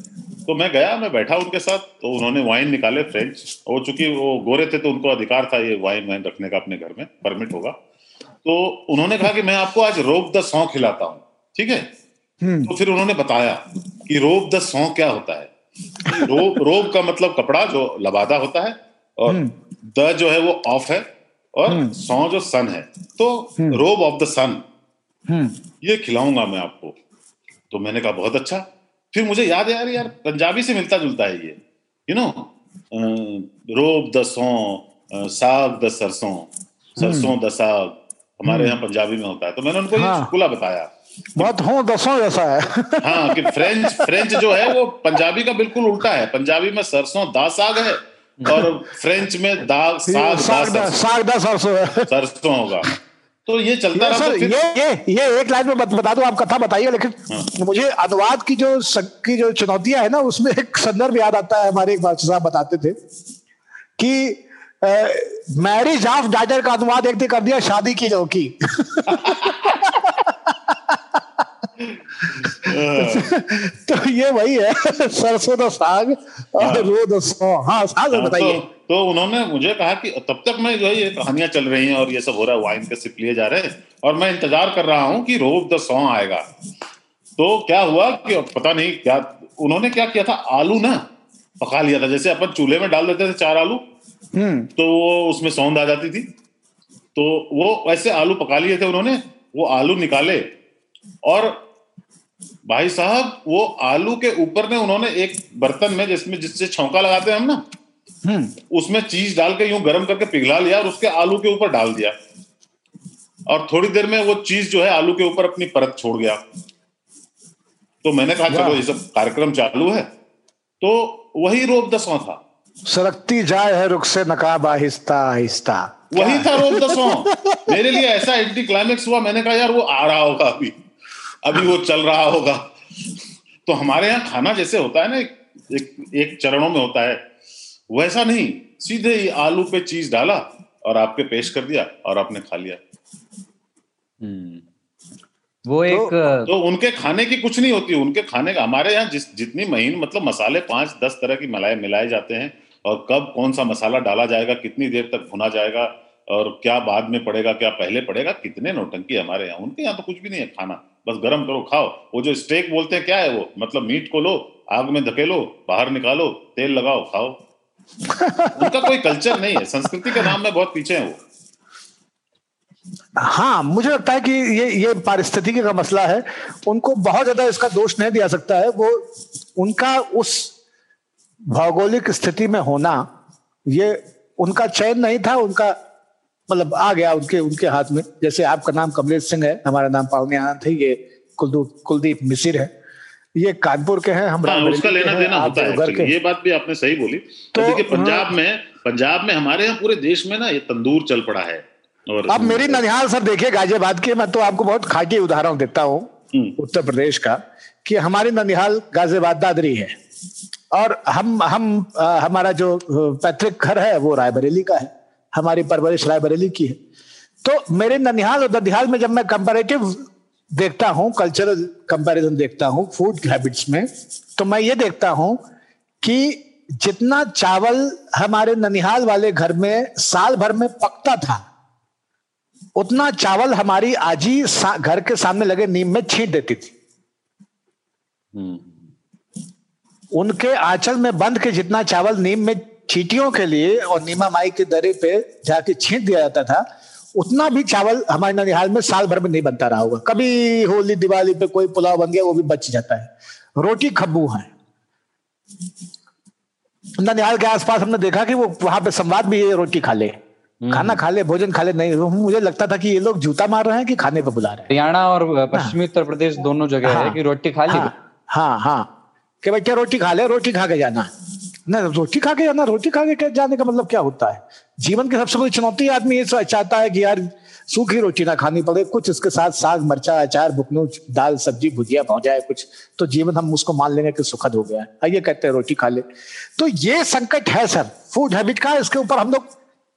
तो मैं गया मैं बैठा उनके साथ तो उन्होंने वाइन निकाले फ्रेंच और चूँकि वो गोरे थे तो उनको अधिकार था ये वाइन वाइन रखने का अपने घर में परमिट होगा। तो उन्होंने कहा कि मैं आपको आज रोब द सौ खिलाता हूँ। ठीक है? हम्म। तो फिर उन्होंने बताया कि रोब द सौ क्या होता है? रोब रोब का मतलब कपड़ा जो लबादा होता है और हम्म। द जो है वो ऑफ़ है और हम्म। सौ जो सन है। तो रोब ऑफ़ द सन ये खिलाऊँगा मैं आपको। तो मैंने कहा बहुत अच्छा। फिर मुझे याद है यार यार पंजाबी से मिलता जुलता है ये। यू नो रोब द सौ साग द सरसों सरसों द साग हमारे यहाँ पंजाबी में होता है। तो मैंने उनको हाँ। ये खुला बताया। बहुत हो दसों जैसा है। हाँ कि फ्रेंच फ्रेंच जो है वो पंजाबी का बिल्कुल उल्टा है। पंजाबी में सरसों दा साग है और [laughs] फ्रेंच में दाग साग साग दा साग दा सरसों सरसों होगा। तो ये चलता रहा सर, तो ये ये ये एक लाइन में बता दो आप कथा बताइए लेकिन हाँ। मुझे अनुवाद की जो की जो चुनौतियाँ है ना उसमें एक संदर्भ याद आता है हमारे एक बादशाह साहब बताते थे कि मैरिज ऑफ़ डाटर का अनुवाद एक दिन कर दिया शादी की जो की [laughs] तो ये वही है सरसों का साग और हाँ। रो सौ हाँ साग हाँ, बताइए तो, उन्होंने मुझे कहा कि तब तक मैं जो है ये कहानियाँ चल रही हैं और ये सब हो रहा है वाइन के सिप लिए जा रहे हैं और मैं इंतज़ार कर रहा हूँ कि रोब द सॉन्ग आएगा तो क्या हुआ कि पता नहीं क्या उन्होंने क्या किया था आलू ना पका लिया था जैसे अपन चूल्हे में डाल देते थे चार आलू हम्म। तो वो उसमें सौंद आ जाती थी तो वो वैसे आलू पका लिए थे उन्होंने वो आलू निकाले और भाई साहब वो आलू के ऊपर में उन्होंने एक बर्तन में जिसमें जिससे छौका लगाते हैं हम ना। उसमें चीज़ डाल के यूँ गर्म करके पिघला लिया और उसके आलू के ऊपर डाल दिया। और थोड़ी देर में वो चीज़ जो है आलू के ऊपर अपनी परत छोड़ गया। तो मैंने कहा चलो ये सब कार्यक्रम चालू है। तो वही रोप दसवां था। सरकती जाए है रुख से नकाब आहिस्ता आहिस्ता। वही था रोप दसवां। मेरे लिए ऐसा एंटी क्लाइमेक्स हुआ मैंने कहा यार वो आ रहा होगा अभी। अभी वो चल रहा होगा। तो हमारे यहाँ खाना जैसे होता है ना एक, एक चरणों में होता है। वैसा नहीं सीधे ही आलू पे चीज़ डाला और आपके पेश कर दिया और आपने खा लिया। हम्म। वो तो, एक तो उनके खाने की कुछ नहीं होती उनके खाने का हमारे यहाँ जिस जितनी महीन मतलब मसाले पाँच दस तरह की मलाई मिलाए जाते हैं और कब कौन सा मसाला डाला जाएगा कितनी देर तक भुना जाएगा और क्या बाद में पड़ेगा क्या पहले पड़ेगा कितने नोटंकी हमारे यहाँ उनके यहाँ तो कुछ भी नहीं है खाना। बस गर्म करो खाओ। वो जो स्टेक बोलते हैं क्या है वो? मतलब मीट को लो आग में धकेलो बाहर निकालो तेल लगाओ खाओ। उनका कोई कल्चर नहीं है। संस्कृति के नाम में बहुत पीछे है वो। हाँ मुझे लगता है कि ये ये पारिस्थितिकी का मसला है। उनको बहुत ज़्यादा इसका दोष नहीं दिया सकता है। वो, उनका उस भौगोलिक स्थिति में होना, ये उनका चयन नहीं था। उनका मतलब आ गया उनके उनके हाथ में। जैसे आपका नाम कमलेश सिंह है, हमारा नाम पावनी आनंद है, ये कुलदीप कुलदीप मिसिर है। ये कानपुर के हैं हम हाँ, उसका लेना देना होता है ये बात भी आपने सही बोली। तो देखिए पंजाब हाँ। में पंजाब में हमारे यहाँ पूरे देश में ना ये तंदूर चल पड़ा है। और अब मेरी ननिहाल सर देखिए गाजियाबाद की मैं तो आपको बहुत खाकी उदाहरण देता हूँ हम्म। उत्तर प्रदेश का कि हमारी ननिहाल गाजियाबाद दादरी है। और हम हम आ, हमारा जो पैतृक घर है वो रायबरेली का है। हमारी परवरिश रायबरेली की है। तो मेरे ननिहाल और ददिहाल में जब मैं कंपेरेटिव देखता हूँ कल्चरल कंपैरिजन देखता हूँ फ़ूड हैबिट्स में तो मैं ये देखता हूँ कि जितना चावल हमारे ननिहाल वाले घर में साल भर में पकता था, उतना चावल हमारी आजी घर के सामने लगे नीम में छींट देती थी। उनके आंचल में बंद के जितना चावल नीम में चीटियों के लिए और नीमा माई के दरे पे जाके छींट दिया जाता था उतना भी चावल हमारे ननिहाल में साल भर में नहीं बनता रहा होगा। कभी होली दिवाली पे कोई पुलाव बन गया वो भी बच जाता है। रोटी खब्बू है। ननिहाल के आसपास हमने देखा कि वो वहाँ पे संवाद भी है रोटी खा ले। हम्म। खाना खा ले भोजन खा ले नहीं मुझे लगता था कि ये लोग जूता मार रहे हैं कि खाने पे बुला रहे हैं। हरियाणा और पश्चिमी उत्तर प्रदेश दोनों जगह हाँ, है। कि रोटी खा ली। हाँ, हाँ हाँ। कि बेटा रोटी खा ले रोटी खा के जाना। ना रोटी खा के जाना रोटी खा के जाने का मतलब क्या होता है? जीवन की सबसे बड़ी चुनौती आदमी ये चाहता है कि यार सूखी रोटी ना खानी पड़े कुछ इसके साथ साग मरचा अचार बुकनू दाल सब्ज़ी भुजिया पहुँच जाए कुछ। तो जीवन हम उसको मान लेंगे कि सुखद हो गया है। आइए कहते हैं रोटी खा ले। तो ये संकट है सर। फ़ूड हैबिट का इसके ऊपर हम लोग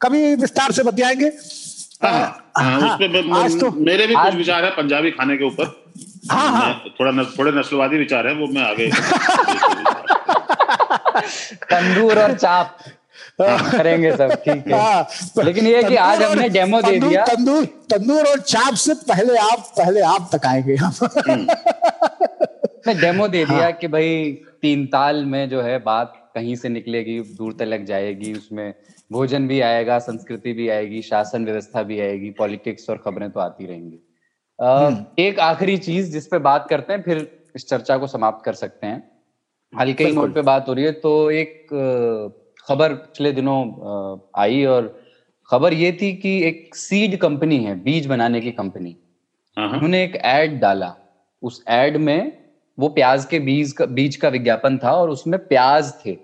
कभी विस्तार से बतियाएँगे। हाँ, हाँ, हाँ, आज तो मेरे भी कुछ विचार है पंजाबी खाने के ऊपर। हाँ हाँ। थोड़ा थोड़े नस्लवादी विचार है वो मैं आगे [laughs] तंदूर और चाप। हाँ। करेंगे सब ठीक है। हाँ, लेकिन ये कि आज हमने डेमो दे दिया। तंदूर तंदूर और चाप से पहले आप पहले आप तक आएँगे मैं डेमो दे दिया हाँ। कि भाई तीन ताल में जो है बात कहीं से निकलेगी दूर तक लग जाएगी उसमें भोजन भी आएगा संस्कृति भी आएगी शासन व्यवस्था भी आएगी पॉलिटिक्स और खबरें तो आती रहेंगी। हम्म। एक आखिरी चीज़ जिस पे बात करते हैं फिर इस चर्चा को समाप्त कर सकते हैं। हल्के ही नोट पे बात हो रही है तो एक खबर पिछले दिनों आई और खबर ये थी कि एक सीड कंपनी है बीज बनाने की कंपनी हाँ, हाँ। उन्होंने एक एड डाला। उस एड में वो प्याज के बीज का बीज का विज्ञापन था और उसमें प्याज थे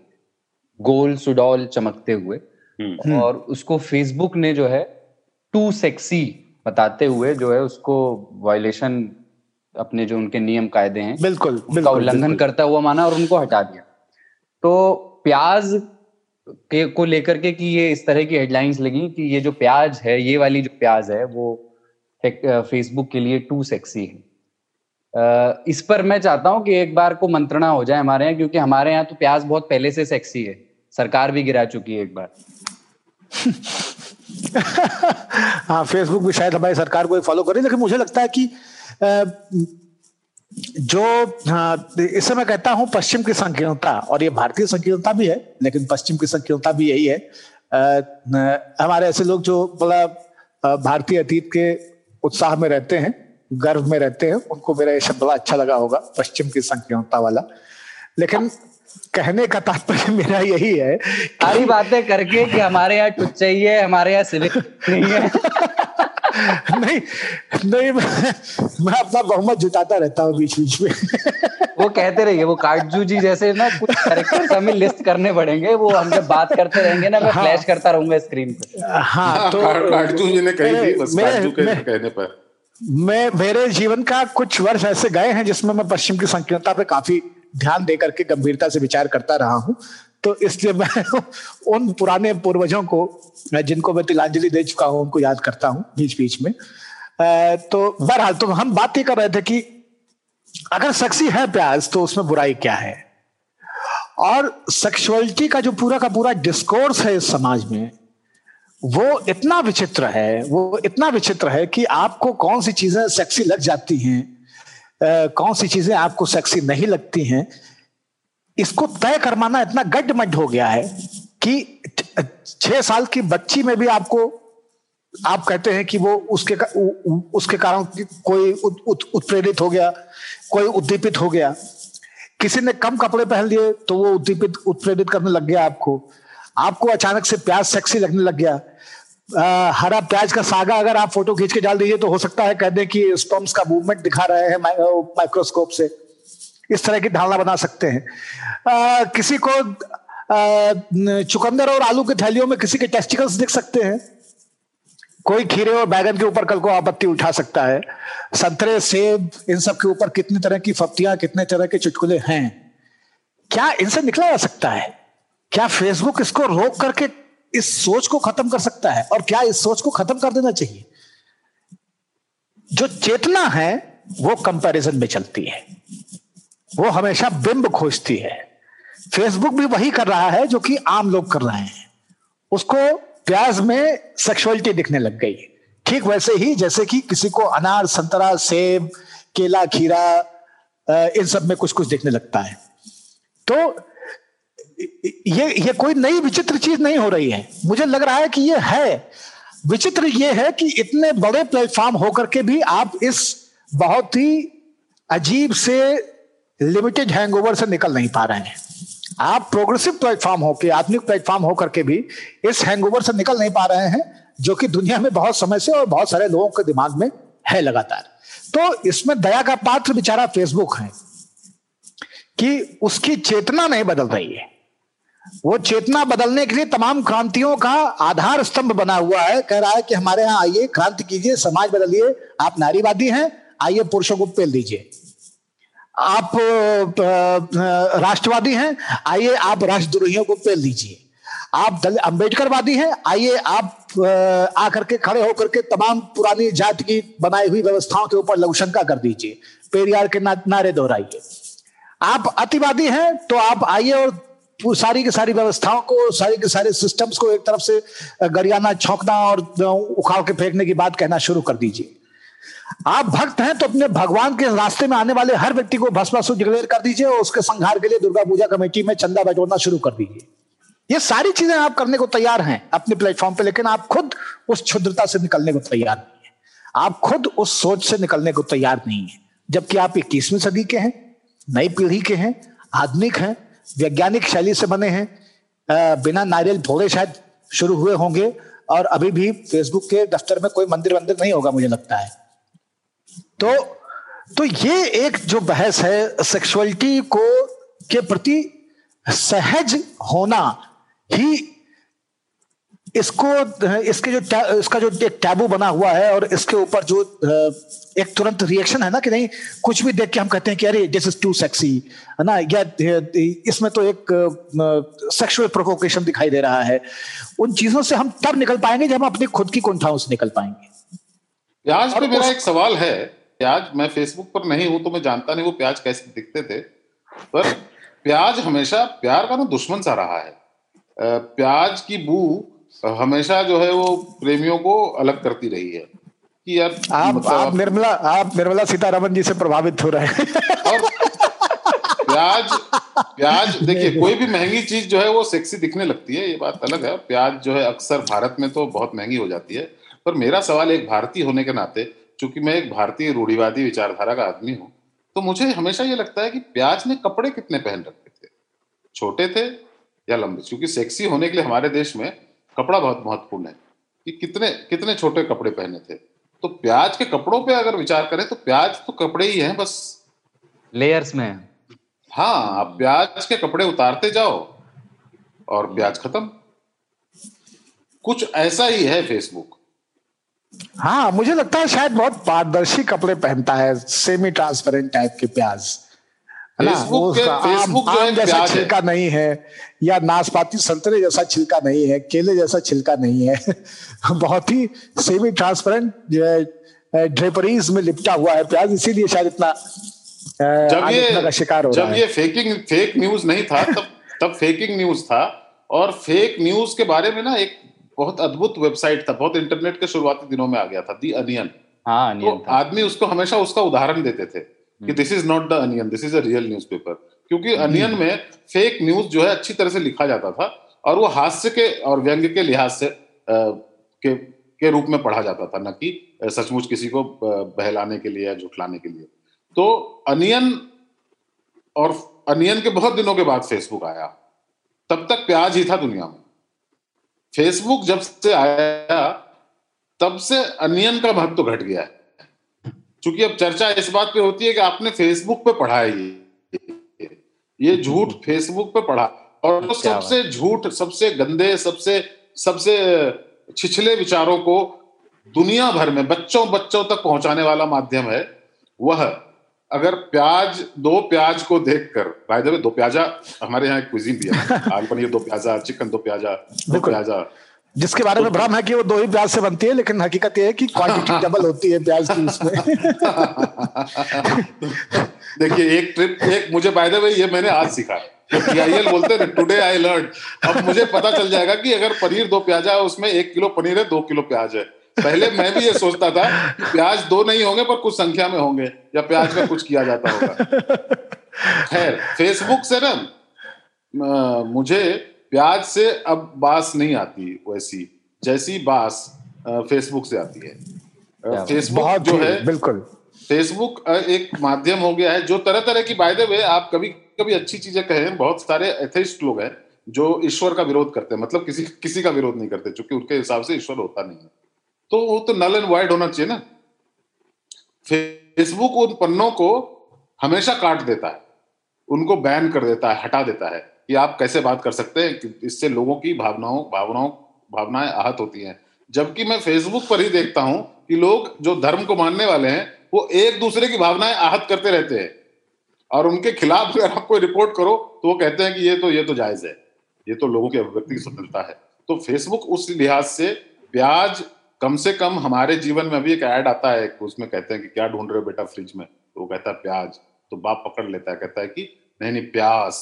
गोल सुडौल चमकते हुए। हम्म। और उसको फेसबुक ने जो है टू सेक्सी बताते हुए जो है उसको वायलेशन अपने जो उनके नियम कायदे हैं बिल्कुल उनका उल्लंघन करता हुआ माना और उनको हटा दिया। तो प्याज के को लेकर के कि ये इस तरह की हेडलाइंस लगी कि ये जो प्याज है ये वाली जो प्याज है वो फेसबुक के लिए टू सेक्सी है। इस पर मैं चाहता हूँ कि एक बार को मंत्रणा हो जाए हमारे यहाँ क्योंकि हमारे यहाँ तो प्याज बहुत पहले से सेक्सी है। सरकार भी गिरा चुकी है एक बार। [laughs] हाँ फेसबुक भी शायद हमारी सरकार को फॉलो करे लेकिन मुझे लगता है कि जो इसे मैं कहता हूँ पश्चिम की संकीर्णता और ये भारतीय संकीर्णता भी है लेकिन पश्चिम की संकीर्णता भी यही है। हमारे ऐसे लोग जो बड़ा भारतीय अतीत के उत्साह में रहते हैं गर्व में रहते हैं उनको मेरा ये शब्द बड़ा अच्छा लगा होगा पश्चिम की संकीर्णता वाला। लेकिन कहने का तात्पर्य मेरा यही है सारी बातें करके कि हमारे यहाँ टुच चाहिए हमारे यहाँ सिविक [laughs] नहीं है। नहीं नहीं मैं, मैं अपना बहुमत जुटाता रहता हूँ बीच बीच में। वो कहते रहिए वो काटजू जी जैसे ना कुछ कैरेक्टर्स हमें लिस्ट करने पड़ेंगे वो हम जब बात करते रहेंगे ना मैं हाँ, फ्लैश करता रहूँगा स्क्रीन पे। हाँ, हाँ तो काटजू जी ने कही थी बस काटजू के कहने पर। मैं मेरे जीवन का कुछ वर्ष ऐसे गए हैं जिसमें मैं पश्चिम की संकीर्णता पे काफ़ी ध्यान देकर के गंभीरता से विचार करता रहा हूँ। तो इसलिए मैं [laughs] उन पुराने पूर्वजों को, मैं जिनको मैं तिलांजलि दे चुका हूँ, उनको याद करता हूँ बीच बीच में तो बहरहाल तो हम बात ही कर रहे थे कि अगर सेक्सी है प्याज तो उसमें बुराई क्या है? और सेक्सुअलिटी का जो पूरा का पूरा डिस्कोर्स है इस समाज में, वो इतना विचित्र है, वो इतना विचित्र है कि आपको कौन सी चीज़ें सेक्सी लग जाती हैं कौन सी चीज़ें आपको सेक्सी नहीं लगती हैं इसको तय करवाना इतना गड्ढमड्ढ हो गया है कि छह साल की बच्ची में भी आपको आप कहते हैं कि वो उसके उसके कारण कोई उत्प्रेरित हो गया कोई उद्दीपित हो गया। किसी ने कम कपड़े पहन लिए तो वो उद्दीपित उत्प्रेरित करने लग गया आपको। आपको अचानक से प्याज सेक्सी लगने लग गया। आ, हरा प्याज का सागा अगर आप फ़ोटो खींच के डाल दीजिए तो हो सकता है कह दें कि स्पम्स का मूवमेंट दिखा रहे हैं माइक्रोस्कोप से। इस तरह की धारणा बना सकते हैं। आ, किसी को चुकंदर और आलू की थैलियों में किसी के टेस्टिकल्स दिख सकते हैं। कोई खीरे और बैगन के ऊपर कल को आपत्ति उठा सकता है। संतरे सेब इन सब के ऊपर कितनी तरह की फप्तियाँ कितने तरह के चुटकुले हैं। क्या इनसे निकला जा सकता है? क्या फेसबुक इसको रोक करके इस सोच को खत्म कर सकता है? और क्या इस सोच को खत्म कर देना चाहिए? जो चेतना है वो कंपैरिजन में चलती है। वो हमेशा बिंब खोजती है। फेसबुक भी वही कर रहा है जो कि आम लोग कर रहे हैं। उसको प्याज में सेक्सुअलिटी दिखने लग गई। ठीक वैसे ही जैसे कि किसी को अनार, संतरा, सेब, केला, खीरा इन सब में कुछ कुछ दिखने लगता है। तो ये ये कोई नई विचित्र चीज़ नहीं हो रही है। मुझे लग रहा है कि ये है। विचित्र ये है कि इतने बड़े प्लेटफॉर्म होकर के भी आप इस बहुत ही अजीब से लिमिटेड हैंगओवर से निकल नहीं पा रहे हैं। आप प्रोग्रेसिव प्लेटफॉर्म होकर आधुनिक प्लेटफॉर्म होकर के भी इस हैंगओवर से निकल नहीं पा रहे हैं, जो कि दुनिया में बहुत समय से और बहुत सारे लोगों के दिमाग में है लगातार। तो इसमें दया का पात्र बेचारा फेसबुक है कि उसकी चेतना नहीं बदल रही है। वो चेतना बदलने के लिए तमाम क्रांतियों का आधार स्तंभ बना हुआ है। कह रहा है कि हमारे यहाँ आइए, क्रांति कीजिए, समाज बदलिए, आप नारीवादी हैं, आइए पुरुषों को पेल दीजिए। आप राष्ट्रवादी हैं आइए आप राष्ट्रद्रोहियों को पेल दीजिए आप अंबेडकरवादी हैं आइए आप आकर के खड़े होकर के तमाम पुरानी जाति की बनाई हुई व्यवस्थाओं के ऊपर लघुशंका कर दीजिए पेरियार के ना, नारे दोहराइए। आप अतिवादी हैं तो आप आइए और सारी की सारी व्यवस्थाओं को सारी के सारे सिस्टम्स को एक तरफ़ से गरियाना छौंकना और उखाड़ के फेंकने की बात कहना शुरू कर दीजिए। आप भक्त हैं तो अपने भगवान के रास्ते में आने वाले हर व्यक्ति को भस्मासुर डिक्लेयर कर दीजिए और उसके संहार के लिए दुर्गा पूजा कमेटी में चंदा बटोरना शुरू कर दीजिए। ये सारी चीज़ें आप करने को तैयार हैं अपने प्लेटफॉर्म पे, लेकिन आप खुद उस क्षुद्रता से निकलने को तैयार नहीं है। आप खुद उस सोच से निकलने को तैयार नहीं है, जबकि आप इक्कीसवीं सदी के हैं, नई पीढ़ी के हैं, आधुनिक हैं, वैज्ञानिक शैली से बने हैं बिना नारियल फोड़े शायद शुरू हुए होंगे, और अभी भी फेसबुक के दफ्तर में कोई मंदिर वंदिर नहीं होगा मुझे लगता है। तो तो ये एक जो बहस है सेक्सुअलिटी को के प्रति सहज होना ही इसको इसके जो इसका जो एक टैबू बना हुआ है और इसके ऊपर जो एक तुरंत रिएक्शन है ना कि नहीं कुछ भी देख के हम कहते हैं कि अरे दिस इज़ टू सेक्सी है ना? या इसमें तो एक सेक्सुअल प्रोवोकेशन दिखाई दे रहा है। उन चीज़ों से हम तब निकल पाएँगे जब हम अपनी खुद की कुंठाओं से निकल पाएँगे। आज पे मेरा एक सवाल है प्याज मैं फेसबुक पर नहीं हूँ तो मैं जानता नहीं वो प्याज कैसे दिखते थे पर प्याज हमेशा प्यार का ना दुश्मन सा रहा है। प्याज की बू हमेशा जो है वो प्रेमियों को अलग करती रही है। कि यार आप मतलब आप निर्मला आप निर्मला सीतारमन जी से प्रभावित हो रहे हैं। और प्याज प्याज देखिए कोई भी महँगी चीज़ जो है वो सेक्सी दिखने लगती है ये बात अलग है। प्याज जो है अक्सर भारत में तो बहुत महँगी हो जाती है। पर मेरा सवाल एक भारतीय होने के नाते चूँकि मैं एक भारतीय रूढ़िवादी विचारधारा का आदमी हूँ तो मुझे हमेशा ये लगता है कि प्याज ने कपड़े कितने पहन रखे थे? छोटे थे या लंबे? क्योंकि सेक्सी होने के लिए हमारे देश में कपड़ा बहुत महत्वपूर्ण है कि कितने कितने छोटे कपड़े पहने थे। तो प्याज के कपड़ों पे अगर विचार करें तो प्याज तो कपड़े ही हैं बस। लेयर्स में हाँ। आप प्याज के कपड़े उतारते जाओ और प्याज खत्म। कुछ ऐसा ही है फेसबुक हाँ मुझे लगता है शायद बहुत पारदर्शी कपड़े पहनता है सेमी ट्रांसपेरेंट टाइप के प्याज। फेसबुक आम, आम जैसा छिलका नहीं है या नाशपाती संतरे जैसा छिलका नहीं है केले जैसा छिलका नहीं है। [laughs] बहुत ही सेमी ट्रांसपेरेंट ड्रेपरीज में लिपटा हुआ है प्याज इसीलिए शायद इतना जब ये शिकार हो जब ये फेकिंग फेक न्यूज़ नहीं था तब तब फेकिंग न्यूज़ था। और फेक न्यूज़ के बारे में ना एक बहुत अद्भुत वेबसाइट था बहुत इंटरनेट के शुरुआती दिनों में आ गया था दी अनियन हाँ तो आदमी उसको हमेशा उसका उदाहरण देते थे कि this is not the Onion this is a real newspaper क्योंकि अनियन हम्म। में फेक न्यूज़ जो है अच्छी तरह से लिखा जाता था और वो हास्य के और व्यंग्य के लिहाज से के के रूप में पढ़ा जाता था न कि सचमुच किसी को बहलाने के लिए या झुठलाने के लिए। तो अनियन और अनियन के बहुत दिनों के बाद फेसबुक आया। तब तक प्याज ही था दुनिया में। फेसबुक जब से आया तब से अनियन का महत्व तो घट गया है। क्योंकि अब चर्चा इस बात पे होती है कि आपने फेसबुक पे पढ़ा है। ये ये झूठ फेसबुक पे पढ़ा। और तो सबसे झूठ सबसे गंदे सबसे सबसे छिछले विचारों को दुनिया भर में बच्चों बच्चों तक पहुँचाने वाला माध्यम है वह अगर प्याज दो प्याज को देखकर भाई द दो प्याजा हमारे यहाँ क्विजीन भी है। [laughs] आलू पनीर दो प्याजा चिकन दो प्याजा दो प्याजा। जिसके बारे में तो भ्रम है कि वो दो ही प्याज से बनती है लेकिन हकीकत ये है कि क्वांटिटी डबल [laughs] होती है प्याज की उसमें। [laughs] देखिए एक ट्रिप एक मुझे बाय द वे ये मैंने आज सीखा। टीआईएल बोलते हैं टुडे आई लर्न अब मुझे पता चल जाएगा कि अगर पनीर दो प्याजा है उसमें एक किलो पनीर है दो किलो प्याज है। पहले मैं भी ये सोचता था प्याज दो नहीं होंगे पर कुछ संख्या में होंगे या प्याज का कुछ किया जाता होगा। खैर फेसबुक से ना मुझे प्याज से अब बास नहीं आती वैसी जैसी बास फेसबुक से आती है। फेसबुक जो है बिल्कुल। फेसबुक एक माध्यम हो गया है जो तरह तरह की बाय वे आप कभी कभी अच्छी चीज़ें कहें बहुत सारे एथेस्ट लोग हैं जो ईश्वर का विरोध करते हैं मतलब किसी किसी का विरोध नहीं करते क्योंकि उनके हिसाब से ईश्वर होता नहीं है। तो वो तो नल एंड वाइड होना चाहिए ना। फेसबुक उन पन्नों को हमेशा काट देता है। उनको बैन कर देता है, हटा देता है कि आप कैसे बात कर सकते हैं, कि इससे लोगों की भावनाओं भावनाओं, भावनाएँ आहत होती हैं। जबकि मैं फेसबुक पर ही देखता हूँ कि लोग जो धर्म को मानने वाले हैं, वो एक दूसरे की भावनाएँ आहत करते रहते हैं। और उनके खिलाफ अगर आप कोई रिपोर्ट करो तो वो कहते हैं कि ये तो ये तो जायज़ है। ये तो लोगों की अभिव्यक्ति की स्वतंत्रता है। तो फेसबुक उस लिहाज से प्याज कम से कम हमारे जीवन में अभी एक ऐड आता है उसमें कहते हैं कि क्या ढूंढ रहे हो बेटा फ्रिज में? तो वो कहता है प्याज। तो बाप पकड़ लेता है कहता है कि नहीं नहीं प्यास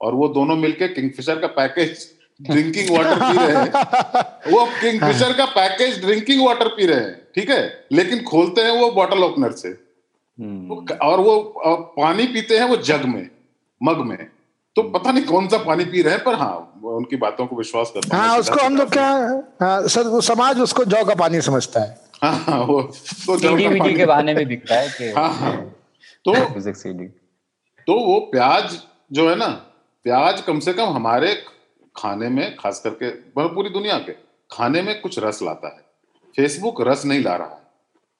और वो दोनों मिलके किंगफिशर का पैकेज ड्रिंकिंग वाटर पी रहे हैं। वो किंगफिशर का पैकेज ड्रिंकिंग वाटर पी रहे हैं ठीक है? लेकिन खोलते हैं वो बॉटल ओपनर से। हम्म। और वो पानी पीते हैं वो जग में मग में। तो पता नहीं कौन सा पानी पी रहे हैं पर हाँ उनकी बातों को विश्वास करता हाँ। उसको हम लोग क्या हाँ, सर वो समाज उसको जौ का पानी समझता है। हाँ, हाँ वो तो के बहाने में दिखता है कि हाँ, हाँ। तो तो वो प्याज जो है ना प्याज कम से कम हमारे खाने में खास करके मतलब पूरी दुनिया के खाने में कुछ रस लाता है। फेसबुक रस नहीं ला रहा है।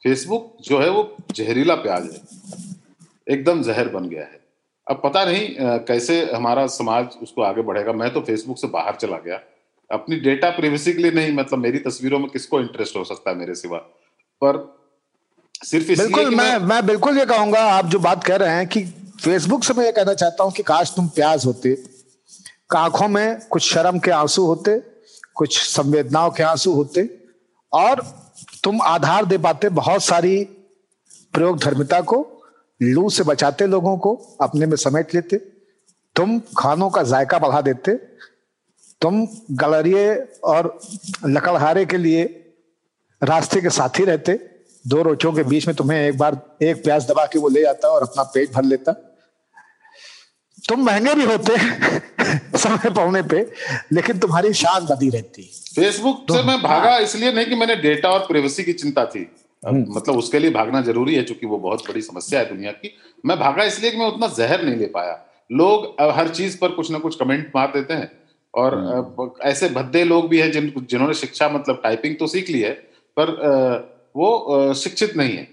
फेसबुक जो है वो जहरीला प्याज है। एकदम जहर बन गया है। अब पता नहीं कैसे हमारा समाज उसको आगे बढ़ेगा। मैं तो फेसबुक से बाहर चला गया। अपनी डेटा प्रिवेसी के लिए नहीं मतलब मेरी तस्वीरों में किसको इंटरेस्ट हो सकता है मेरे सिवा? पर सिर्फ़ बिल्कुल मैं मैं बिल्कुल ये कहूँगा आप जो बात कह रहे हैं कि फेसबुक से मैं ये कहना चाहता हूँ कि काश तुम प्याज होते आँखों में कुछ शर्म के आँसू होते कुछ संवेदनाओं के आँसू होते और तुम आधार दे पाते बहुत सारी प्रयोग धर्मिता को लू से बचाते लोगों को अपने में समेट लेते। तुम खानों का जायका बढ़ा देते। तुम गलरिए और लकड़हारे के लिए रास्ते के साथी रहते। दो रोचों के बीच में तुम्हें एक बार एक प्याज दबा के वो ले जाता और अपना पेट भर लेता। तुम महँगे भी होते [laughs] समय पौने पे लेकिन तुम्हारी शान बदी रहती। फेसबुक से मैं भागा इसलिए नहीं कि मैंने डेटा और प्राइवेसी की चिंता थी। मतलब उसके लिए भागना ज़रूरी है क्योंकि वो बहुत बड़ी समस्या है दुनिया की। मैं भागा इसलिए कि मैं उतना जहर नहीं ले पाया। लोग हर चीज़ पर कुछ ना कुछ कमेंट मार देते हैं और हम्म। ऐसे भद्दे लोग भी हैं जिन जिन्होंने शिक्षा मतलब टाइपिंग तो सीख ली है पर वो शिक्षित नहीं है।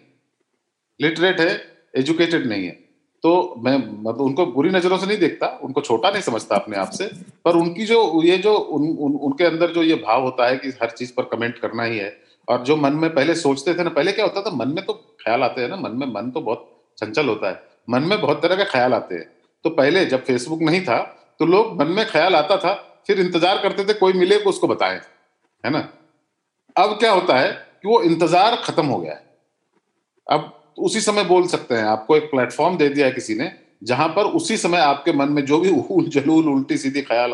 लिटरेट है एजुकेटेड नहीं है। तो मैं मतलब उनको बुरी नज़रों से नहीं देखता उनको छोटा नहीं समझता अपने आप से पर उनकी जो ये जो उन, उन, उनके अंदर जो ये भाव होता है कि हर चीज़ पर कमेंट करना ही है और जो मन में पहले सोचते थे ना, पहले क्या होता था, मन में तो ख्याल आते हैं ना, मन में, मन तो बहुत चंचल होता है। मन में बहुत तरह के ख्याल आते हैं। तो पहले जब फेसबुक नहीं था तो लोग मन में ख्याल आता था, फिर इंतज़ार करते थे कोई मिले को उसको बताए, है ना? अब क्या होता है कि वो इंतज़ार खत्म हो गया है। अब उसी समय बोल सकते हैं, आपको एक प्लेटफॉर्म दे दिया है किसी ने, जहाँ पर उसी समय आपके मन में जो भी उल जलूल, उल्टी सीधी ख्याल,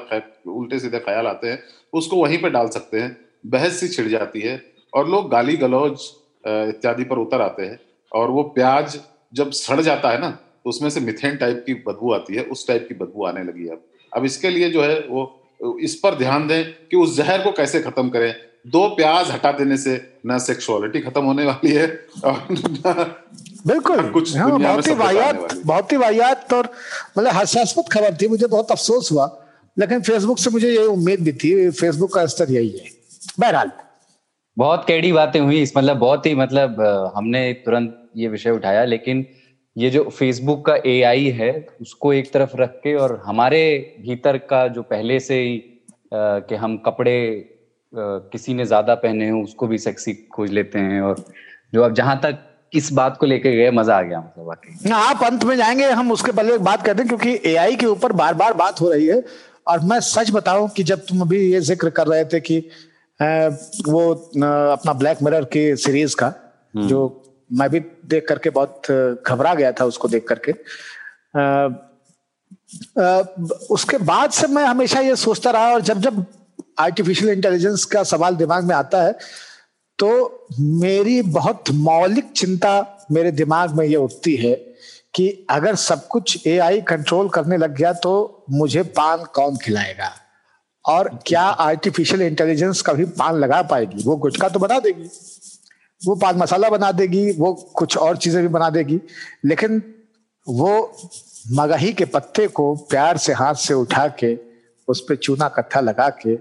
उल्टे सीधे ख्याल आते हैं, उसको वहीं पे डाल सकते हैं, बहस सी छिड़ जाती है और लोग गाली गलौज इत्यादि पर उतर आते हैं। और वो प्याज जब सड़ जाता है ना तो उसमें से मिथेन टाइप की बदबू आती है उस टाइप की बदबू आने लगी है अब। अब इसके लिए जो है वो इस पर ध्यान दें कि उस जहर को कैसे खत्म करें। दो प्याज हटा देने से न सेक्सुअलिटी खत्म होने वाली है और बिल्कुल। कुछ हाँ, बहुत ही वाहियात बहुत ही वाहियात और मतलब हास्यास्पद खबर थी मुझे बहुत अफसोस हुआ लेकिन फेसबुक से मुझे ये उम्मीद भी थी फेसबुक का स्तर यही है। बहरहाल। बहुत कैडी बातें हुई, इस मतलब बहुत ही मतलब हमने तुरंत ये विषय उठाया, लेकिन ये जो फेसबुक का एआई है, उसको एक तरफ़ रख के और हमारे भीतर का जो पहले से ही कि हम कपड़े किसी ने ज़्यादा पहने हो, उसको भी सेक्सी खोज लेते हैं और जो अब जहाँ तक इस बात को लेके गए, मज़ा आ गया मतलब वाकई। आप अंत में जाएँगे, हम उसके पहले एक बात करते हैं क्योंकि एआई के ऊपर बार बार बात हो रही है। और मैं सच बताऊँ कि जब तुम अभी ये ज़िक्र कर रहे थे कि वो अपना ब्लैक मिरर की सीरीज़ का हम्म। जो मैं भी देख करके बहुत घबरा गया था उसको देख करके उसके बाद से मैं हमेशा ये सोचता रहा और जब जब आर्टिफिशियल इंटेलिजेंस का सवाल दिमाग में आता है तो मेरी बहुत मौलिक चिंता मेरे दिमाग में ये उठती है कि अगर सब कुछ एआई कंट्रोल करने लग गया तो मुझे पान कौन खिलाएगा और क्या आर्टिफिशियल इंटेलिजेंस कभी पान लगा पाएगी? वो गुटखा तो बना देगी। वो पान मसाला बना देगी वो कुछ और चीज़ें भी बना देगी। लेकिन वो मगही के पत्ते को प्यार से हाथ से उठा के उस पर चूना कट्ठा लगा के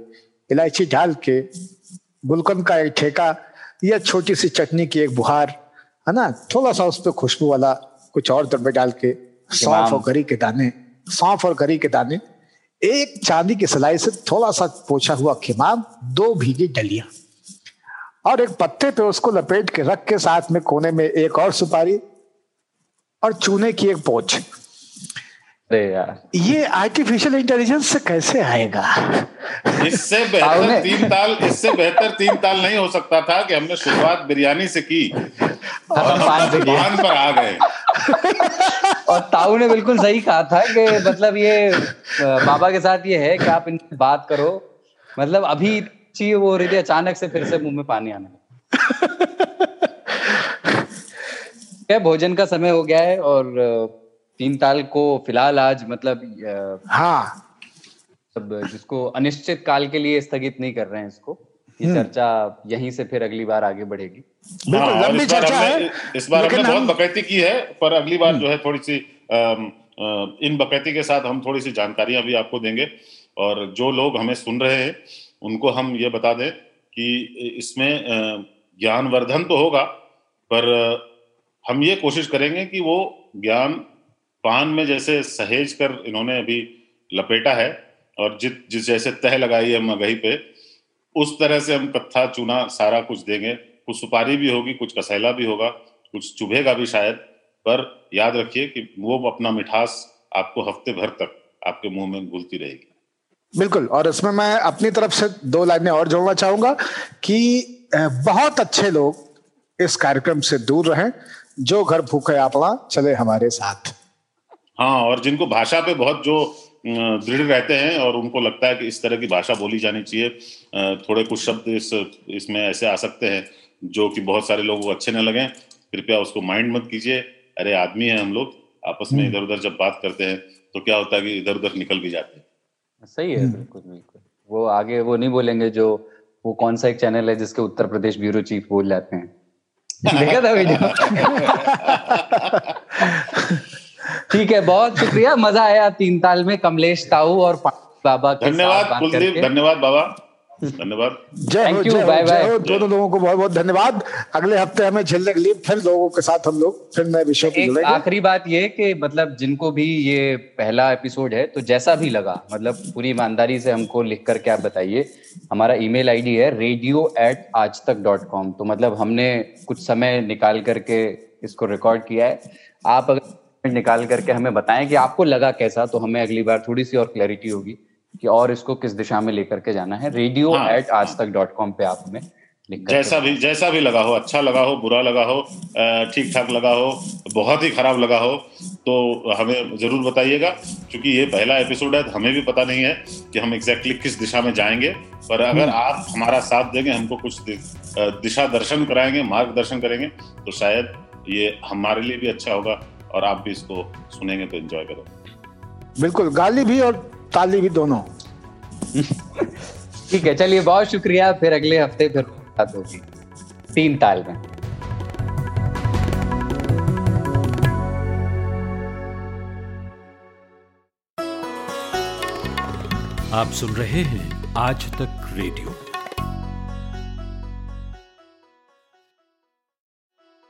इलायची डाल के गुलकंद का एक ठेका या छोटी सी चटनी की एक बुहार है ना? थोड़ा सा उस पर खुशबू वाला कुछ और दब्बे डाल के सौंफ और गरी के दाने सौंफ और गरी के दाने एक चांदी की सिलाई से थोड़ा सा पोछा हुआ खिमाम दो भीगी डलिया। और एक पत्ते पे उसको लपेट के रख के साथ में कोने में एक और सुपारी और चूने की एक पोछ। अरे यार। ये आर्टिफिशियल इंटेलिजेंस से कैसे आएगा? इससे बेहतर तीन ताल इससे बेहतर तीन ताल नहीं हो सकता था कि हमने शुरुआत बिरयानी से की। और पान पर आ गए। [laughs] और ताऊ ने बिल्कुल सही कहा था कि मतलब ये बाबा के साथ ये है कि आप इनसे बात करो। मतलब अभी चाहिए वो हो रही थी अचानक से फिर से मुँह में पानी आने क्या [laughs] भोजन का समय हो गया है और तीन ताल को फ़िलहाल आज मतलब हाँ। सब जिसको अनिश्चित काल के लिए स्थगित नहीं कर रहे हैं इसको। ये हम्म। चर्चा यहीं से फिर अगली बार आगे बढ़ेगी हाँ, लंबी चर्चा है इस बार हमने बहुत बकैती की है पर अगली बार हम्म। जो है थोड़ी सी इन बकैती के साथ हम थोड़ी सी जानकारियाँ भी आपको देंगे और जो लोग हमें सुन रहे हैं उनको हम ये बता दें कि इसमें ज्ञानवर्धन तो होगा पर हम ये कोशिश करेंगे कि वो ज्ञान पान में जैसे सहेज कर इन्होंने अभी लपेटा है और जित जिस जैसे तह लगाई है मगही पे उस तरह से हम कत्था चूना सारा कुछ देंगे। कुछ सुपारी भी होगी कुछ कसैला भी होगा कुछ चुभेगा भी शायद। पर याद रखिए कि वो अपना मिठास आपको हफ़्ते भर तक आपके मुँह में घुलती रहेगी। बिल्कुल और इसमें मैं अपनी तरफ़ से दो लाइनें और जोड़ना चाहूँगा कि बहुत अच्छे लोग इस कार्यक्रम से दूर रहें। जो घर भूखे आपड़ा चले हमारे साथ। हाँ और जिनको भाषा पे बहुत जो दृढ़ रहते हैं और उनको लगता है कि इस तरह की भाषा बोली जानी चाहिए। थोड़े कुछ शब्द इस इसमें ऐसे आ सकते हैं जो कि बहुत सारे लोगों को अच्छे न लगे। कृपया उसको माइंड मत कीजिए। अरे आदमी है हम लोग आपस में हम्म। इधर उधर जब बात करते हैं तो क्या होता है कि इधर उधर निकल भी जाते हैं। सही है हम्म। बिल्कुल बिल्कुल। वो आगे वो नहीं बोलेंगे जो वो कौन सा एक चैनल है जिसके उत्तर प्रदेश ब्यूरो चीफ बोल जाते हैं। [laughs] देखा था वीडियो? [laughs] ठीक है बहुत शुक्रिया। मज़ा आया तीन ताल में कमलेश ताऊ और बाबा धन्यवाद कुलदीप। धन्यवाद बाबा। धन्यवाद। जय हो जय बाय बाय दोनों लोगों को बहुत बहुत धन्यवाद। अगले हफ़्ते हमें झेलने के लिए फिर लोगों के साथ हम लोग फिर नए विषयों पे जुड़ेंगे। आखिरी बात ये कि मतलब जिनको भी ये पहला एपिसोड है तो जैसा भी लगा मतलब पूरी ईमानदारी से हमको लिख करके आप बताइए। हमारा ईमेल आईडी है radio at Aaj Tak dot com तो मतलब हमने कुछ समय निकाल करके इसको रिकॉर्ड किया है। आप अगर निकाल करके हमें बताएँ कि आपको लगा कैसा तो हमें अगली बार थोड़ी सी और क्लैरिटी होगी कि और इसको किस दिशा में लेकर के जाना है। रेडियो एट हाँ, आज तक डॉट कॉम पे आप हमें जैसा भी जैसा भी लगा हो अच्छा लगा हो बुरा लगा हो ठीक ठाक लगा हो बहुत ही खराब लगा हो तो हमें ज़रूर बताइएगा क्योंकि ये पहला एपिसोड है हमें भी पता नहीं है कि हम एग्जैक्टली किस दिशा में जाएँगे। पर अगर हम्म। आप हमारा साथ देंगे हमको कुछ दिशा दर्शन कराएँगे मार्गदर्शन करेंगे तो शायद ये हमारे लिए भी अच्छा होगा। और आप भी इसको सुनेंगे तो एंजॉय करेंगे बिल्कुल गाली भी और ताली भी दोनों। ठीक है चलिए बहुत शुक्रिया फिर अगले हफ़्ते फिर बात होगी। तीन ताल में। आप सुन रहे हैं आज तक रेडियो।